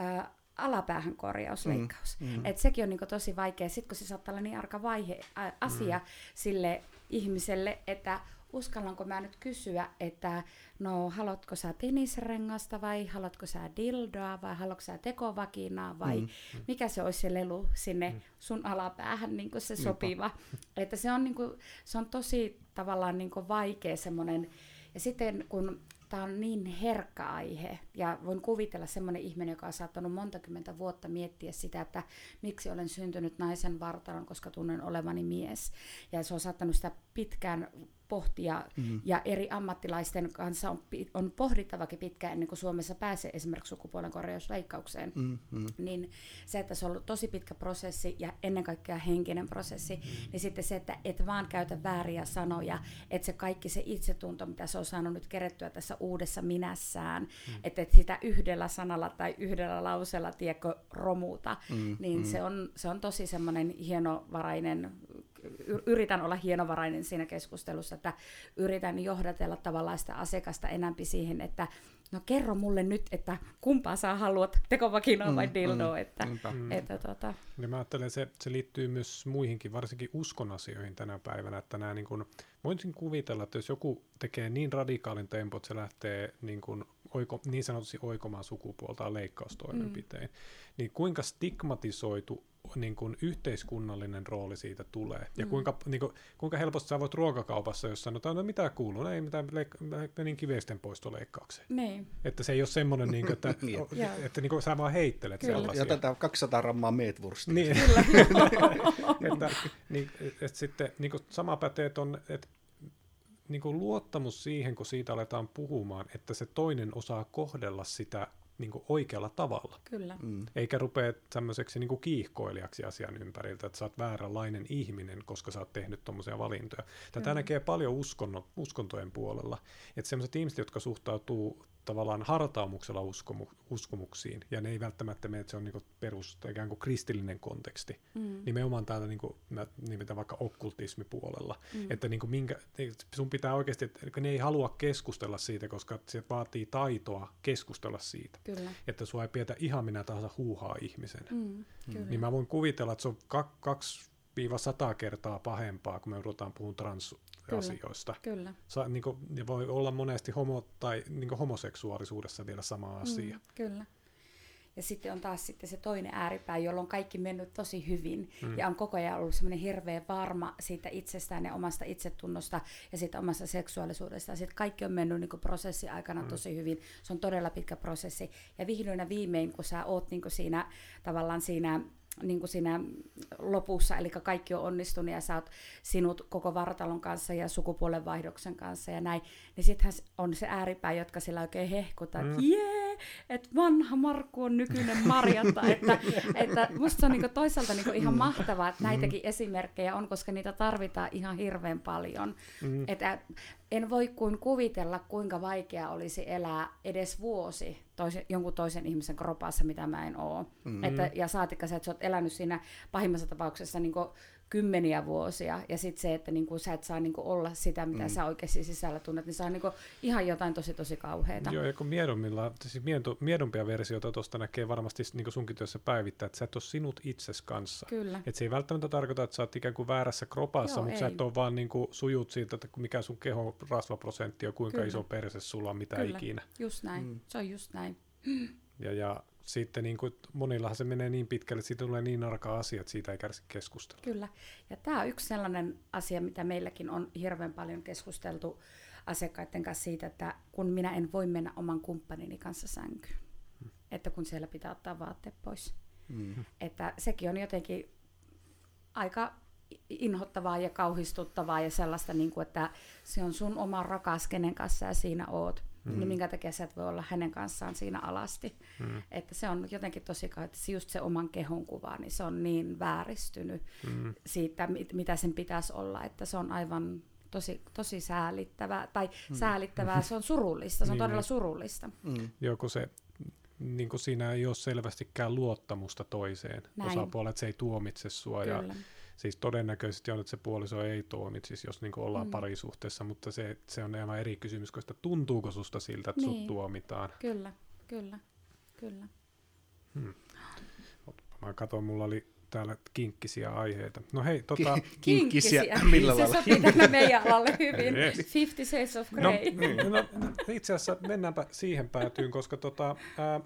äh, alapäähän korjausleikkaus. Mm, mm. Et sekin on niinku tosi vaikea, sit kun se saattaa olla niin arka vaihe, ä, asia mm. sille ihmiselle, että uskallanko mä nyt kysyä, että no haluatko sä penisrengasta vai haluatko sä dildoa vai haluatko sä tekovakinaa vai mm. mikä se olisi se lelu sinne mm. sun alapäähän niin se sopiva. Jopa. Että se on, niin kuin, se on tosi tavallaan niin vaikea semmoinen, ja sitten kun tämä on niin herkkä aihe, ja voin kuvitella semmoinen ihminen, joka on saattanut monta kymmentä vuotta miettiä sitä, että miksi olen syntynyt naisen vartalon, koska tunnen olevani mies. Ja se on saattanut sitä pitkään pohtia, mm. ja eri ammattilaisten kanssa on, on pohdittavakin pitkään ennen kuin Suomessa pääsee esimerkiksi sukupuolen korjausleikkaukseen. Mm, mm. Niin se, että se on ollut tosi pitkä prosessi ja ennen kaikkea henkinen prosessi, mm. niin sitten se, että et vaan käytä vääriä sanoja, että se kaikki se itsetunto, mitä se on saanut nyt kerettyä tässä uudessa minässään, mm. että et sitä yhdellä sanalla tai yhdellä lauseella, tiedätkö, romuta, mm, niin mm. Se, on, se on tosi semmoinen hienovarainen yritän olla hienovarainen siinä keskustelussa, että yritän johdatella tavallaan sitä asiakasta enämpi siihen, että no kerro mulle nyt, että kumpaa sä haluat, tekovakinoa vai mm, dildoa. Mm, että, mm. että, tota... ja mä ajattelen, että se, se liittyy myös muihinkin, varsinkin uskon asioihin tänä päivänä, että nämä niin kuin, voisin kuvitella, että jos joku tekee niin radikaalin tempo, että se lähtee niin, kuin, oiko, niin sanotusti oikomaan sukupuoltaan leikkaustoimenpiteen, mm. Niin kuinka stigmatisoitu niin kuin yhteiskunnallinen rooli siitä tulee. Ja mm. kuinka, niin kuin, kuinka helposti sä voit ruokakaupassa, jos sanotaan, että no mitä kuuluu, no ei mitään, leik- menin kiveisten poistoleikkaukseen. Niin. Että se ei ole semmoinen, niin kuin, että, niin. että, että niin kuin, sä vaan heittelet Kyllä. sellaisia. Ja tätä 200 rammaa meetwurstia. Niin. että, niin, että sitten niin kuin sama pätee on, että niin kuin luottamus siihen, kun siitä aletaan puhumaan, että se toinen osaa kohdella sitä niin kuin oikealla tavalla. Kyllä. Mm. Eikä rupea tämmöiseksi niin kuin kiihkoilijaksi asian ympäriltä, että sä oot vääränlainen ihminen, koska sä oot tehnyt tuommoisia valintoja. Tätä Kyllä. näkee paljon uskonno, uskontojen puolella. Että sellaiset ihmiset, jotka suhtautuu tavallaan hartaumuksella uskomu, uskomuksiin, ja ne ei välttämättä mene, että se on niin perus, ikään kuin kristillinen konteksti. Mm. Nimenomaan täällä niin kuin, nimetään vaikka okkultismipuolella. Mm. Että niin kuin minkä, sun pitää oikeasti, että ne ei halua keskustella siitä, koska se vaatii taitoa keskustella siitä. Kyllä. Että sua ei pidetä ihan minä tahansa huuhaa ihmisen. Mm. Niin mä voin kuvitella, että se on kaksi viiva sata kertaa pahempaa, kun me ruvetaan puhumaan transasioista. Kyllä. Sa, niin kuin, ja voi olla monesti homo- tai niin homoseksuaalisuudessa vielä sama mm, asia. Mm, kyllä. Ja sitten on taas sitten se toinen ääripää, jolloin kaikki mennyt tosi hyvin mm. ja on koko ajan ollut semmoinen hirveä varma siitä itsestään ja omasta itsetunnosta ja siitä omasta seksuaalisuudesta. Sitten kaikki on mennyt niin prosessi aikana mm. tosi hyvin. Se on todella pitkä prosessi. Ja vihdoin ja viimein, kun sä oot niin siinä tavallaan siinä niin kuin siinä lopussa, eli kaikki on onnistunut ja sä oot sinut koko vartalon kanssa ja sukupuolen vaihdoksen kanssa ja näin, niin sittenhän on se ääripää, jotka sillä oikein hehkutaan, että mm. jee, että vanha Markku on nykyinen Marjatta, että, että musta se on niinku toisaalta niinku ihan mm. mahtavaa, että näitäkin mm. esimerkkejä on, koska niitä tarvitaan ihan hirveän paljon. Mm. Että en voi kuin kuvitella, kuinka vaikea olisi elää edes vuosi toisen, jonkun toisen ihmisen kropassa, mitä mä en oo. Mm. Että, ja saatikka se, että sä oot elänyt siinä pahimmassa tapauksessa niin kymmeniä vuosia, ja sitten se, että niinku, sä et saa niinku, olla sitä, mitä mm. sä oikeasti sisällä tunnet, niin se on niinku, ihan jotain tosi tosi kauheita. Joo, ja kun miedommilla, siis miedo, miedompia versioita tuosta näkee varmasti niin sunkin työssä päivittää, että sä et ole sinut itses kanssa. Kyllä. Et se ei välttämättä tarkoita, että sä oot ikään kuin väärässä kropassa, mutta sä et ole vaan niin kuin sujut siitä, että mikä sun kehon rasvaprosentti on, kuinka Kyllä. iso perse sulla on, mitä Kyllä. ikinä. Just näin, mm. se on just näin. Ja, ja sitten niin kuin, monillahan se menee niin pitkälle, että siitä tulee niin arka asia, että siitä ei kärsi keskustella. Kyllä. Ja tämä on yksi sellainen asia, mitä meilläkin on hirveän paljon keskusteltu asiakkaiden kanssa siitä, että kun minä en voi mennä oman kumppanini kanssa sänkyyn, että kun siellä pitää ottaa vaatteet pois. Mm. Että sekin on jotenkin aika inhottavaa ja kauhistuttavaa ja sellaista, niin kuin, että se on sun oma rakas, kenen kanssa ja siinä oot. Mm. Niin minkä takia sä et voi olla hänen kanssaan siinä alasti. Mm. Että se on jotenkin tosi että se just se oman kehon kuva, niin se on niin vääristynyt Mm. siitä, mit- mitä sen pitäisi olla, että se on aivan tosi, tosi säälittävää, tai mm. säälittävää, se on surullista, se on Niin, todella surullista. Mm. Joo, kun se, niin kuin siinä ei ole selvästikään luottamusta toiseen Näin. osapuolelle, että se ei tuomitse sua. Ja Kyllä. Siis todennäköisesti on, että se puoliso ei tuomitsisi, jos niin ollaan Mm. parisuhteessa, mutta se, se on aivan eri kysymys, koska tuntuuko susta siltä, että Niin. sut tuomitaan. Kyllä, kyllä, kyllä. Mä katson, mulla oli täällä kinkkisiä aiheita. No hei, tota, Kinkkisiä, millä Se lailla? sopii tänne meidän alalle hyvin. Yes. Fifty Shades of no, Grey. no, itse asiassa mennäänpä siihen päätyyn, koska tota, ää,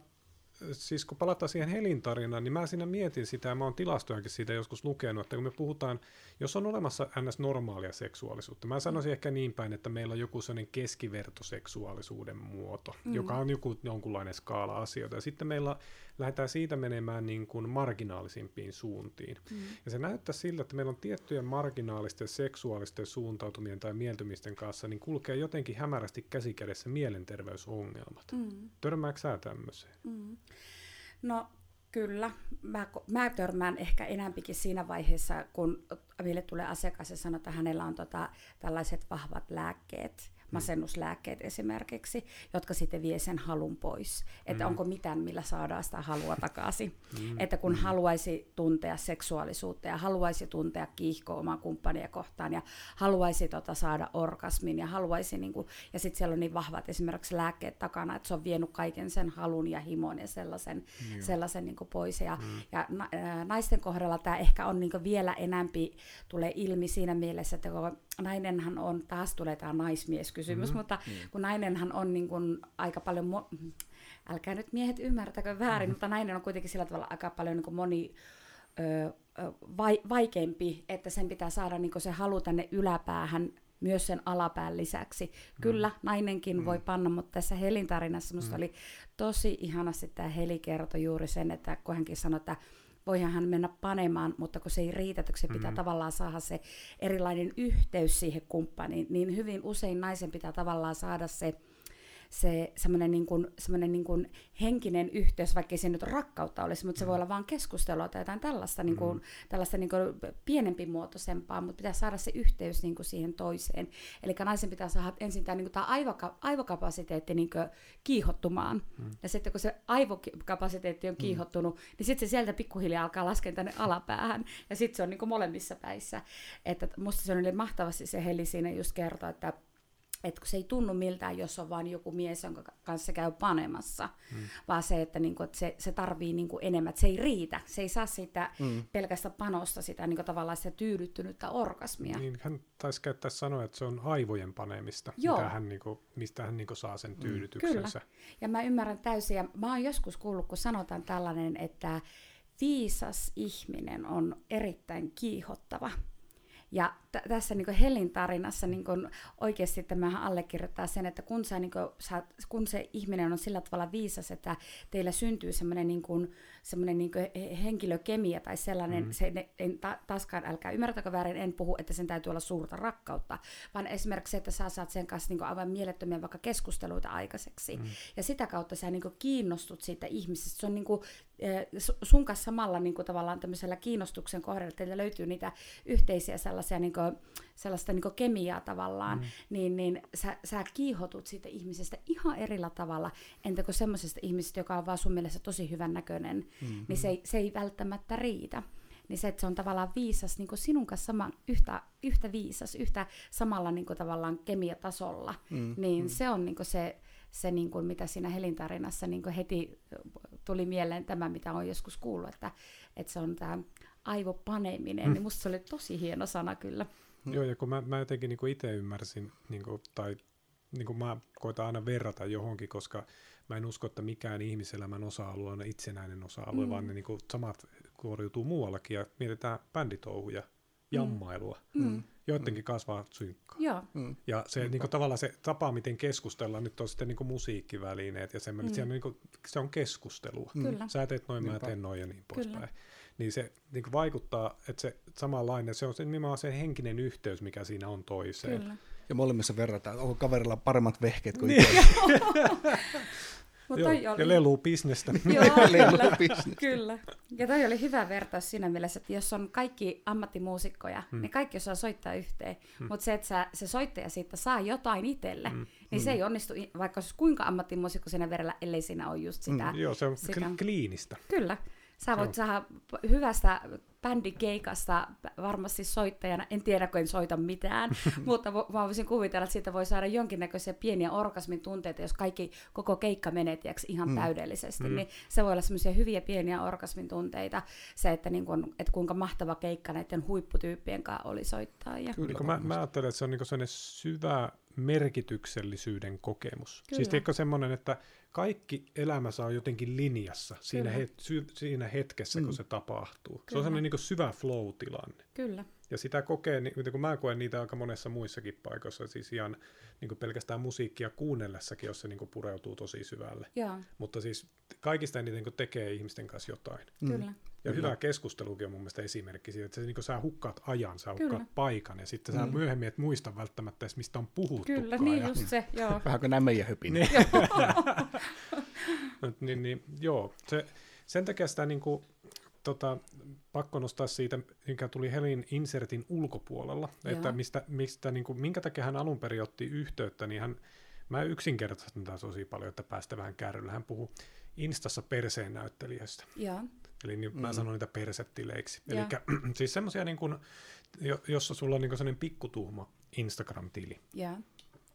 siis kun palataan siihen Helin tarinaan, niin mä siinä mietin sitä, ja mä oon tilastojakin siitä joskus lukenut, että kun me puhutaan, jos on olemassa ns. normaalia seksuaalisuutta, mä sanoisin ehkä niin päin, että meillä on joku sellainen keskivertoseksuaalisuuden muoto, mm. joka on joku jonkunlainen skaala asioita, ja sitten meillä lähdetään siitä menemään niin kuin marginaalisimpiin suuntiin. Mm. Ja se näyttää siltä, että meillä on tiettyjen marginaalisten seksuaalisten suuntautumien tai mieltymisten kanssa, niin kulkee jotenkin hämärästi käsikädessä mielenterveysongelmat. Mm. Törmääkö sä tämmöiseen? Mm. No kyllä, mä, mä törmään ehkä enämpikin siinä vaiheessa, kun meille tulee asiakas ja sanoo, että hänellä on tota, tällaiset vahvat lääkkeet, masennuslääkkeet esimerkiksi, jotka sitten vie sen halun pois. Että Mm. onko mitään, millä saadaan sitä halua takaisin. Että kun haluaisi tuntea seksuaalisuutta ja haluaisi tuntea kiihkoa omaa kumppania kohtaan ja haluaisi tota, saada orgasmin ja haluaisi, niin kuin, ja sitten siellä on niin vahvat esimerkiksi lääkkeet takana, että se on vienyt kaiken sen halun ja himon ja sellaisen, sellaisen niin kuin pois. Ja, ja na, naisten kohdalla tämä ehkä on niin kuin vielä enempi tulee ilmi siinä mielessä, että kun nainenhan on, taas tulee tämä naismieskysymys, mm-hmm. mutta kun nainenhan on niin kuin aika paljon, mo- älkää nyt miehet ymmärtäkö väärin, mutta nainen on kuitenkin sillä tavalla aika paljon niin kuin moni ö, vai, vaikeampi, että sen pitää saada niin se halu tänne yläpäähän myös sen alapään lisäksi. Kyllä, nainenkin mm. voi panna, mutta tässä Helin tarinassa mm. oli tosi ihanasti tämä Heli kertoi juuri sen, että kun hänkin sanoi, että voihan hän mennä panemaan, mutta kun se ei riitä, että se pitää mm. tavallaan saada se erilainen yhteys siihen kumppaniin, niin hyvin usein naisen pitää tavallaan saada se se semmoinen niin kuin, semmoinen niin kuin henkinen yhteys, vaikka se nyt rakkautta olisi, mutta se voi olla vain keskustelua tai jotain tällaista, niin kuin, tällaista niin kuin pienempi muotoisempaa, mutta pitää saada se yhteys niin kuin siihen toiseen. Eli naisen pitää saada ensin tämä, niin kuin tämä aivoka, aivokapasiteetti niin kuin kiihottumaan. Mm. Ja sitten kun se aivokapasiteetti on kiihottunut, mm. niin sitten se sieltä pikkuhiljaa alkaa laskea tänne alapäähän. Ja sitten se on niin kuin molemmissa päissä. Että musta se oli mahtavasti se Heli siinä just kertoa, että että kun se ei tunnu miltään, jos on vain joku mies, jonka kanssa käy panemassa, mm. vaan se, että, niinku, että se, se tarvii niinku enemmän, että se ei riitä. Se ei saa sitä mm. pelkästä panosta, sitä niinku, tavallaan sitä tyydyttynyttä orgasmia. Niin hän taisi käyttää sanoa, että se on aivojen panemista, Joo. mitä hän, niinku, mistä hän niinku saa sen tyydytyksensä. Kyllä. Ja mä ymmärrän täysin, ja mä oon joskus kuullut, kun sanotaan tällainen, että viisas ihminen on erittäin kiihottava. Ja t- tässä niin Helin tarinassa niin oikeasti tämähän allekirjoittaa sen, että kun, sä, niin kuin, sä, kun se ihminen on sillä tavalla viisas, että teillä syntyy semmoinen niin semmoinen niin henkilökemia tai sellainen, mm. se, ne, en, ta, taaskaan älkää ymmärtäkö väärin, en puhu, että sen täytyy olla suurta rakkautta, vaan esimerkiksi se, että sä saat sen kanssa niin aivan mielettömiä vaikka keskusteluita aikaiseksi. Mm. Ja sitä kautta sä niin kiinnostut siitä ihmisestä. Se on niin kuin, sun kanssa samalla niin kuin tavallaan tämmöisellä kiinnostuksen kohdalla, että teillä löytyy niitä yhteisiä sellaisia niin kuin, sellaista niin kuin kemiaa tavallaan, mm. niin, niin sä, sä kiihotut siitä ihmisestä ihan erillä tavalla, entä kuin semmoisesta ihmisestä, joka on vaan sun mielestä tosi hyvän näköinen, mm-hmm. niin se ei, se ei välttämättä riitä. Niin niin se, että se on tavallaan viisas niin sinun kanssa sama, yhtä, yhtä viisas, yhtä samalla niin tavallaan kemiatasolla, mm, niin mm. se on niin se, se niin kuin, mitä siinä Helin-tarinassa niin heti tuli mieleen tämä, mitä on joskus kuullut, että, että se on tämä aivopaneminen, mm. niin musta se oli tosi hieno sana kyllä. Joo, ja kun mä, mä jotenkin niin itse ymmärsin, niin kuin, tai niin kuin mä koitan aina verrata johonkin, koska mä en usko, että mikään ihmiselämän osa-alue on itsenäinen osa-alue, mm. vaan ne niin kuin, samat kuoriutuu muuallakin, ja mietitään bänditouhuja, mm. jammailua. Mm. Joidenkin kasvaa synkkaa. Joo. Mm. Ja se niin kuin, tavallaan se tapa, miten keskustellaan, nyt on sitten niin kuin, musiikkivälineet ja semmoinen, mm. niin kuin, se on keskustelua. Kyllä. Sä teet noin, mä teen noin ja niin poispäin niin se niin kuin vaikuttaa, että se samanlainen, se on se, nimenomaan se henkinen yhteys, mikä siinä on toiseen. Kyllä. Ja molemmissa verrataan, onko kaverilla paremmat vehkeet kuin niin. Joo, oli... ja lelu bisnestä. Joo, kyllä, kyllä. Ja toi oli hyvä vertaus siinä mielessä, että jos on kaikki ammattimuusikkoja, hmm. niin kaikki osaa soittaa yhteen. Hmm. Mutta se, että sä, se soittaja siitä saa jotain itselle, hmm. niin hmm. se ei onnistu, vaikka olisi kuinka ammattimuusikko siinä verellä, ellei siinä ole just sitä. Hmm. Joo, se on sitä. kliinistä. Kyllä. Sä voit Joo. saada hyvästä bändikeikasta varmasti soittajana, en tiedä kun en soita mitään, mutta mä voisin kuvitella, että siitä voi saada jonkinnäköisiä pieniä orgasmin tunteita, jos kaikki, koko keikka menee tiiäks, ihan mm. täydellisesti, mm. niin se voi olla semmoisia hyviä pieniä orgasmin tunteita, se, että, niin kun, että kuinka mahtava keikka näiden huipputyyppien kanssa oli soittaa. Ja... Kyllä, mä, mä ajattelen, että se on niin sellainen syvä merkityksellisyyden kokemus. Siis Kyllä. Siis tiedätkö semmoinen, että kaikki elämässä on jotenkin linjassa siinä, het, sy, siinä hetkessä, mm. kun se tapahtuu. Kyllä. Se on semmoinen niin syvä flow-tilanne. Kyllä. Ja sitä kokee, niin kun mä koen niitä aika monessa muissakin paikoissa, siis ihan niin kuin pelkästään musiikkia kuunnellessakin, jos se niin kuin pureutuu tosi syvälle. Joo. Mutta siis kaikista eniten niin tekee ihmisten kanssa jotain. Mm. Kyllä. Ja Kyllä. hyvä keskustelukin on mun mielestä esimerkki siitä, että se, niin sä hukkaat ajan, sä hukkaat Kyllä. paikan, ja sitten mm. sä myöhemmin et muista välttämättä edes, mistä on puhuttu. Kyllä, niin ja... just se, joo. Vähän kuin nämä meidän höpinät. niin, niin, niin, joo, se, sen takia sitä niin kuin, tota, pakko nostaa siitä, mikä tuli Helin insertin ulkopuolella, Joo. että mistä, mistä niin kuin, minkä takia hän alun perin otti yhteyttä, niin hän, mä yksinkertaisesti taas tosi paljon, että päästä vähän kärryllä. Hän puhuu Instassa perseen näyttelijöistä. Joo. Eli niin, mä mm. sanon niitä persettileiksi. Eli siis semmoisia, niin kuin, jossa sulla on niin sellainen pikkutuhma Instagram-tili. Joo.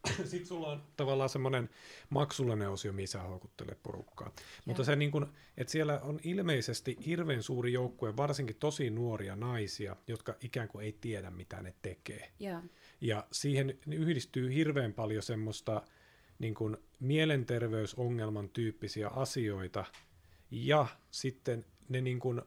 Sitten sulla on tavallaan semmoinen maksullinen osio, missä houkuttelee porukkaa. Ja. Mutta se niin kuin, että siellä on ilmeisesti hirveän suuri joukkue, varsinkin tosi nuoria naisia, jotka ikään kuin ei tiedä, mitä ne tekee. Ja, ja siihen yhdistyy hirveän paljon semmoista niin kuin mielenterveysongelman tyyppisiä asioita, ja sitten ne niin kuin,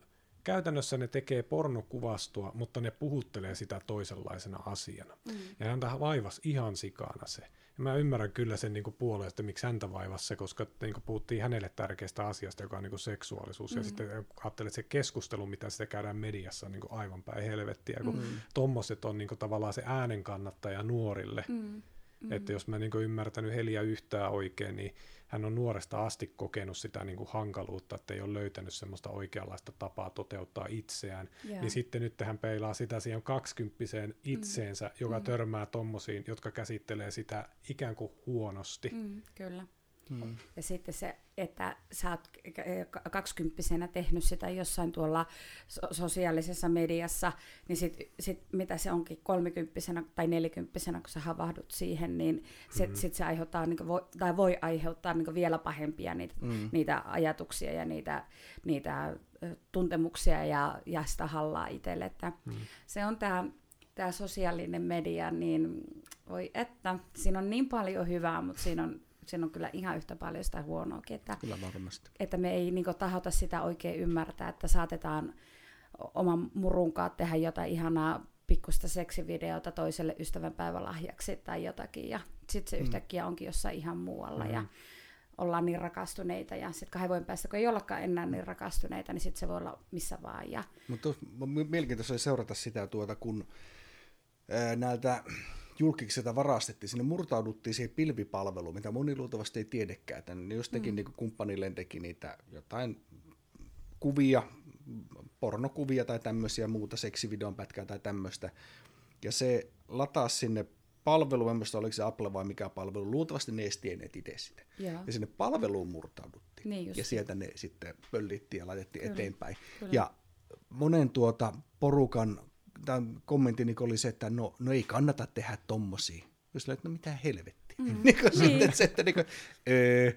käytännössä ne tekee pornokuvastoa, mutta ne puhuttelee sitä toisenlaisena asiana. Mm. Ja häntä vaivas ihan sikana se. Ja mä ymmärrän kyllä sen niin puoleen, että miksi häntä vaivasi se, koska niin kuin puhuttiin hänelle tärkeästä asiasta, joka on niin seksuaalisuus. Mm. Ja sitten ajattelee, että se keskustelu, mitä sitä käydään mediassa, on niin aivan päin helvettiä, kun mm. tommoset on niin kuin tavallaan se äänen kannattaja nuorille. Mm. Mm. Että jos mä niin ymmärtänyt Heliä yhtään oikein, niin hän on nuoresta asti kokenut sitä niin kuin hankaluutta, että ei ole löytänyt semmoista oikeanlaista tapaa toteuttaa itseään. Yeah. Niin sitten nyt hän peilaa sitä siihen kaksikymppiseen mm. itseensä, mm. joka mm. törmää tommosiin, jotka käsittelee sitä ikään kuin huonosti. Mm, kyllä. Mm. Ja sitten se, että sä oot kaksikymppisenä tehnyt sitä jossain tuolla sosiaalisessa mediassa, niin sit, sit mitä se onkin kolmikymppisenä tai nelikymppisenä, kun sä havahdut siihen, niin sit, mm. sit se aiheuttaa, niin voi, tai voi aiheuttaa niin vielä pahempia niitä, mm. niitä ajatuksia ja niitä, niitä tuntemuksia ja, ja sitä hallaa itselle. Että mm. Se on tämä tämä sosiaalinen media, niin voi että, siinä on niin paljon hyvää, mutta siinä on siinä on kyllä ihan yhtä paljon sitä huonoakin, että, kyllä varmasti. että me ei niin tahota sitä oikein ymmärtää, että saatetaan oman murunkaan tehdä jotain ihanaa pikkusta seksivideota toiselle ystävänpäivälahjaksi tai jotakin, ja sitten se mm. yhtäkkiä onkin jossain ihan muualla, mm. ja ollaan niin rakastuneita, ja sitten kahden vuoden päästä, kun ei ollakaan enää niin rakastuneita, niin sitten se voi olla missä vaan. Ja... Mutta mielenkiintoista oli seurata sitä, tuota, kun ää, näiltä julkikselta varastettiin, sinne murtauduttiin siihen pilvipalveluun, mitä moni luultavasti ei tiedäkään. Niin jos tekin mm. niin kumppanilleen teki niitä jotain kuvia, pornokuvia tai tämmöisiä muuta, seksivideon pätkää tai tämmöistä, ja se lataa sinne palvelu, en muista oliko se Apple vai mikä palvelu, luultavasti ne edes tienneet itse sitä. Ja. ja sinne palveluun murtauduttiin. Niin ja sieltä ne sitten pöllittiin ja laitettiin Kyllä. eteenpäin. Kyllä. Ja monen tuota porukan tämän kommentti niin oli se, että no, no ei kannata tehdä tommosia. Jos no mitä helvettiä. Mm. niin kuin niin. Sitten se, että niin kuin, öö,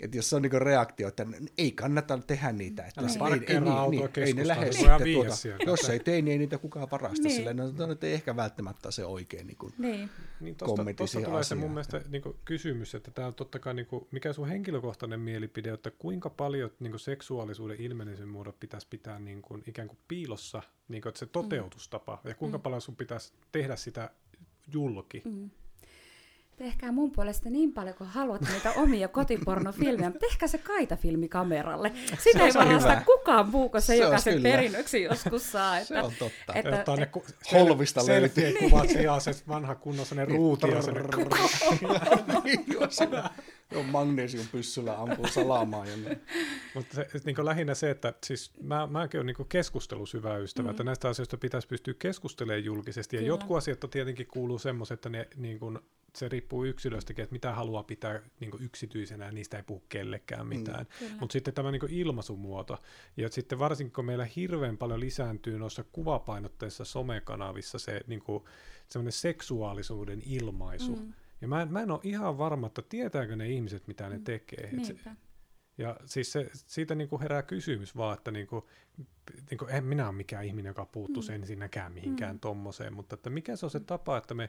että jos se on niinku reaktio, että ei kannata tehdä niitä. Että Älä se, ei, ei, ei, niin, ei ne lähde sitten tuota, sieltä. jos ei tee, niin ei niitä kukaan varasta Niin. sillä. No, no, ei ehkä välttämättä se oikein niin kuin, Niin. Niin tosta, kommentti tosta siihen tulee se asiaan, mun mielestä niin kysymys, että tämä on totta kai, niin kuin, mikä sun henkilökohtainen mielipide, että kuinka paljon niin kuin seksuaalisuuden ilmenemisen muodot pitäisi pitää niin kuin, ikään kuin piilossa, niin kuin, että se toteutustapa, ja kuinka paljon sun pitäisi tehdä sitä julki. Mm. Tehkää mun puolesta niin paljon kuin haluatte niitä omia kotipornofilmejä, mutta tehkää se kaitafilmi kameralle. Sitä ei Se varasta hyvä. kukaan muu kuin se, Se joka sen kyllä. perinnöksi joskus saa. Että, se on totta. että- ottaa ne ku, Holvista selfie-kuvat sijaan se vanha kunnon sellainen ruuti ja sellainen Niin, joo, magnesiumpyssyllä ampuu salamaan. Ja niin. Mutta se, et niinku lähinnä se, että siis mä, mäkin olen niinku keskustelusyvä ystävä, mm. että näistä asioista pitäisi pystyä keskustelemaan julkisesti. Ja Kyllä. jotkut asiat on tietenkin kuuluu semmoiset, että ne, niinku, se riippuu yksilöstäkin, että mitä haluaa pitää niinku yksityisenä ja niistä ei puhu kellekään mitään. Kyllä. Mutta sitten tämä niinku ilmaisumuoto, ja sitten varsinkin kun meillä hirveän paljon lisääntyy noissa kuvapainotteissa somekanavissa se niinku, semmoinen seksuaalisuuden ilmaisu, Mm. Ja mä en, mä en ole ihan varma, että tietääkö ne ihmiset, mitä ne tekee. Et se, ja siis se, siitä niinku herää kysymys vaan, että niinku, niinku, en minä ole mikään ihminen, joka puuttuisi mm. ensinnäkään mihinkään mm. tommoseen, mutta että mikä se on se tapa, että me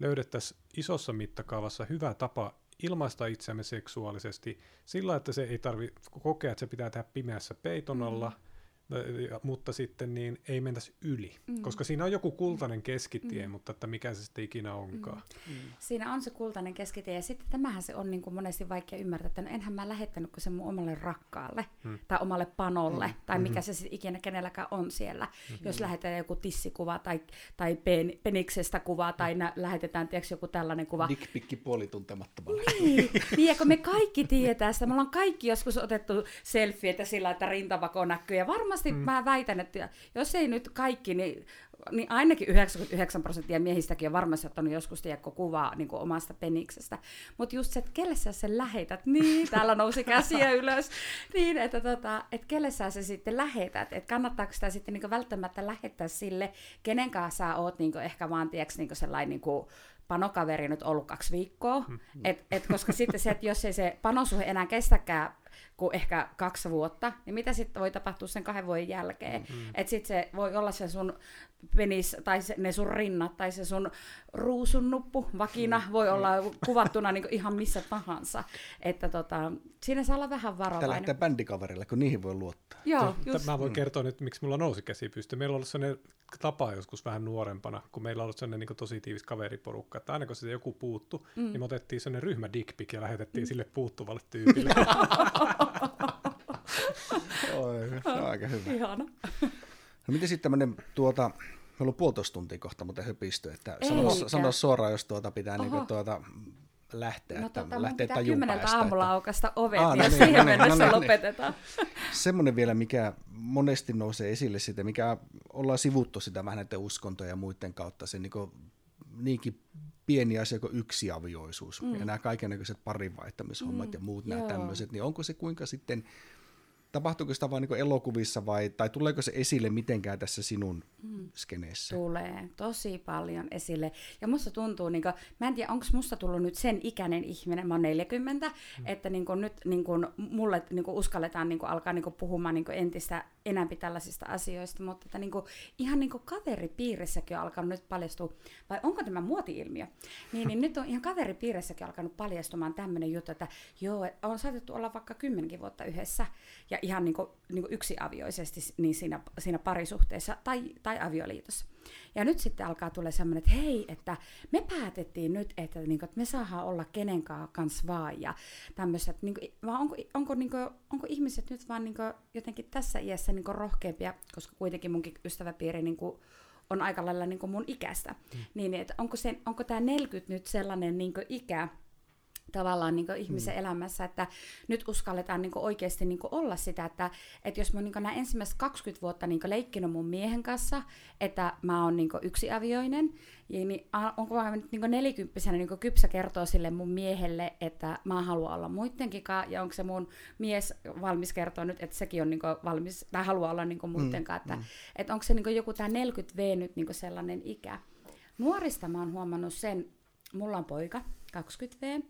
löydettäisiin isossa mittakaavassa hyvä tapa ilmaista itseämme seksuaalisesti sillä, että se ei tarvi kokea, että se pitää tehdä pimeässä peiton alla, ja- mutta sitten niin ei mentäisi yli, mm. koska siinä on joku kultainen keskitie, mm. mutta että mikä se sitten ikinä onkaan. Mm. Siinä on se kultainen keskitie ja sitten tämähän se on niin kuin monesti vaikea ymmärtää, että no enhän mä lähettänyt kuin sen mun omalle rakkaalle hmm. tai omalle panolle hmm. tai mikä se sitten ikinä kenelläkään on siellä. Hmm. Jos lähetetään joku tissikuva tai, tai pen, peniksestä kuva tai nä, lähetetään tiedätkö, joku tällainen kuva. Dickpikki puolituntemattomalle. Niin, niin, ja kun me kaikki tietää sitä, me ollaan kaikki joskus otettu selfieitä sillä, että rintavako näkyy, ja varmasti mm. mä väitän, että jos ei nyt kaikki, niin, niin ainakin 99 prosenttia miehistäkin on varmasti ottanut joskus tiedätkö, kuvaa niin kuin omasta peniksestä. Mutta just se, että kelle sä sen lähetät, niin, täällä nousi käsiä ylös, niin, että tota, et kelle sä se sitten lähetät, että kannattaako sitä sitten niin välttämättä lähettää sille, kenen kanssa sä oot niin ehkä vaan, tiedätkö, niin sellainen niin kuin, panokaveri nyt ollut kaksi viikkoa, et, et, koska sitten se, että jos ei se panosuhe enää kestäkään kuin ehkä kaksi vuotta, niin mitä sitten voi tapahtua sen kahden vuoden jälkeen? Mm. Että sitten se voi olla se sun penis, tai se, ne sun rinnat, tai se sun ruusun nuppu, vakina, voi olla kuvattuna niin ihan missä tahansa. Että tota, siinä saa olla vähän varovainen. lähtee bändikaverille, kun niihin voi luottaa. Joo, just. Mä voin kertoa nyt, miksi mulla nousi käsi pystyyn. Meillä on ollut sellainen tapa joskus vähän nuorempana, kun meillä on ollut sellainen niin tosi tiivis kaveriporukka, että aina kun siitä joku puuttu, mm. niin me otettiin sellainen ryhmä dickpic ja lähetettiin mm. sille puuttuvalle tyypille. Oi, se on aika hyvä. Ihana. No miten sitten tämmöinen, tuota, on puolitoista tuntia kohta, mutta höpistö, että sano, sano suoraan, jos tuota pitää Oho. niinku tuota, lähteä, No että tota, mun lähtee pitää kymmeneltä päästä. aamulla että- aukasta ovet, Aa, niin no jos niin, siihen no niin, mennessä no niin. lopetetaan. Semmoinen vielä, mikä monesti nousee esille sitä, mikä ollaan sivuttu sitä vähän näiden uskontojen ja muiden kautta, se niin niinkin pieni asia kuin yksiavioisuus mm. ja nämä kaikennäköiset parinvaihtamishommat mm. ja muut nämä Joo. tämmöiset, niin onko se kuinka sitten, tapahtuuko sitä vain niin elokuvissa vai, tai tuleeko se esille mitenkään tässä sinun mm. skeneessä? Tulee tosi paljon esille. Ja musta tuntuu, niin kuin, mä en tiedä, onko musta tullut nyt sen ikäinen ihminen, mä oon 40, mm. että niin kuin, nyt niin kuin, mulle niin kuin, uskalletaan niin kuin, alkaa niin kuin, puhumaan niin kuin, entistä enemmän tällaisista asioista, mutta että, niin kuin, ihan niin kuin, kaveripiirissäkin on alkanut nyt paljastua, vai onko tämä muoti-ilmiö? Niin, niin nyt on ihan kaveripiirissäkin alkanut paljastumaan tämmöinen juttu, että joo, on saatettu olla vaikka kymmenenkin vuotta yhdessä, ja ihan niin kuin, niin kuin yksiavioisesti niin siinä, siinä parisuhteessa tai, tai avioliitossa. Ja nyt sitten alkaa tulla semmoinen, että hei, että me päätettiin nyt, että, niin kuin, että me saadaan olla kenenkaan kanssa vaan ja tämmöistä, että niin kuin, vaan onko, onko, niin kuin, onko ihmiset nyt vaan niin kuin, jotenkin tässä iässä niin kuin rohkeampia, koska kuitenkin munkin ystäväpiiri niin kuin, on aika lailla niin kuin mun ikäistä, mm. niin että onko, se, onko tämä 40 nyt sellainen niin kuin ikä, tavallaan niin ihmisen mm. elämässä, että nyt uskalletaan niin oikeasti niin olla sitä, että, että jos mä niin nämä ensimmäiset 20 vuotta niin leikkinyt mun miehen kanssa, että mä oon niin yksiavioinen, niin onko mä nyt niin nelikymppisenä niin kypsä kertoa sille mun miehelle, että mä haluan olla muidenkin ja onko se mun mies valmis kertoa nyt, että sekin on niin valmis, tai haluaa olla niin muiden mm, että, mm. että onko se niin joku tämä 40V nyt niin sellainen ikä. Nuorista mä oon huomannut sen, mulla on poika, 20V,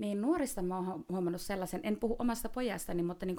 niin nuorista mä oon huomannut sellaisen, en puhu omasta pojastani, mutta niin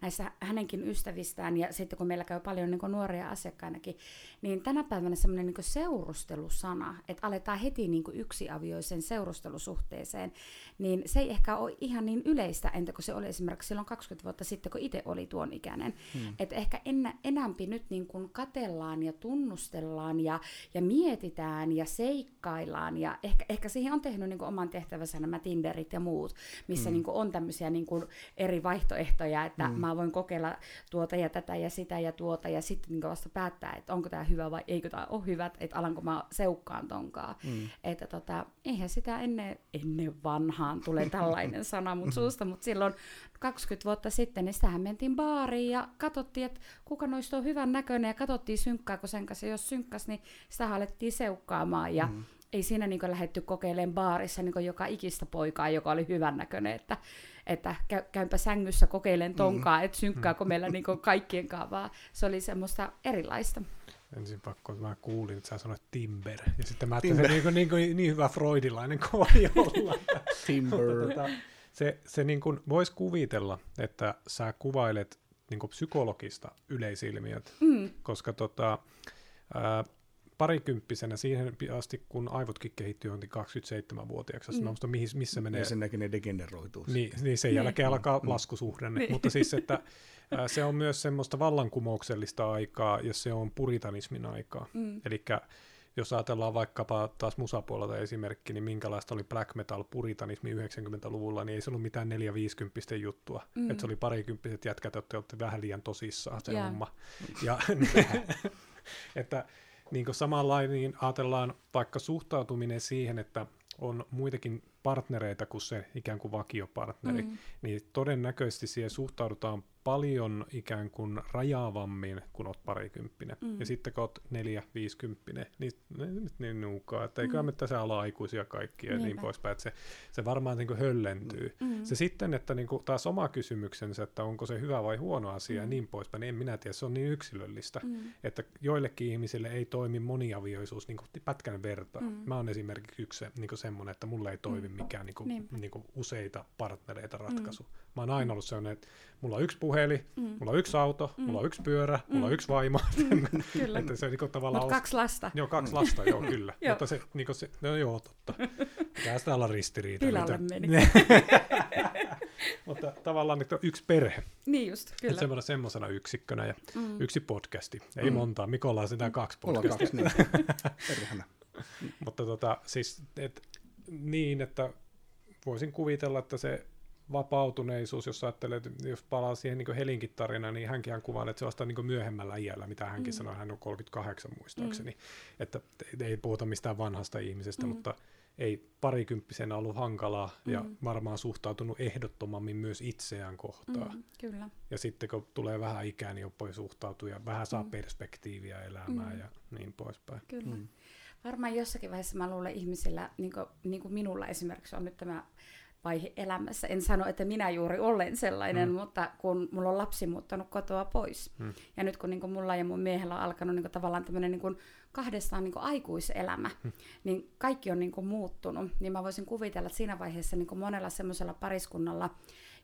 näissä hänenkin ystävistään ja sitten kun meillä käy paljon niin nuoria asiakkainakin, niin tänä päivänä semmoinen niin seurustelusana, että aletaan heti niin yksiavioisen seurustelusuhteeseen, niin se ei ehkä ole ihan niin yleistä, entä kun se oli esimerkiksi silloin 20 vuotta sitten, kun itse oli tuon ikäinen. Hmm. Että ehkä en, enämpi nyt niin kuin katellaan ja tunnustellaan ja, ja mietitään ja seikkaillaan ja ehkä, ehkä siihen on tehnyt niin kuin oman tehtävänsä nämä Tinderit ja muut, missä mm. niin kuin on tämmöisiä niin kuin eri vaihtoehtoja, että mm. mä voin kokeilla tuota ja tätä ja sitä ja tuota ja sitten niin vasta päättää, että onko tämä hyvä vai eikö tämä ole hyvä, että alanko mä seukkaan tonkaan. Mm. Että tota, eihän sitä ennen, ennen vanhaan tulee tällainen sana mun suusta, mutta silloin 20 vuotta sitten, niin sitähän mentiin baariin ja katsottiin, että kuka noista on hyvän näköinen ja katsottiin kun sen kanssa. Jos synkkäs, niin sitä alettiin seukkaamaan ja mm ei siinä niin lähdetty kokeilemaan baarissa niin joka ikistä poikaa, joka oli hyvännäköinen, että, että käy, käympä sängyssä kokeilen mm. tonkaa, mm. että synkkääkö meillä niin kaikkien kanssa, vaan se oli semmoista erilaista. Ensin pakko, että mä kuulin, että sä sanoit Timber, ja sitten mä ajattelin, että se niin, niin, niin hyvä freudilainen voi olla. Timber. tota, se se niin kuin, voisi kuvitella, että sä kuvailet niin kuin psykologista yleisilmiöt, mm. koska tota, ää, parikymppisenä siihen asti, kun aivotkin kehittyy johonkin 27-vuotiaaksi. Mm. Mä muistan, missä menee. Ja sen näkin ne degeneroituu. Niin, niin sen niin. jälkeen alkaa mm. laskusuhdanne. Niin. Mutta siis, että se on myös semmoista vallankumouksellista aikaa, ja se on puritanismin aikaa. Mm. Eli jos ajatellaan vaikkapa taas musapuolelta esimerkki, niin minkälaista oli black metal puritanismi 90-luvulla, niin ei se ollut mitään 450 juttua. Mm. Että se oli parikymppiset jätkät, jotka olette vähän liian tosissaan se yeah. homma. Ja, että niin samanlainen niin ajatellaan vaikka suhtautuminen siihen, että on muitakin partnereita kuin se ikään kuin vakiopartneri, mm. niin todennäköisesti siihen suhtaudutaan paljon ikään kuin rajaavammin, kun olet parikymppinen. Mm. Ja sitten kun olet neljä, viisikymppinen, niin nyt niin nuukaa, että eiköhän mm. me tässä olla aikuisia kaikkia ja niin poispäin, että se, se varmaan niin kuin höllentyy. Mm. Se sitten, että niin kuin taas oma kysymyksensä, että onko se hyvä vai huono asia mm. ja niin poispäin, niin en minä tiedä, se on niin yksilöllistä, mm. että joillekin ihmisille ei toimi moniavioisuus niin kuin pätkän verta. Mm. Mä oon esimerkiksi yksi niin kuin semmoinen, että mulle ei toimi mm. mikään niin kuin, niin kuin useita partnereita ratkaisu. Mm. Mä oon aina ollut sellainen, että mulla on yksi puhelin, mm. mulla on yksi auto, mm. mulla on yksi pyörä, mm. mulla on yksi vaimo. Mm. kyllä. että se, niin kuin, tavallaan Mut kaksi lasta. Joo, kaksi mm. lasta, joo, kyllä. Mutta se, niin kuin se, no joo, totta. Pitää sitä olla ristiriita. Pilalle meni. Mutta tavallaan että yksi perhe. Niin just, kyllä. Että semmoisena, semmoisena yksikkönä ja mm. yksi podcasti. Ei mm. montaa, Mikolla on sitä kaksi podcastia. Mulla on kaksi, niin. Mutta tota, siis, et, niin, että voisin kuvitella, että se vapautuneisuus, jos ajattelee, että jos palaa siihen niin Helinkin tarinaan, niin hänkin kuvaa, että se vasta niin myöhemmällä iällä, mitä hänkin mm. sanoi, hän on 38 muistaakseni, mm. että ei puhuta mistään vanhasta ihmisestä, mm. mutta ei parikymppisenä ollut hankalaa mm. ja varmaan suhtautunut ehdottomammin myös itseään kohtaan. Mm, kyllä. Ja sitten kun tulee vähän ikää, niin voi suhtautua ja vähän saa mm. perspektiiviä elämään mm. ja niin poispäin. Kyllä. Mm. Varmaan jossakin vaiheessa mä luulen ihmisillä, niin kuin, niin kuin minulla esimerkiksi on nyt tämä vaihe elämässä. En sano, että minä juuri olen sellainen, mm. mutta kun mulla on lapsi muuttanut kotoa pois. Mm. Ja nyt kun niin kuin mulla ja mun miehellä on alkanut niin kuin tavallaan tämmöinen niin kuin kahdestaan niin kuin aikuiselämä, mm. niin kaikki on niin kuin muuttunut. Niin mä voisin kuvitella, että siinä vaiheessa niin kuin monella semmoisella pariskunnalla,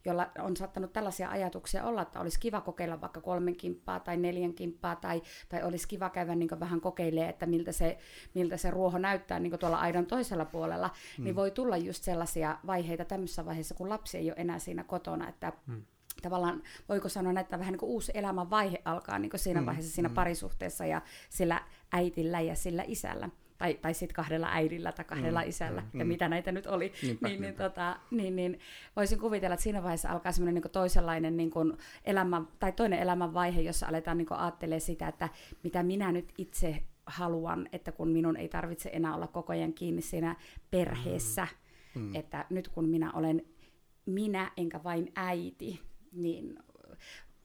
jolla on saattanut tällaisia ajatuksia olla, että olisi kiva kokeilla vaikka kolmen kimppaa tai neljän kimppaa, tai, tai olisi kiva käydä niin vähän kokeilemaan, että miltä se, miltä se ruoho näyttää niin tuolla aidan toisella puolella, mm. niin voi tulla just sellaisia vaiheita tämmöisessä vaiheessa, kun lapsi ei ole enää siinä kotona, että mm tavallaan, voiko sanoa, että vähän niin kuin uusi elämän vaihe alkaa niin kuin siinä mm, vaiheessa siinä mm. parisuhteessa ja sillä äitillä ja sillä isällä tai, tai sitten kahdella äidillä tai kahdella mm, isällä, mm, ja mm. mitä näitä nyt oli, niinpä, niin, niin, tota, niin, niin voisin kuvitella, että siinä vaiheessa alkaa semmoinen niin toisenlainen niin kuin elämä, tai toinen elämän vaihe, jossa aletaan niin ajattelemaan sitä, että mitä minä nyt itse haluan, että kun minun ei tarvitse enää olla koko ajan kiinni siinä perheessä, mm Mm. Että nyt kun minä olen minä enkä vain äiti, niin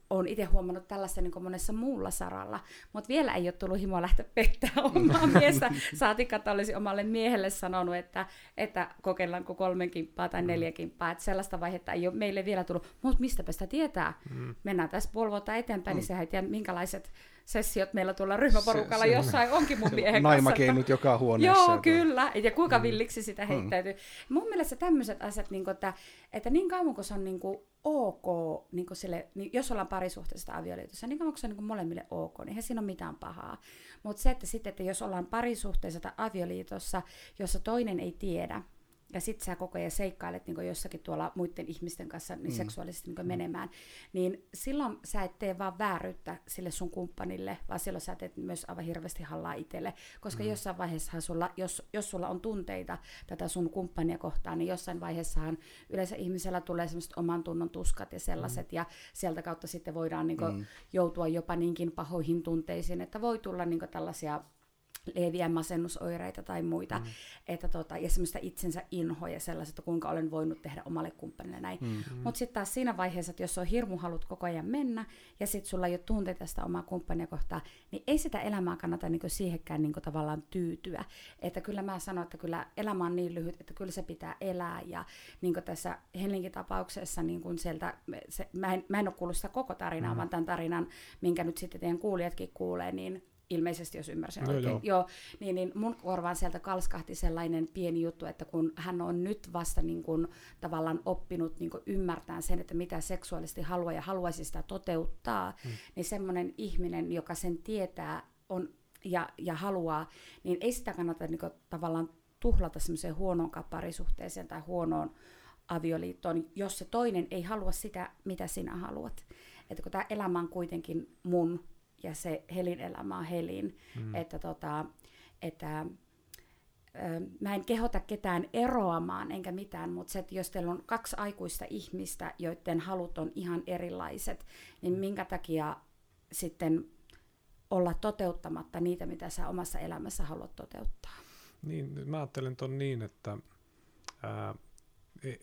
olen itse huomannut tällaista niin monessa muulla saralla, mutta vielä ei ole tullut himoa lähteä pettää omaa miestä. Saatikka, että olisi omalle miehelle sanonut, että, että kokeillaanko kolmen kimppaa tai mm. neljä kimppaa. Että sellaista vaihetta ei ole meille vielä tullut. Mutta mistäpä sitä tietää? Mm. Mennään tässä puoli vuotta eteenpäin, niin mm. niin sehän ei tiedä, minkälaiset sessiot meillä tuolla ryhmäporukalla se, se jossain onkin mun miehen kanssa. Naimakeinut joka huoneessa. Joo, kyllä. Ja kuinka mm. villiksi sitä heittäytyy. Mm. Mun mielestä tämmöiset asiat, niin kuin, että, että niin kauan kuin se on niin kuin, ok, niin kuin sille, niin jos ollaan parisuhteessa avioliitossa, niin kauan kuin se on niin kuin molemmille ok, niin eihän siinä ole mitään pahaa. Mutta se, että sitten, että jos ollaan parisuhteessa tai avioliitossa, jossa toinen ei tiedä, ja sit sä koko ajan seikkailet niin jossakin tuolla muiden ihmisten kanssa niin mm. seksuaalisesti niin mm. menemään, niin silloin sä et tee vaan vääryyttä sille sun kumppanille, vaan silloin sä teet myös aivan hirveästi hallaa itselle, koska mm. jossain vaiheessa sulla, jos, jos sulla on tunteita tätä sun kumppania kohtaan, niin jossain vaiheessahan yleensä ihmisellä tulee semmoiset oman tunnon tuskat ja sellaiset, mm. ja sieltä kautta sitten voidaan niin mm. joutua jopa niinkin pahoihin tunteisiin, että voi tulla niin tällaisia leviä masennusoireita tai muita, mm. että tota, ja semmoista itsensä inhoa ja sellaista, kuinka olen voinut tehdä omalle kumppanille näin. Mm. Mm. Mutta sitten taas siinä vaiheessa, että jos on hirmu halut koko ajan mennä, ja sitten sulla ei ole tunteita sitä omaa kumppania kohtaan, niin ei sitä elämää kannata niinku siihenkään niinku tavallaan tyytyä. Että kyllä mä sanon, että kyllä elämä on niin lyhyt, että kyllä se pitää elää, ja niin kuin tässä Helsingin tapauksessa niin kuin sieltä, se, mä, en, mä en ole kuullut sitä koko tarinaa, mm. vaan tämän tarinan, minkä nyt sitten teidän kuulijatkin kuulee, niin ilmeisesti jos ymmärsin no, oikein, joo. Joo, niin, niin mun korvaan sieltä kalskahti sellainen pieni juttu, että kun hän on nyt vasta niin kuin, tavallaan oppinut niin kuin ymmärtää sen, että mitä seksuaalisesti haluaa ja haluaisi sitä toteuttaa, hmm. niin semmoinen ihminen, joka sen tietää on, ja, ja haluaa, niin ei sitä kannata niin kuin, tavallaan tuhlata semmoiseen huonoon parisuhteeseen tai huonoon avioliittoon, jos se toinen ei halua sitä, mitä sinä haluat. Että kun tämä elämä on kuitenkin mun ja se Helin elämä on Helin. Mm. Että, tota, että mä en kehota ketään eroamaan enkä mitään, mutta se, että jos teillä on kaksi aikuista ihmistä, joiden halut on ihan erilaiset, niin mm. minkä takia sitten olla toteuttamatta niitä, mitä sä omassa elämässä haluat toteuttaa? Niin, mä ajattelen ton niin, että ää,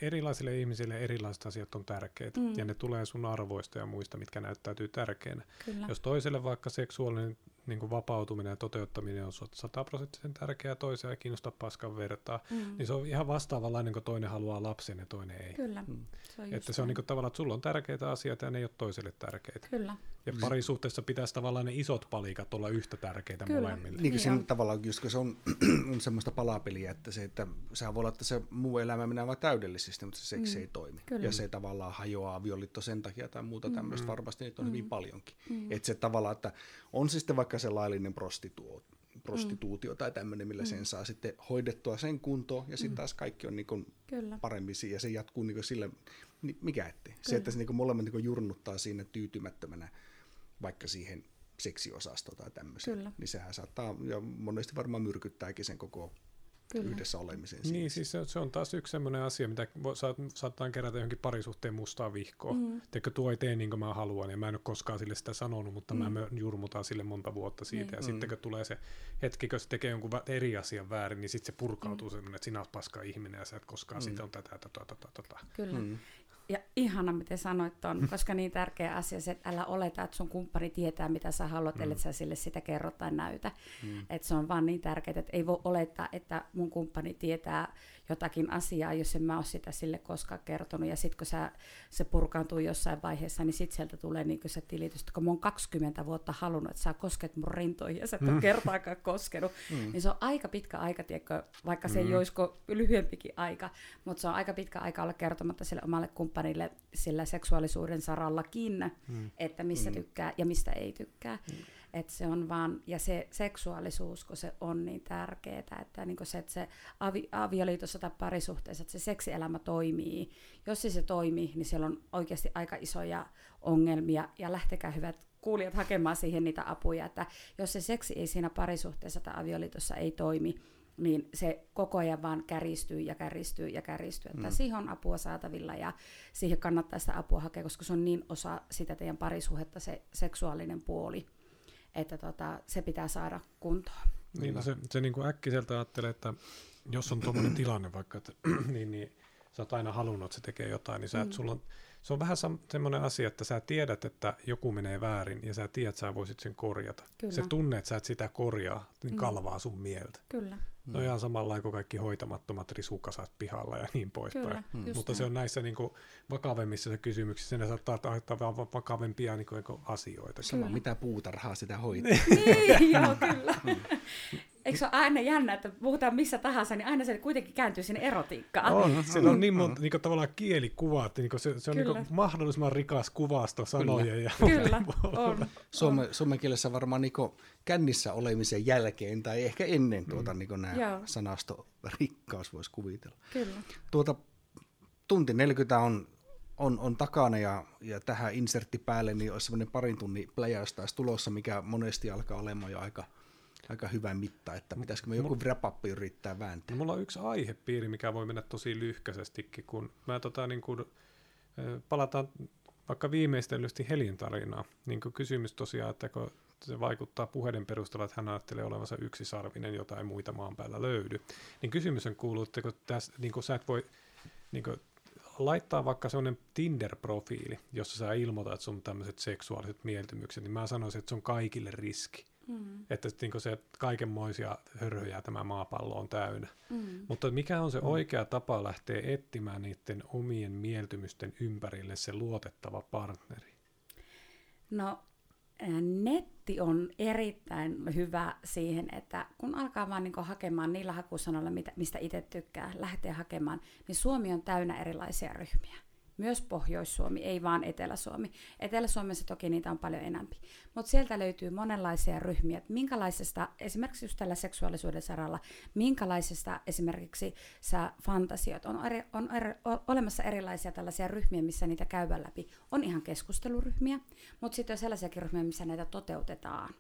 erilaisille ihmisille erilaiset asiat on tärkeitä, mm. ja ne tulee sun arvoista ja muista, mitkä näyttäytyy tärkeänä. Kyllä. Jos toiselle vaikka seksuaalinen niin kuin vapautuminen ja toteuttaminen on sataprosenttisen tärkeää, toisia ei kiinnosta paskan vertaa, mm. niin se on ihan vastaavanlainen, kun toinen haluaa lapsen ja toinen ei. Kyllä. Mm. Se on että se on niin kuin, tavallaan, että sulla on tärkeitä asioita ja ne ei ole toiselle tärkeitä. Kyllä. Ja parisuhteessa pitäisi tavallaan ne isot palikat olla yhtä tärkeitä Kyllä. molemmille. Niin kuin tavallaan, just kun se on, on semmoista palapeliä, että se, että sehän voi olla, että se muu elämä menee vain täydellisesti, mutta se seksi mm. ei toimi. Kyllä. Ja se tavallaan hajoaa avioliitto sen takia tai muuta mm. tämmöistä, varmasti niitä on mm. hyvin paljonkin. Mm. Että se tavallaan, että on se sitten vaikka se laillinen prostituo, prostituutio mm. tai tämmöinen, millä mm. sen saa sitten hoidettua sen kuntoon, ja sitten mm. taas kaikki on niin paremmin, ja se jatkuu niin sille, niin mikä ettei. Kyllä. Se, että se niin molemmat niin jurnuttaa siinä tyytymättömänä vaikka siihen seksiosastoon tai tämmöiseen, niin sehän saattaa, ja monesti varmaan myrkyttääkin sen koko Kyllä. yhdessä olemisen. Niin, siis se, se on taas yksi sellainen asia, mitä saat, saattaa kerätä johonkin parisuhteen mustaa vihkoa. Mm. Teikö tuo ei tee niin kuin mä haluan, ja mä en ole koskaan sille sitä sanonut, mutta mm. mä jurmutaan sille monta vuotta siitä, mm. ja sitten kun tulee se hetki, kun se tekee jonkun eri asian väärin, niin sitten se purkautuu mm. semmoinen, että sinä olet paska ihminen, ja sä et koskaan mm. sitten on tätä, tätä, tätä, tätä. Kyllä. Mm. Ja ihana, miten sanoit ton, koska niin tärkeä asia se, että älä oleta, että sun kumppani tietää, mitä sä haluat, mm. ellei sä sille sitä kerro tai näytä. Mm. Että se on vaan niin tärkeää, että ei voi olettaa, että mun kumppani tietää jotakin asiaa, jos en mä ole sitä sille koskaan kertonut. Ja sitten kun sä, se purkaantuu jossain vaiheessa, niin sitten sieltä tulee niin se tilitys, että kun mä oon 20 vuotta halunnut, että sä kosket mun rintoihin ja sä et ole mm. kertaakaan koskenut, mm. niin se on aika pitkä aika, tiedätkö, vaikka se mm. ei olisiko lyhyempikin aika, mutta se on aika pitkä aika olla kertomatta sille omalle kumppanille sillä seksuaalisuuden sarallakin, mm. että missä mm. tykkää ja mistä ei tykkää. Mm. Että se on vaan, ja se seksuaalisuus, kun se on niin tärkeää, että, niin se, että se avi, avioliitossa tai parisuhteessa, että se seksielämä toimii. Jos se, se toimii, niin siellä on oikeasti aika isoja ongelmia, ja lähtekää hyvät kuulijat hakemaan siihen niitä apuja, että jos se seksi ei siinä parisuhteessa tai avioliitossa ei toimi, niin se koko ajan vaan käristyy ja käristyy ja käristyy. Että mm. siihen on apua saatavilla ja siihen kannattaa sitä apua hakea, koska se on niin osa sitä teidän parisuhetta, se seksuaalinen puoli että tota, se pitää saada kuntoon. Niin, no se, se niin kuin äkkiseltä ajattelee, että jos on tuommoinen tilanne vaikka, että, niin, niin sä oot aina halunnut, että se tekee jotain, niin sä, mm. sulla on, se on vähän semmoinen asia, että sä tiedät, että joku menee väärin, ja sä tiedät, että sä voisit sen korjata. Kyllä. Se tunne, että sä et sitä korjaa, niin mm. kalvaa sun mieltä. Kyllä. No ihan samalla kuin kaikki hoitamattomat risukasat pihalla ja niin poispäin. Kyllä, mm. Mutta näin. se on näissä niin kuin, vakavemmissa kysymyksissä, ne saattaa aiheuttaa vakavempia niin kuin, asioita. Sama mitä puutarhaa sitä hoitaa. niin, joo, kyllä. Eikö se ole aina jännä, että puhutaan missä tahansa, niin aina se kuitenkin kääntyy sinne erotiikkaan. On, se on niin monta niin kuin, tavallaan kielikuva, että niin se, se on niin mahdollisimman rikas kuvasto sanoja. Kyllä, ja Kyllä on. Suome, suomen kielessä varmaan niin kännissä olemisen jälkeen tai ehkä ennen tuota, mm. niin nämä Joo. sanastorikkaus voisi kuvitella. Kyllä. Tuota, tunti 40 on, on, on takana ja, ja tähän insertti päälle niin olisi semmoinen parin tunnin pläjäys taas tulossa, mikä monesti alkaa olemaan jo aika, aika hyvä mitta, että pitäisikö me joku wrap yrittää vääntää. No, mulla on yksi aihepiiri, mikä voi mennä tosi lyhkäisestikin, kun mä tota, niin kun, palataan vaikka viimeistelysti Helin tarinaa, niin kysymys tosiaan, että kun se vaikuttaa puheiden perusteella, että hän ajattelee olevansa yksisarvinen, jota ei muita maan päällä löydy. Niin kysymys on kuuluu, että kun täs, niin kun sä et voi niin kun, laittaa vaikka sellainen Tinder-profiili, jossa sä ilmoitat sun tämmöiset seksuaaliset mieltymykset, niin mä sanoisin, että se on kaikille riski. Mm. Että niin se kaikenmoisia hörhöjä tämä maapallo on täynnä. Mm. Mutta mikä on se mm. oikea tapa lähteä etsimään niiden omien mieltymysten ympärille se luotettava partneri? No netti on erittäin hyvä siihen, että kun alkaa vaan niin hakemaan niillä hakusanoilla, mistä itse tykkää, lähteä hakemaan, niin Suomi on täynnä erilaisia ryhmiä myös Pohjois-Suomi, ei vaan Etelä-Suomi. Etelä-Suomessa toki niitä on paljon enemmän. Mutta sieltä löytyy monenlaisia ryhmiä, että minkälaisesta, esimerkiksi just tällä seksuaalisuuden saralla, minkälaisesta esimerkiksi sä fantasiot, on, eri, on eri, olemassa erilaisia tällaisia ryhmiä, missä niitä käydään läpi. On ihan keskusteluryhmiä, mutta sitten on sellaisiakin ryhmiä, missä näitä toteutetaan.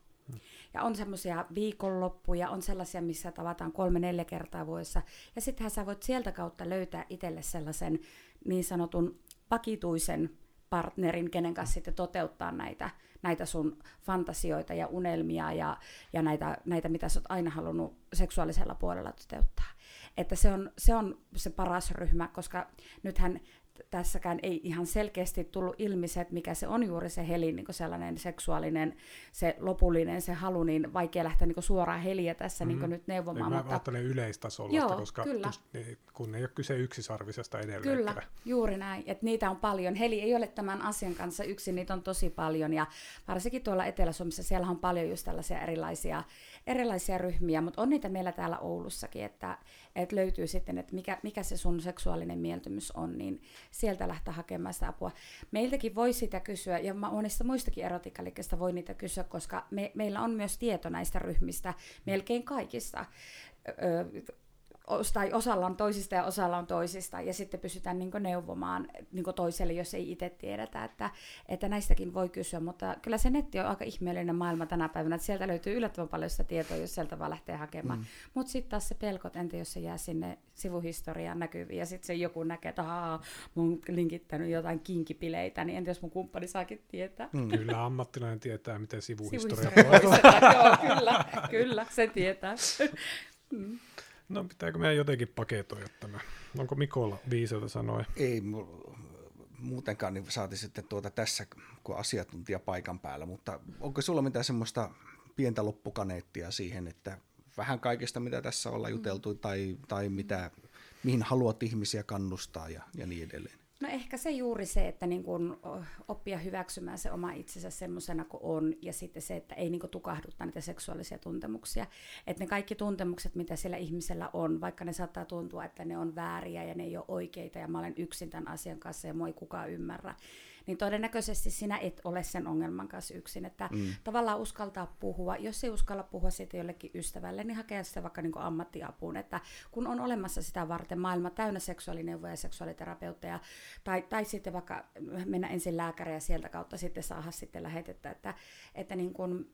Ja on semmoisia viikonloppuja, on sellaisia, missä tavataan kolme-neljä kertaa vuodessa. Ja sittenhän sä voit sieltä kautta löytää itselle sellaisen niin sanotun vakituisen partnerin, kenen kanssa sitten toteuttaa näitä, näitä sun fantasioita ja unelmia ja, ja näitä, näitä, mitä sä oot aina halunnut seksuaalisella puolella toteuttaa. Että se on, se on se paras ryhmä, koska nythän tässäkään ei ihan selkeästi tullut ilmi se, että mikä se on juuri se helin niin sellainen seksuaalinen, se lopullinen, se halu, niin vaikea lähteä niin suoraan heliä tässä mm-hmm. niin nyt neuvomaan. Niin mä mutta... ajattelen yleistasolla, Joo, koska kyllä. Niin, kun ei ole kyse yksisarvisesta edelleen. Kyllä, juuri näin. Että niitä on paljon. Heli ei ole tämän asian kanssa yksin, niitä on tosi paljon. Ja varsinkin tuolla Etelä-Suomessa siellä on paljon just tällaisia erilaisia, erilaisia ryhmiä, mutta on niitä meillä täällä Oulussakin, että, että löytyy sitten, että mikä, mikä se sun seksuaalinen mieltymys on, niin sieltä lähteä hakemaan sitä apua. Meiltäkin voi sitä kysyä, ja monista muistakin erotiikkalikkeistä voi niitä kysyä, koska me, meillä on myös tieto näistä ryhmistä, melkein kaikista. Öö, tai osalla on toisista ja osalla on toisista, ja sitten pystytään niin neuvomaan niin toiselle, jos ei itse tiedetä, että, että näistäkin voi kysyä, mutta kyllä se netti on aika ihmeellinen maailma tänä päivänä, että sieltä löytyy yllättävän paljon sitä tietoa, jos sieltä vaan lähtee hakemaan. Mm. Mutta sitten taas se pelkot, entä jos se jää sinne sivuhistoriaan näkyviin, ja sitten se joku näkee, että ahaa, mä oon linkittänyt jotain kinkipileitä, niin entä jos mun kumppani saakin tietää? Mm. Kyllä ammattilainen tietää, miten sivuhistoria, sivuhistoria Joo, kyllä, kyllä, se tietää. mm. No pitääkö meidän jotenkin paketoida tämä? Onko Mikolla viiseltä sanoa? Ei muutenkaan niin saati sitten tuota tässä, kun asiantuntija paikan päällä, mutta onko sulla mitään semmoista pientä loppukaneettia siihen, että vähän kaikesta, mitä tässä ollaan juteltu, tai, tai mitä, mihin haluat ihmisiä kannustaa ja, ja niin edelleen? No ehkä se juuri se, että niin kun oppia hyväksymään se oma itsensä semmoisena kuin on, ja sitten se, että ei niin tukahduttaa niitä seksuaalisia tuntemuksia. Että ne kaikki tuntemukset, mitä siellä ihmisellä on, vaikka ne saattaa tuntua, että ne on vääriä ja ne ei ole oikeita, ja mä olen yksin tämän asian kanssa ja mua ei kukaan ymmärrä, niin todennäköisesti sinä et ole sen ongelman kanssa yksin. Että mm. tavallaan uskaltaa puhua, jos ei uskalla puhua siitä jollekin ystävälle, niin hakea sitä vaikka niin ammattiapuun. Että kun on olemassa sitä varten maailma täynnä seksuaalineuvoja ja seksuaaliterapeutteja, tai, tai sitten vaikka mennä ensin lääkäriä ja sieltä kautta sitten saada sitten lähetettä, että, että niin kuin,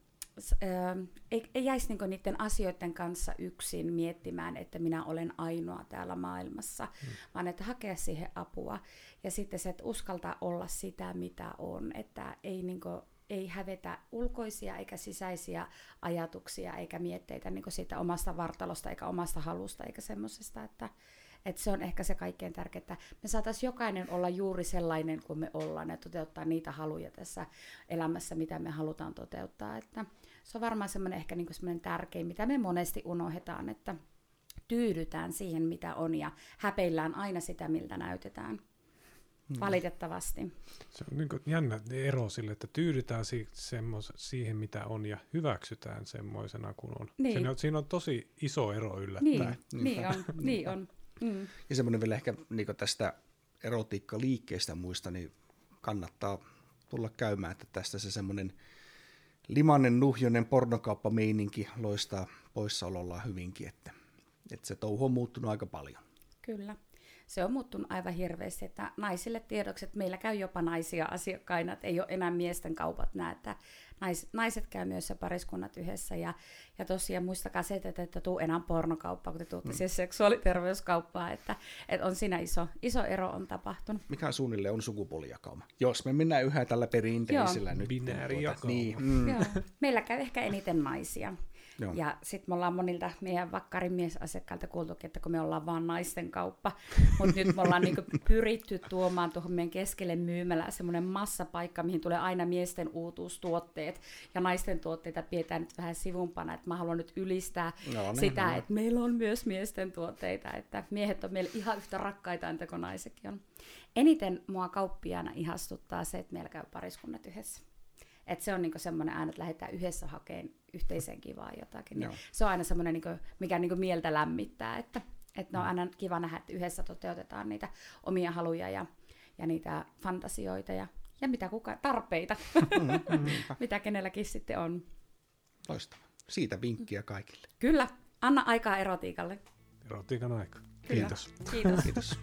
ei, ei jäisi niinku niiden asioiden kanssa yksin miettimään, että minä olen ainoa täällä maailmassa, mm. vaan että hakea siihen apua. Ja sitten se, että uskaltaa olla sitä, mitä on. Että ei, niinku, ei hävetä ulkoisia eikä sisäisiä ajatuksia eikä mietteitä niin siitä omasta vartalosta eikä omasta halusta eikä semmoisesta, että, että se on ehkä se kaikkein tärkeintä. Me saataisiin jokainen olla juuri sellainen kuin me ollaan ja toteuttaa niitä haluja tässä elämässä, mitä me halutaan toteuttaa. Että se on varmaan semmoinen ehkä niin semmoinen tärkein, mitä me monesti unohdetaan, että tyydytään siihen, mitä on ja häpeillään aina sitä, miltä näytetään. Hmm. Valitettavasti. Se on niin jännä ero sille, että tyydytään si- semmos, siihen, mitä on, ja hyväksytään semmoisena kuin on. Niin. Siinä, on. siinä on tosi iso ero yllättäen. Niin, niin on. niin on. Mm. Ja semmoinen vielä ehkä niin tästä erotiikka-liikkeestä muista, niin kannattaa tulla käymään, että tästä se semmoinen limanen, nuhjonen pornokauppameininki loistaa poissaolollaan hyvinkin, että, että se touhu on muuttunut aika paljon. Kyllä se on muuttunut aivan hirveästi, että naisille tiedoksi, että meillä käy jopa naisia asiakkaina, että ei ole enää miesten kaupat näe, että nais, naiset käy myös ja pariskunnat yhdessä. Ja, ja tosiaan muistakaa se, että että tuu enää pornokauppaa, kun te tuutte mm. siis seksuaaliterveyskauppaa, että, että on siinä iso, iso ero on tapahtunut. Mikä suunnilleen on sukupuolijakauma? Jos me mennään yhä tällä perinteisellä Joo. nyt. Binäärijakauma. Tuota, niin, mm. Joo. Meillä käy ehkä eniten naisia. Joo. Ja sitten me ollaan monilta meidän vakkarin miesasiakkailta kuultu, että kun me ollaan vaan naisten kauppa, mutta nyt me ollaan niinku pyritty tuomaan tuohon meidän keskelle myymälä semmoinen massapaikka, mihin tulee aina miesten uutuustuotteet ja naisten tuotteita pidetään nyt vähän sivumpana, että mä haluan nyt ylistää no, niin, sitä, no. että meillä on myös miesten tuotteita, että miehet on meille ihan yhtä rakkaita entä kuin naisetkin on. Eniten mua kauppiaana ihastuttaa se, että meillä käy pariskunnat yhdessä. Et se on niinku semmoinen aina, että lähdetään yhdessä hakemaan yhteiseen kivaan jotakin. Niin se on aina semmoinen, niinku, mikä niinku mieltä lämmittää, että, että on mm. aina kiva nähdä, että yhdessä toteutetaan niitä omia haluja ja, ja niitä fantasioita ja, ja mitä kuka, tarpeita, mm, mm, mitä kenelläkin sitten on. Loistavaa. Siitä vinkkiä kaikille. Kyllä. Anna aikaa erotiikalle. Erotiikan aika. Kiitos. Kiitos. Kiitos.